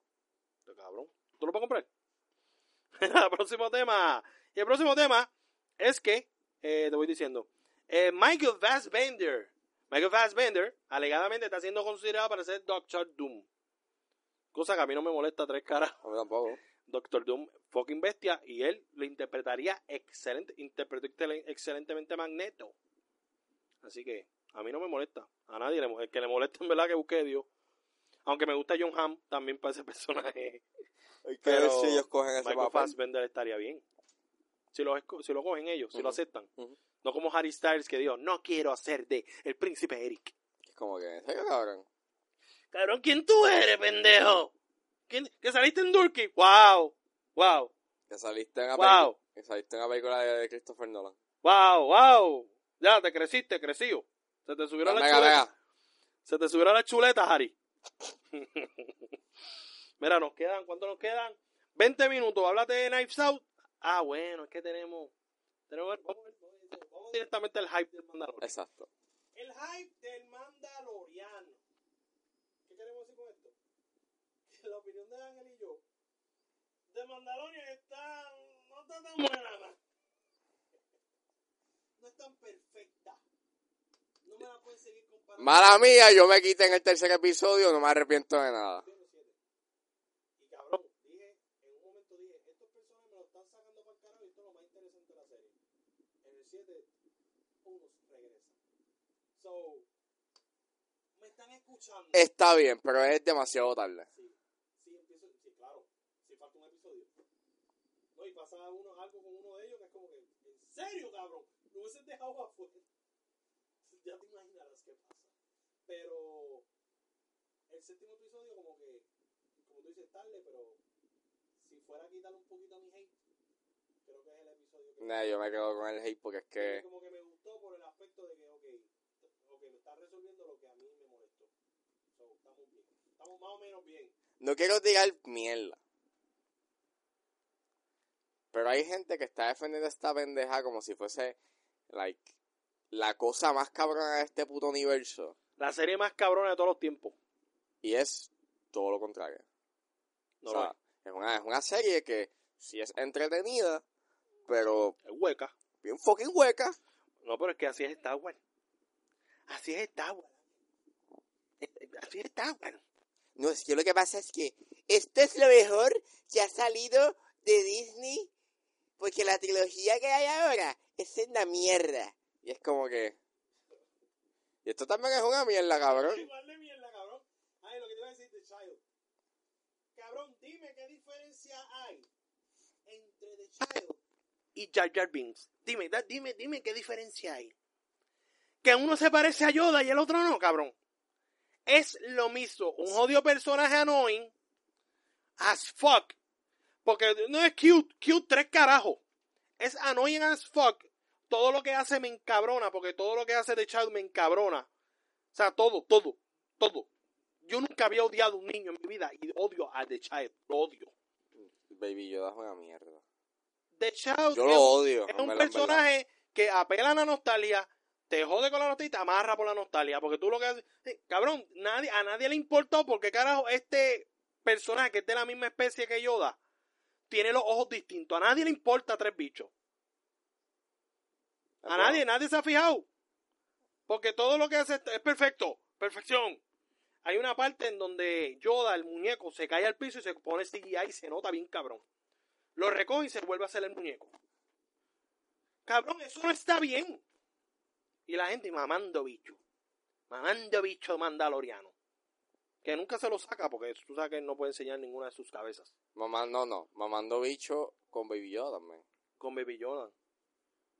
Cabrón. ¿Tú lo puedes comprar? el próximo tema. Y el próximo tema es que, eh, te voy diciendo, eh, Michael Fassbender. Michael Fassbender, alegadamente, está siendo considerado para ser Doctor Doom. Cosa que a mí no me molesta tres caras. A mí tampoco. Doctor Doom, fucking bestia, y él lo interpretaría excelente, interpretó excelen- excelentemente Magneto. Así que a mí no me molesta, a nadie le mo- el que le molesta en verdad que busque a Dios. Aunque me gusta John Hamm también para ese personaje. Pero si ellos cogen ese Michael papel. Fassbender estaría bien. Si lo, si lo cogen ellos, si lo aceptan. No como Harry Styles que dijo, no quiero hacer de el príncipe Eric. Es como que, ¿en serio, cabrón? Cabrón, ¿quién tú eres, pendejo? ¿Quién, ¿Que saliste en Durkee? ¡Wow! Wow, Que saliste en Wow. que saliste en la película de Christopher Nolan. wow, wow. Ya, te creciste, creció. Se te subieron No, las chuletas. Se te subieron las chuletas, Harry. Mira, nos quedan, ¿cuánto nos quedan? 20 minutos. Háblate de Knives Out. Ah, bueno, es que tenemos. tenemos vamos, vamos directamente al hype del Mandalorian. Exacto. El hype del Mandaloriano. ¿Qué queremos decir con esto? Que la opinión de Ángel y yo de Mandalorian está. no está tan buena. No es tan perfecta. No me la pueden seguir comparando. Mala mía, yo me quité en el tercer episodio, no me arrepiento de nada. Y cabrón, dije, en un momento dije, estos personajes me lo están sacando para el carajo y esto es lo más interesante de la serie. En el 7, uno regresa. So, me están escuchando. Está bien, pero es demasiado tarde. Sí, sí, empiezo, sí, claro, sí falta un episodio. No, y pasa uno, algo con uno de ellos que es como que, ¿en serio, cabrón? Lo hubiesen dejado afuera. Ya te imaginarás qué pasa. Pero el séptimo episodio como que, como tú dices, tarde, pero si fuera a quitarle un poquito a mi hate, creo que es el episodio que... Nah, yo me quedo con el hate porque es que... Como que me gustó por el aspecto de que, ok, ok, me está resolviendo lo que a mí me estamos más o menos bien. No quiero tirar mierda. Pero hay gente que está defendiendo esta pendeja como si fuese, like, la cosa más cabrona de este puto universo. La serie más cabrona de todos los tiempos. Y es todo lo contrario. No o sea, es una, es una serie que sí es entretenida, pero es. Es hueca. bien fucking hueca. No, pero es que así es Star Wars. Así es Star Wars. Así es Star Wars. No, es que lo que pasa es que esto es lo mejor que ha salido de Disney, porque la trilogía que hay ahora es una mierda. Y es como que... Y esto también es una mierda, cabrón. Igual de mierda, cabrón. Ay, lo que te iba a decir de Child. Cabrón, dime qué diferencia hay entre The Child y Jar Jar Binks. Dime, da- dime, dime qué diferencia hay. Que uno se parece a Yoda y el otro no, cabrón. Es lo mismo. Un jodido personaje annoying as fuck. Porque no es cute, cute tres carajos. Es annoying as fuck. Todo lo que hace me encabrona, porque todo lo que hace The Child me encabrona. O sea, todo, todo, todo. Yo nunca había odiado a un niño en mi vida y odio a The Child. Lo odio. Baby Yoda es una mierda. The Child Yo es, lo odio. es un verdad. personaje que apela a la nostalgia, te jode con la nostalgia y te amarra por la nostalgia. Porque tú lo que haces. Cabrón, nadie, a nadie le importó porque carajo este personaje que es de la misma especie que Yoda tiene los ojos distintos. A nadie le importa tres bichos. A nadie, nadie se ha fijado. Porque todo lo que hace es- es perfecto. Perfección. Hay una parte en donde Yoda, el muñeco, se cae al piso y se pone CGI y se nota bien cabrón. Lo recoge y se vuelve a hacer el muñeco. Cabrón, eso no está bien. Y la gente mamando bicho. Mamando bicho mandaloriano. Que nunca se lo saca porque tú sabes que él no puede enseñar ninguna de sus cabezas. Mamá, no, no. Mamando bicho con Baby Yoda también. con Baby Yoda.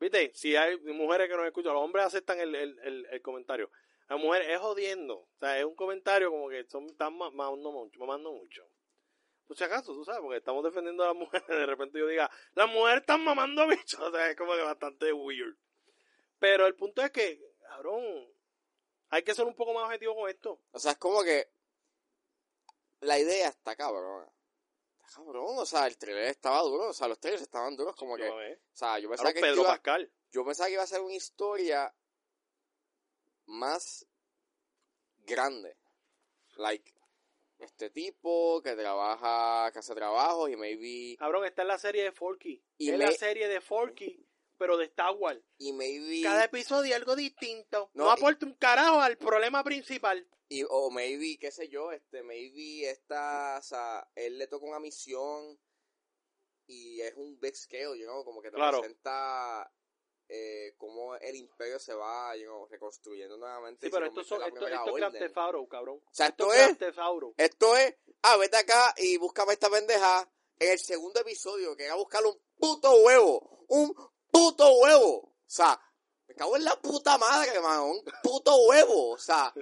¿Viste? Si hay mujeres que nos escuchan, los hombres aceptan el, el, el, el comentario. La mujer es jodiendo. O sea, es un comentario como que son, están ma- mamando mucho. Mamando mucho. Por si acaso, tú sabes, porque estamos defendiendo a las mujeres. De repente yo diga, las mujeres están mamando bicho. O sea, es como que bastante weird. Pero el punto es que, cabrón, hay que ser un poco más objetivo con esto. O sea, es como que la idea está cabrona. Está cabrón, o sea, el trailer estaba duro, o sea, los trailers estaban duros como que, Yo, o eh. sea, yo pensaba Cabrón, que Pedro iba, Pascal. yo pensaba que iba a ser una historia más grande. Like, este tipo que trabaja, que hace trabajos y maybe, Cabrón, esta es la serie de Forky. Y es me- la serie de Forky, pero de Star Wars. y maybe, Cada episodio algo distinto. No, No, aporta un carajo al problema principal. y, o maybe, qué sé yo, este, maybe esta, o sea, él le toca una misión y es un big scale, you know, como que te Claro. presenta eh, cómo el imperio se va, you know, reconstruyendo nuevamente. Sí, pero esto, son, esto, esto es Auto, cabrón. O sea, esto es es, Auto. esto es, ah, vete acá y búscame esta pendeja en el segundo episodio, que era buscar un puto huevo, un puto huevo. O sea, me cago en la puta madre, hermano, un puto huevo. O sea,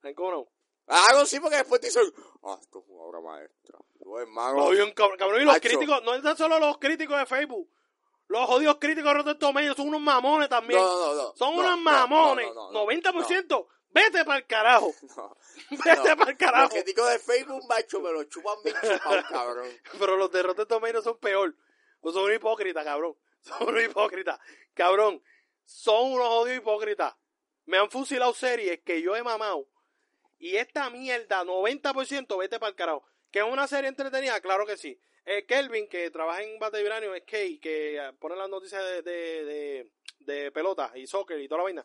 ¿Saben cómo no? Hago sí porque después te dicen, ah, esto es una obra maestra. No, hermano. Lo bien, cabrón, cabrón, y los críticos, no es solo los críticos de Facebook. Los jodidos críticos de Rotten Tomatoes son unos mamones también. No, no, no. son no, unos no, mamones. no, no, no, 90%. Vete para el carajo. No. Vete No. para el Los carajo. críticos de Facebook, macho, me lo chupan bien chupado, cabrón. Pero los de Rotten Tomatoes son peor. No son unos hipócritas, cabrón. Son unos hipócritas. Cabrón, son unos jodidos hipócritas. Me han fusilado series que yo he mamado. Y esta mierda, 90%, vete para el carajo. Que es una serie entretenida, claro que sí. Eh, Kelvin, que trabaja en Bate Uranio, es Kay, que eh, pone las noticias de, de, de, de y soccer y toda la vaina.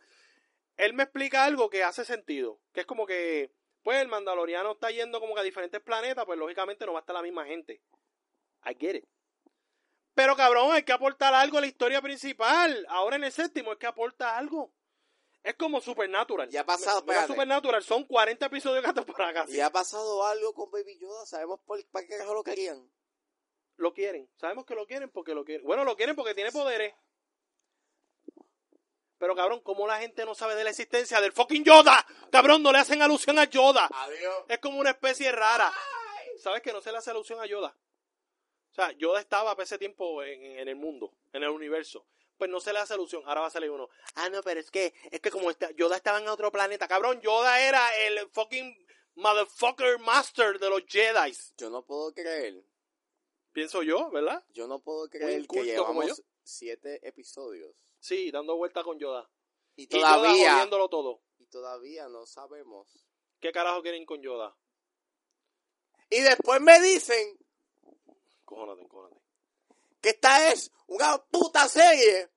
Él me explica algo que hace sentido. Que es como que, pues el mandaloriano está yendo como que a diferentes planetas, pues lógicamente no va a estar la misma gente. I get it. Pero cabrón, hay que aportar algo a la historia principal. Ahora en el séptimo es que aporta algo. Es como Supernatural. Ya ha pasado, Mira. Supernatural son 40 episodios cada temporada casi. Y ha pasado algo con Baby Yoda, sabemos por, para qué lo querían. Lo quieren. Sabemos que lo quieren porque lo quieren. Bueno, lo quieren porque tiene poderes. Pero cabrón, ¿cómo la gente no sabe de la existencia del fucking Yoda? Cabrón, no le hacen alusión a Yoda. Adiós. Es como una especie rara. ¿Sabes que no se le hace alusión a Yoda? O sea, Yoda estaba para ese tiempo en, en el mundo, en el universo. Pues no se le hace alusión. Ahora va a salir uno. Ah, no, pero es que, es que como está, Yoda estaba en otro planeta. Cabrón, Yoda era el fucking motherfucker master de los Jedi. Yo no puedo creer, Pienso yo, ¿verdad? yo no puedo creer que como llevamos yo. siete episodios. Sí, dando vuelta con Yoda. Y Y Yoda todavía, jodiéndolo todo. y todavía no sabemos. ¿Qué carajo quieren con Yoda? Y después me dicen Cójonate, cójonate. que esta es una puta serie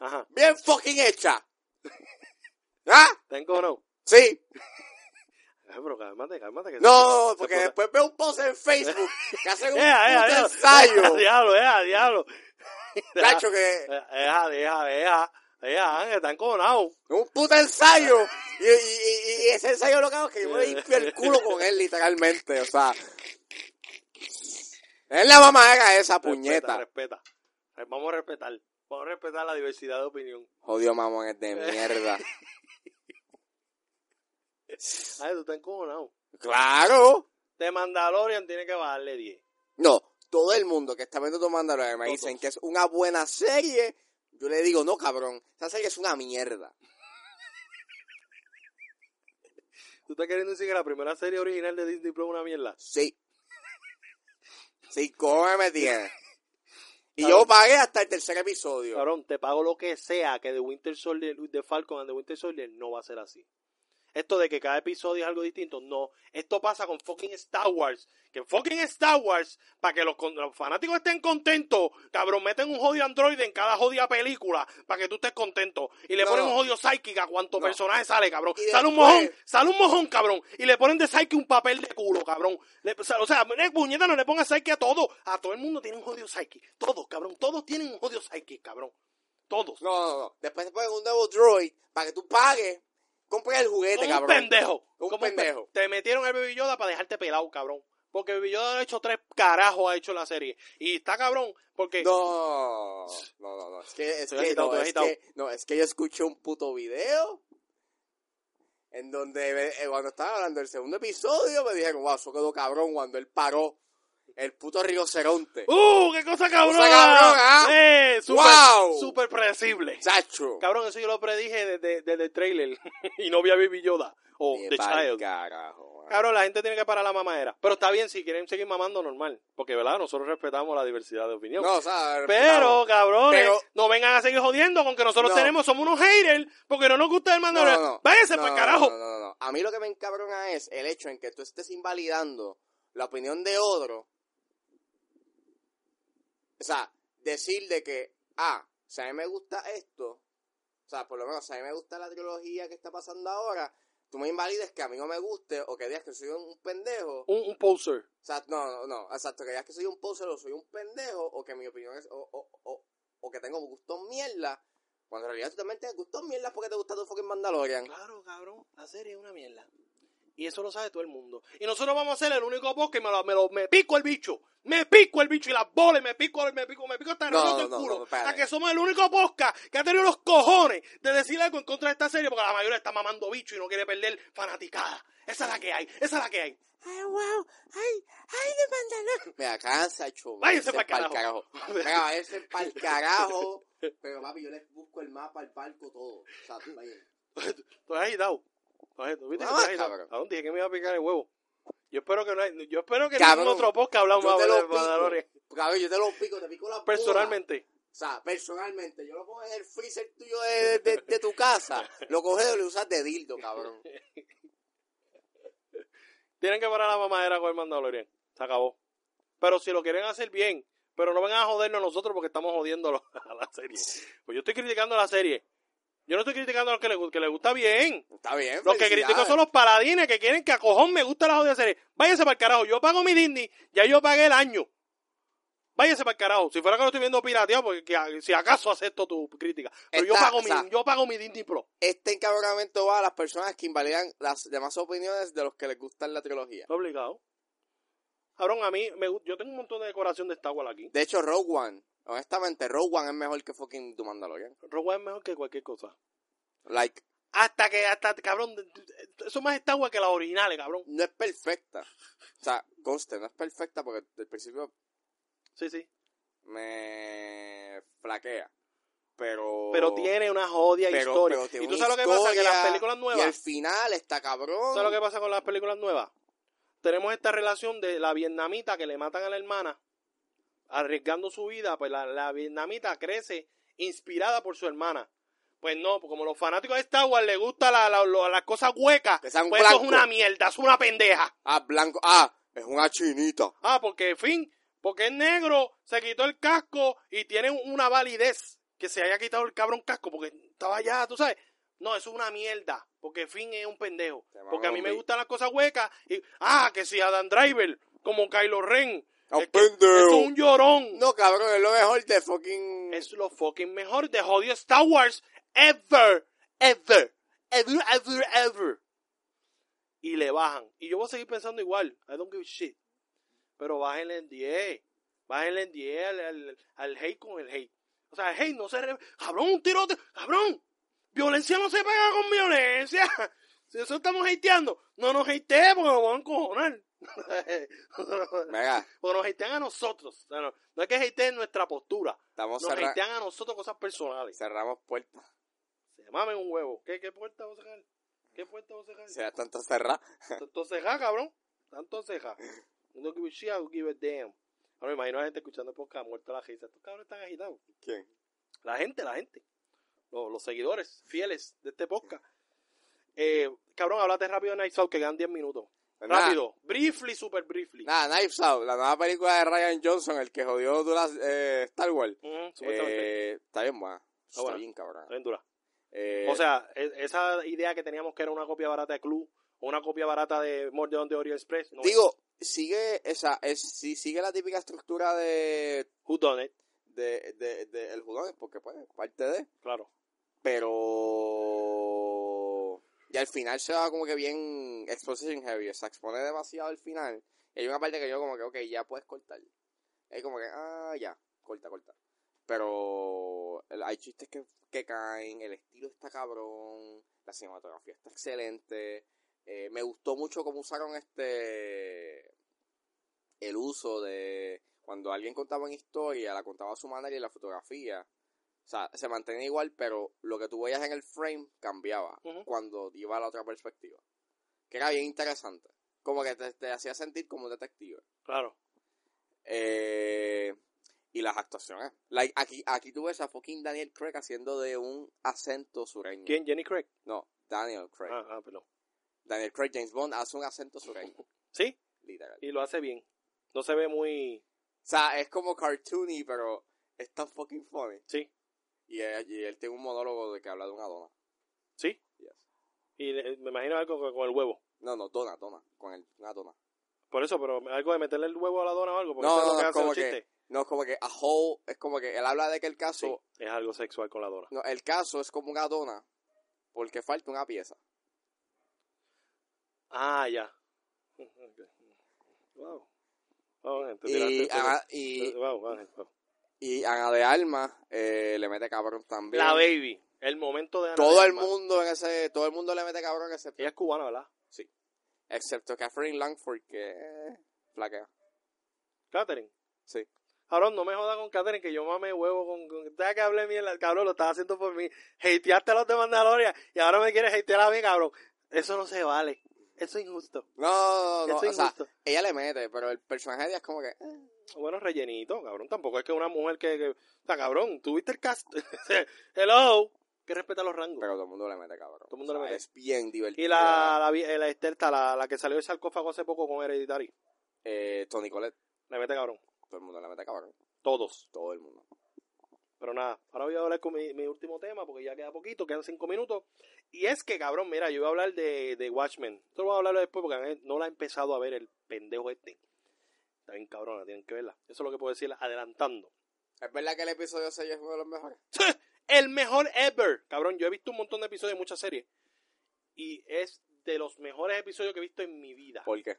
Ajá. bien fucking hecha. ¿Ah? ¿Te encojonado? Sí. Eh, pero cálmate, cálmate. Que No, se- porque se- después veo un post en Facebook que hacen un Ea, ea, puto ensayo. Diablo, ea, diablo. Cacho, que Deja, deja, deja. Deja, Ángel, está encojonado. un puto ensayo. Y, y- y- y ese ensayo lo que hago es que yo me limpio el culo con él, literalmente. O sea, es la mamadera esa puñeta. Respeta, respeta. Vamos a respetar. Vamos a respetar la diversidad de opinión. Jodido mamones de mierda. Ay, tú estás encojonado. Claro. De Mandalorian tiene que bajarle 10. No, todo el mundo que está viendo tu Mandalorian me Todos. dicen que es una buena serie. Yo le digo, no, cabrón, esa serie es una mierda. ¿Tú estás queriendo decir que la primera serie original de Disney Plus es una mierda? Sí. Sí, ¿cómo me tienes? Y Cabrón. yo pagué hasta el tercer episodio. Cabrón, te pago lo que sea que The Winter Soldier, The Falcon and The Winter Soldier no va a ser así. Esto de que cada episodio es algo distinto, no. Esto pasa con fucking Star Wars. Que fucking Star Wars, para que los, fanáticos estén contentos, cabrón, meten un jodido androide en cada jodida película para que tú estés contento. Y le No. ponen un jodido psychic a cuánto No. personaje sale, cabrón. Y Sale un después- mojón, sale un mojón, cabrón. Y le ponen de psyche un papel de culo, cabrón. Le- o sea, o sea, mira, puñeta, no le ponga psyche a todo. A todo el mundo tiene un jodido psyche. Todos, cabrón. Todos tienen un jodido psyche, cabrón. Todos. No, no, no. Después te ponen un nuevo droid para que tú pagues. Compres el juguete, Como un cabrón. pendejo. Un pe- pendejo. Te metieron el Baby Yoda para dejarte pelado, cabrón. Porque Baby Yoda ha hecho tres carajos, ha hecho la serie. Y está cabrón, porque... No, no, no, no. Es que, es que, agitado, no, es que, no, es que yo escuché un puto video en donde eh, cuando estaba hablando del segundo episodio me dijeron, wow, eso quedó cabrón cuando él paró el puto rinoceronte. ¡Uh! ¡Qué cosa cabrona! Cosa cabrona, ¡Eh! Súper, ¡Wow! súper predecible. Chacho. Cabrón, eso yo lo predije desde, desde el trailer. y no vi a Baby Yoda. O Ni The Child. carajo, man. Cabrón, la gente tiene que parar la mamadera. Pero está bien, si quieren seguir mamando, normal. Porque, ¿verdad? Nosotros respetamos la diversidad de opinión. No, o sea, Pero, cabrones, Pero- no vengan a seguir jodiendo con que nosotros No. tenemos, somos unos haters, porque no nos gusta el Mandalorian. no, no. Váyanse para carajo. No, no, no, no. A mí lo que me encabrona es el hecho en que tú estés invalidando la opinión de otro. O sea, decir de que, ah, si a mí me gusta esto, o sea, por lo menos si a mí me gusta la trilogía que está pasando ahora, tú me invalides que a mí no me guste o que digas que soy un pendejo. Un, un poser. O sea, no, no, no, exacto, que digas que soy un poser o soy un pendejo o que mi opinión es, o, o, o, o que tengo gustos mierda, cuando en realidad tú también tienes gustos mierda porque te gusta tu fucking Mandalorian. Claro, cabrón, la serie es una mierda. Y eso lo sabe todo el mundo. Y nosotros vamos a ser el único podcast que me, lo, me, lo- me pico el bicho. Me pico el bicho y las bolas, me pico, me pico, me pico hasta el No, el no, culo. no, espérate. a que somos el único podcast que ha tenido los cojones de decir algo en contra de esta serie porque la mayoría está mamando bicho y no quiere perder fanaticada. Esa es la que hay, esa es la que hay. ay, wow, ay, ay, de pantalón. Mira, cansa, hecho. Váyanse pa'l carajo. carajo. Váyanse pa'l carajo. Pero papi, yo les busco el mapa, el barco, todo. O sea. Tú has agitado. Tú has- ¿tú viste que Ah, cabrón. ¿A dónde dije que me iba a picar el huevo? Yo espero que no hay, yo espero que Cabrón, ningún otro podcast hablamos más de. Mandalorian. Cabrón, yo te lo pico, te pico la bola. Personalmente. O sea, personalmente, yo lo pongo en el freezer tuyo de, de, de tu casa, lo coges y lo usas de dildo, cabrón. Tienen que parar la mamadera con el Mandalorian. Se acabó. Pero si lo quieren hacer bien, pero no vengan a jodernos a nosotros porque estamos jodiendo a la serie. Pues yo estoy criticando la serie. Yo no estoy criticando a los que les, que les gusta bien. Está bien, Los que critico son los paladines que quieren que a cojón me gusta la jodida serie. Váyanse para el carajo. Yo pago mi Disney. Ya yo pagué el año. Váyanse para el carajo. Si fuera que lo estoy viendo pirateado, porque que- si acaso acepto tu crítica. Pero yo pago, o sea, mi, yo pago mi Disney Pro. Este encabronamiento va a las personas que invalidan las demás opiniones de los que les gustan la trilogía. Obligado. Cabrón, a mí, me, yo tengo un montón de decoración de Star Wars aquí. De hecho, Rogue One, honestamente, Rogue One es mejor que fucking The Mandalorian. Rogue One es mejor que cualquier cosa. Like, Hasta que, hasta, cabrón, eso más Wars que las originales, cabrón. no es perfecta. O sea, conste, no es perfecta porque del principio Sí, sí. me flaquea. Pero... Pero tiene una jodia pero- historia. pero tiene ¿Y tú sabes lo que pasa? Que las películas Y nuevas... al final está cabrón. ¿Sabes lo que pasa con las películas nuevas? Tenemos esta relación de la vietnamita que le matan a la hermana, arriesgando su vida, pues la, la vietnamita crece inspirada por su hermana. Pues no, como los fanáticos de Star Wars les gusta la- la- lo- las cosas huecas, pues eso es una mierda, es una pendeja. Ah, blanco. Ah, es una chinita. Ah, porque, en fin, porque es negro, se quitó el casco y tiene una validez que se haya quitado el cabrón casco porque estaba allá, tú sabes. No, eso es una mierda, porque Finn es un pendejo. Porque a mí me gustan las cosas huecas y, ah, que si Adam Driver, como Kylo Ren, Es que pendejo. eso es un llorón. No, cabrón, es lo mejor de fucking... Es lo fucking mejor de jodido Star Wars ever, ever, ever, ever, ever. Y le bajan. Y yo voy a seguir pensando igual. I don't give a shit. Pero bájenle en 10. Bájenle en 10 al, al, al hate con el hate. O sea, el hate no se... re- Cabrón, un tirote. Cabrón. Violencia no se pega con violencia. Si eso estamos hateando, no nos hateemos porque nos van a encojonar. Venga, porque nos hatean a nosotros. O sea, no, no es que hateen nuestra postura. estamos Nos hatean a nosotros cosas personales. cerramos puertas. Se mamen un huevo. ¿Qué, qué puerta vamos a sacar? ¿Qué puerta vamos a sacar? Será tanto cerrar. Tanto ceja, cabrón. Tanto ceja. No give a shit, I give a damn. Ahora me imagino a la gente escuchando podcast muerto la risa. Estos cabrones están agitados. ¿Quién? La gente, la gente. Los, los seguidores fieles de este podcast. Eh, cabrón, háblate rápido de Nights Out que quedan 10 minutos. Pues nada, rápido. Briefly, super briefly. Nada, Knives Out, la nueva película de Ryan Johnson, el que jodió Duras, eh, Star Wars. Ujú, supuestamente. Eh, está bien buena. Está bien cabrón. Está bien dura. Eh, O sea, e- esa idea que teníamos que era una copia barata de Club o una copia barata de More de Orient Express. No digo, sigue esa, es, si sigue la típica estructura de. Who done it? de, de, de el judón, porque pues, parte de, Claro. pero y al final se va como que bien exposition heavy, o sea, expone demasiado al final. Y hay una parte que yo como que, ya puedes cortar. Es como que, ah, ya, corta, corta. Pero hay chistes que, que caen, el estilo está cabrón, la cinematografía está excelente. Eh, me gustó mucho cómo usaron este el uso de cuando alguien contaba una historia, la contaba a su manera y la fotografía. O sea, se mantenía igual, pero lo que tú veías en el frame cambiaba cuando iba a la otra perspectiva. Que era bien interesante. Como que te, te hacía sentir como un detective. Claro. Eh, y las actuaciones. Like, aquí, aquí tú ves a fucking Daniel Craig haciendo de un acento sureño. ¿Quién? Jenny Craig. No, Daniel Craig. Ah, ah, perdón. Daniel Craig, James Bond, hace un acento sureño. Sí, literal. y lo hace bien. No se ve muy... O sea, es como cartoony, pero es tan fucking funny. Sí, Y él, y él tiene un monólogo de que habla de una dona. sí. Yes. Y me imagino algo con, con el huevo. No, no, dona, dona. Con el, una dona. Por eso, pero algo de meterle el huevo a la dona o algo. Porque No, no, no, hace como que-. No, es como que a whole, es como que él habla de que el Sí, caso, es algo sexual con la dona. no, el caso es como una dona porque falta una pieza. Ah, ya. Wow. Wow, Ángel, te Y, Ana, y, Wow, Ángel, wow. Y Ana de Alma eh, le mete cabrón también. La baby. El momento de Ana todo de el mundo en ese, todo el mundo le mete cabrón excepto Ella es cubana, ¿verdad? Sí. Excepto Catherine Langford, que eh, flaquea. Catherine. Sí. Cabrón, no me jodas con Catherine, que yo mame huevo con... con ¿Sabes que hablé mierda? Cabrón, lo estás haciendo por mí. Hateaste a los de Mandalorian y ahora me quieres hatear a mí, cabrón. Eso no se vale. Eso es injusto. No, no, Eso o es sea, ella le mete, pero el personaje de ella es como que... eh. Bueno, rellenito, cabrón. Tampoco es que una mujer que... que- o sea, cabrón, ¿tuviste el cast? Hello. Que respeta los rangos. Pero todo el mundo le mete, cabrón. Todo el mundo O le mete. Es bien divertido. y la, la, vie- la Esterta, la, la que salió del sarcófago hace poco con Hereditary. Eh, Tony Colette, Le mete cabrón. todo el mundo le mete, cabrón. Todos. Todo el mundo. Pero nada, ahora voy a hablar con mi, mi último tema porque ya queda poquito, quedan cinco minutos. Y es que, cabrón, mira, yo voy a hablar de, de Watchmen. Esto lo voy a hablar después porque no la he empezado a ver el pendejo este. Está bien cabrona, tienen que verla. Eso es lo que puedo decir adelantando. ¿Es verdad que el episodio 6 es uno de los mejores? El mejor ever. Cabrón, yo he visto un montón de episodios de muchas series. Y es de los mejores episodios que he visto en mi vida. ¿Por qué?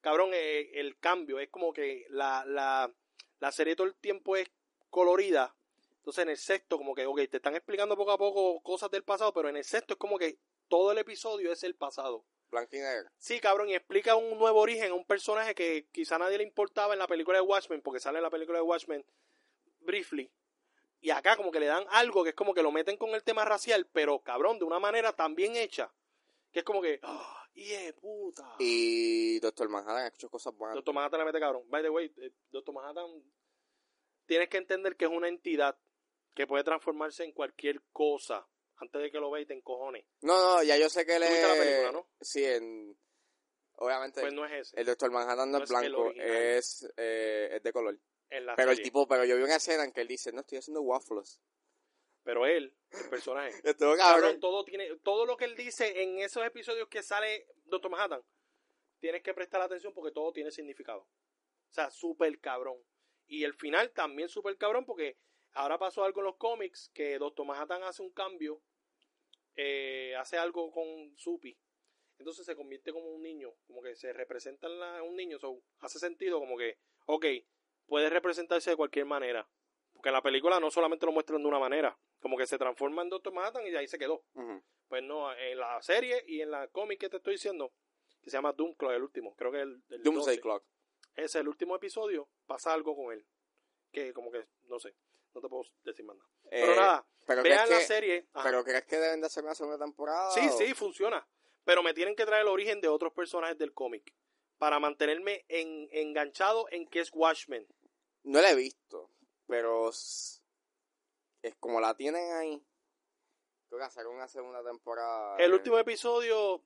Cabrón, eh, el cambio es como que la, la, la serie todo el tiempo es colorida. Entonces en el sexto como que, ok, te están explicando poco a poco cosas del pasado, pero en el sexto es como que todo el episodio es el pasado. Blanco y negro. Sí, cabrón, y explica un nuevo origen a un personaje que quizá a nadie le importaba en la película de Watchmen, porque sale en la película de Watchmen briefly. Y acá como que le dan algo que es como que lo meten con el tema racial, pero cabrón, de una manera tan bien hecha, que es como que, ¡ah! ¡Yeah, puta! Y Doctor Manhattan ha hecho cosas buenas. Doctor Manhattan le mete cabrón. By the way, eh, Doctor Manhattan, tienes que entender que es una entidad que puede transformarse en cualquier cosa antes de que lo veas y te encojones. No, no, ya yo sé que él ¿Tú viste la es... película, no? Sí, en... Obviamente, Pues no es ese. el Doctor Manhattan no no es es blanco, es, eh, es de color. en la Pero el tipo, pero yo vi una escena en que él dice, no, estoy haciendo waffles. Pero él, el personaje. Estuvo cabrón, cabrón. todo tiene, todo lo que él dice en esos episodios que sale Doctor Manhattan, tienes que prestar atención porque todo tiene significado. O sea, súper cabrón. Y el final también súper cabrón porque ahora pasó algo en los cómics que Doctor Manhattan hace un cambio, eh, hace algo con Supi. Entonces se convierte como un niño, como que se representa en la- un niño. So, hace sentido como que, ok, puede representarse de cualquier manera. Porque en la película no solamente lo muestran de una manera, como que se transforma en Doctor Manhattan y ahí se quedó. Pues no, en la serie y en la cómic que te estoy diciendo, que se llama Doomclaw, el último, creo que el, el Doomsday 12, Clock. ese el último episodio, pasa algo con él. Que como que, no sé, no te puedo decir más nada. Pero Eh, nada, pero vean crees la que- serie. Ajá. ¿Pero crees que deben de hacer una segunda temporada? Sí, o- sí, funciona. Pero me tienen que traer el origen de otros personajes del cómic. Para mantenerme en- enganchado en que es Watchmen. No la he visto, pero es como la tienen ahí. Creo que hacer una segunda temporada. El eh, último episodio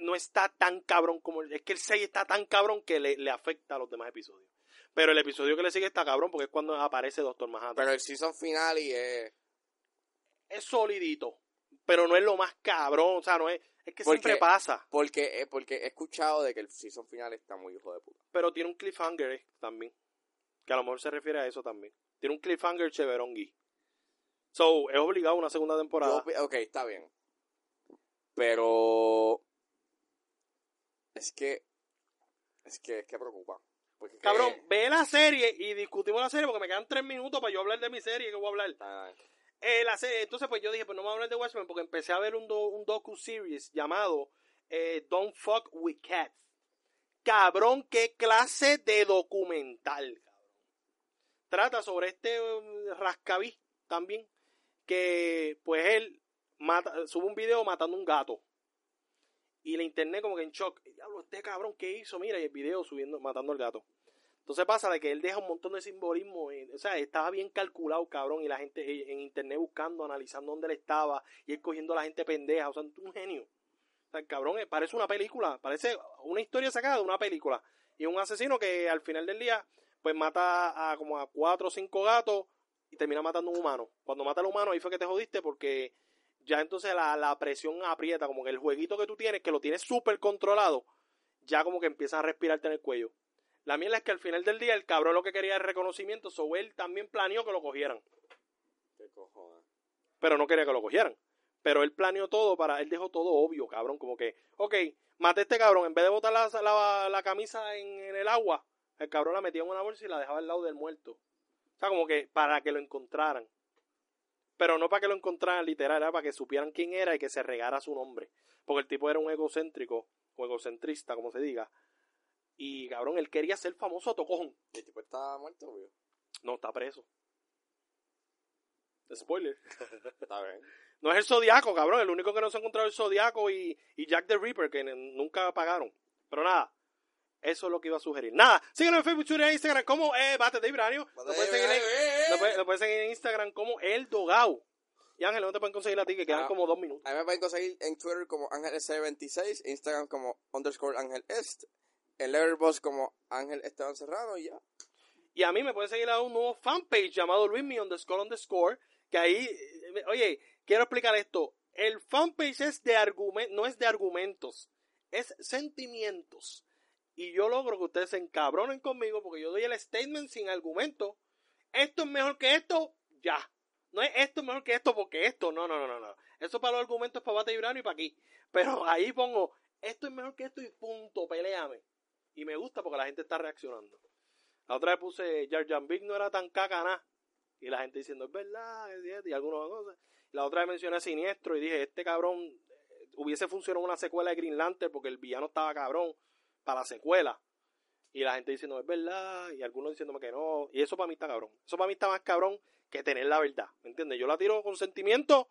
no está tan cabrón como el, es que el 6 está tan cabrón que le, le afecta a los demás episodios. Pero el episodio que le sigue está cabrón porque es cuando aparece Doctor Manhattan. Pero el season final y es. es solidito, pero no es lo más cabrón, o sea, no es, es que Porque- siempre pasa, Porque, eh, porque he escuchado de que el season final está muy hijo de puta. pero tiene un cliffhanger eh, también, que a lo mejor se refiere a eso también. Tiene un cliffhanger cheverongui. So, es obligado una segunda Yo temporada. opi- ok, está bien. Pero. Es que. Es que, es que preocupa. Porque es que- Cabrón, ve la serie y discutimos la serie porque me quedan tres minutos para yo hablar de mi serie que voy a hablar. Ah, Eh, la serie, entonces pues yo dije, pues no me voy a hablar de Watchmen porque empecé a ver un, do- un docu-series llamado eh, Don't Fuck With Cats. Cabrón, qué clase de documental, cabrón. Trata sobre este um, rascabí también, que pues él mata, sube un video matando un gato. Y la internet como que en shock. Diablo, este cabrón, ¿qué hizo? Mira, y el video subiendo, matando al gato. Entonces pasa de que él deja un montón de simbolismo. o sea, estaba bien calculado, cabrón. Y la gente eh, en internet buscando, analizando dónde él estaba. Y él cogiendo a la gente pendeja. O sea, un genio. O sea, el cabrón eh, parece una película. Parece una historia sacada de una película. Y un asesino que al final del día, pues mata a como a cuatro o cinco gatos. Y termina matando a un humano. Cuando mata al humano, ahí fue que te jodiste porque ya entonces la, la presión aprieta. Como que el jueguito que tú tienes, que lo tienes súper controlado, ya como que empieza a respirarte en el cuello. La mierda es que al final del día el cabrón lo que quería era reconocimiento, so él también planeó que lo cogieran, qué cojones. pero no quería que lo cogieran. Pero él planeó todo para, él dejó todo obvio, cabrón, como que, ok, maté a este cabrón, en vez de botar la, la, la camisa en, en el agua, el cabrón la metía en una bolsa y la dejaba al lado del muerto. O sea, como que para que lo encontraran. Pero no para que lo encontraran literal, era para que supieran quién era y que se regara su nombre. Porque el tipo era un egocéntrico o egocentrista, como se diga. Y cabrón, él quería ser famoso a tocojón. El tipo está muerto, obvio. No, está preso. Spoiler. Está bien. No es el Zodiaco, cabrón. El único que no se ha encontrado es el Zodiaco y, y Jack the Ripper, que nunca pagaron. Pero nada, eso es lo que iba a sugerir. Nada, síguenos en Facebook, Twitter e Instagram como eh, Bate de Ibranio. Lo puedes seguir en, lo puedes- lo puedes seguir en Instagram como El Dogao. Y Ángel, ¿dónde te pueden conseguir a ti? Que quedan Ah. como dos minutos. A mí me pueden conseguir en Twitter como Ángel26, Instagram como underscore Ángel Est, en Letterboxd como Ángel Esteban Serrano y ya. Y a mí me pueden seguir a un nuevo fanpage llamado Luismi underscore underscore. Que ahí, eh, oye, quiero explicar esto. El fanpage es de argumentos, no es de argumentos, es sentimientos. Y yo logro que ustedes se encabronen conmigo porque yo doy el statement sin argumento. Esto es mejor que esto, ya. No es esto es mejor que esto porque esto, no, no, no, no. no. Eso para los argumentos para Bate Vibrano y para aquí. Pero ahí pongo, esto es mejor que esto y punto, peleame. Y me gusta porque la gente está reaccionando. La otra vez puse Jar Jar Binks no era tan caca nada. Y la gente diciendo, es verdad, es cierto", y algunas cosas. La otra vez mencioné a Siniestro y dije, este cabrón eh, hubiese funcionado una secuela de Green Lantern porque el villano estaba cabrón para la secuela. Y la gente diciendo, es verdad, y algunos diciéndome que no. Y eso para mí está cabrón. Eso para mí está más cabrón que tener la verdad. ¿Me entiendes? Yo la tiro con sentimiento.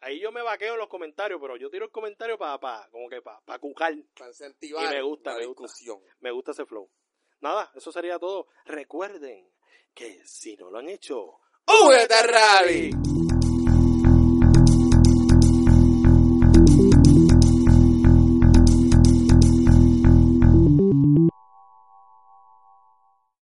Ahí yo me vaqueo en los comentarios, pero yo tiro el comentario para, pa, como que para pa cucar. Para incentivar Y me gusta, la me gusta. Me gusta ese flow. Nada, eso sería todo. Recuerden que si no lo han hecho, ¡Únete a Rally!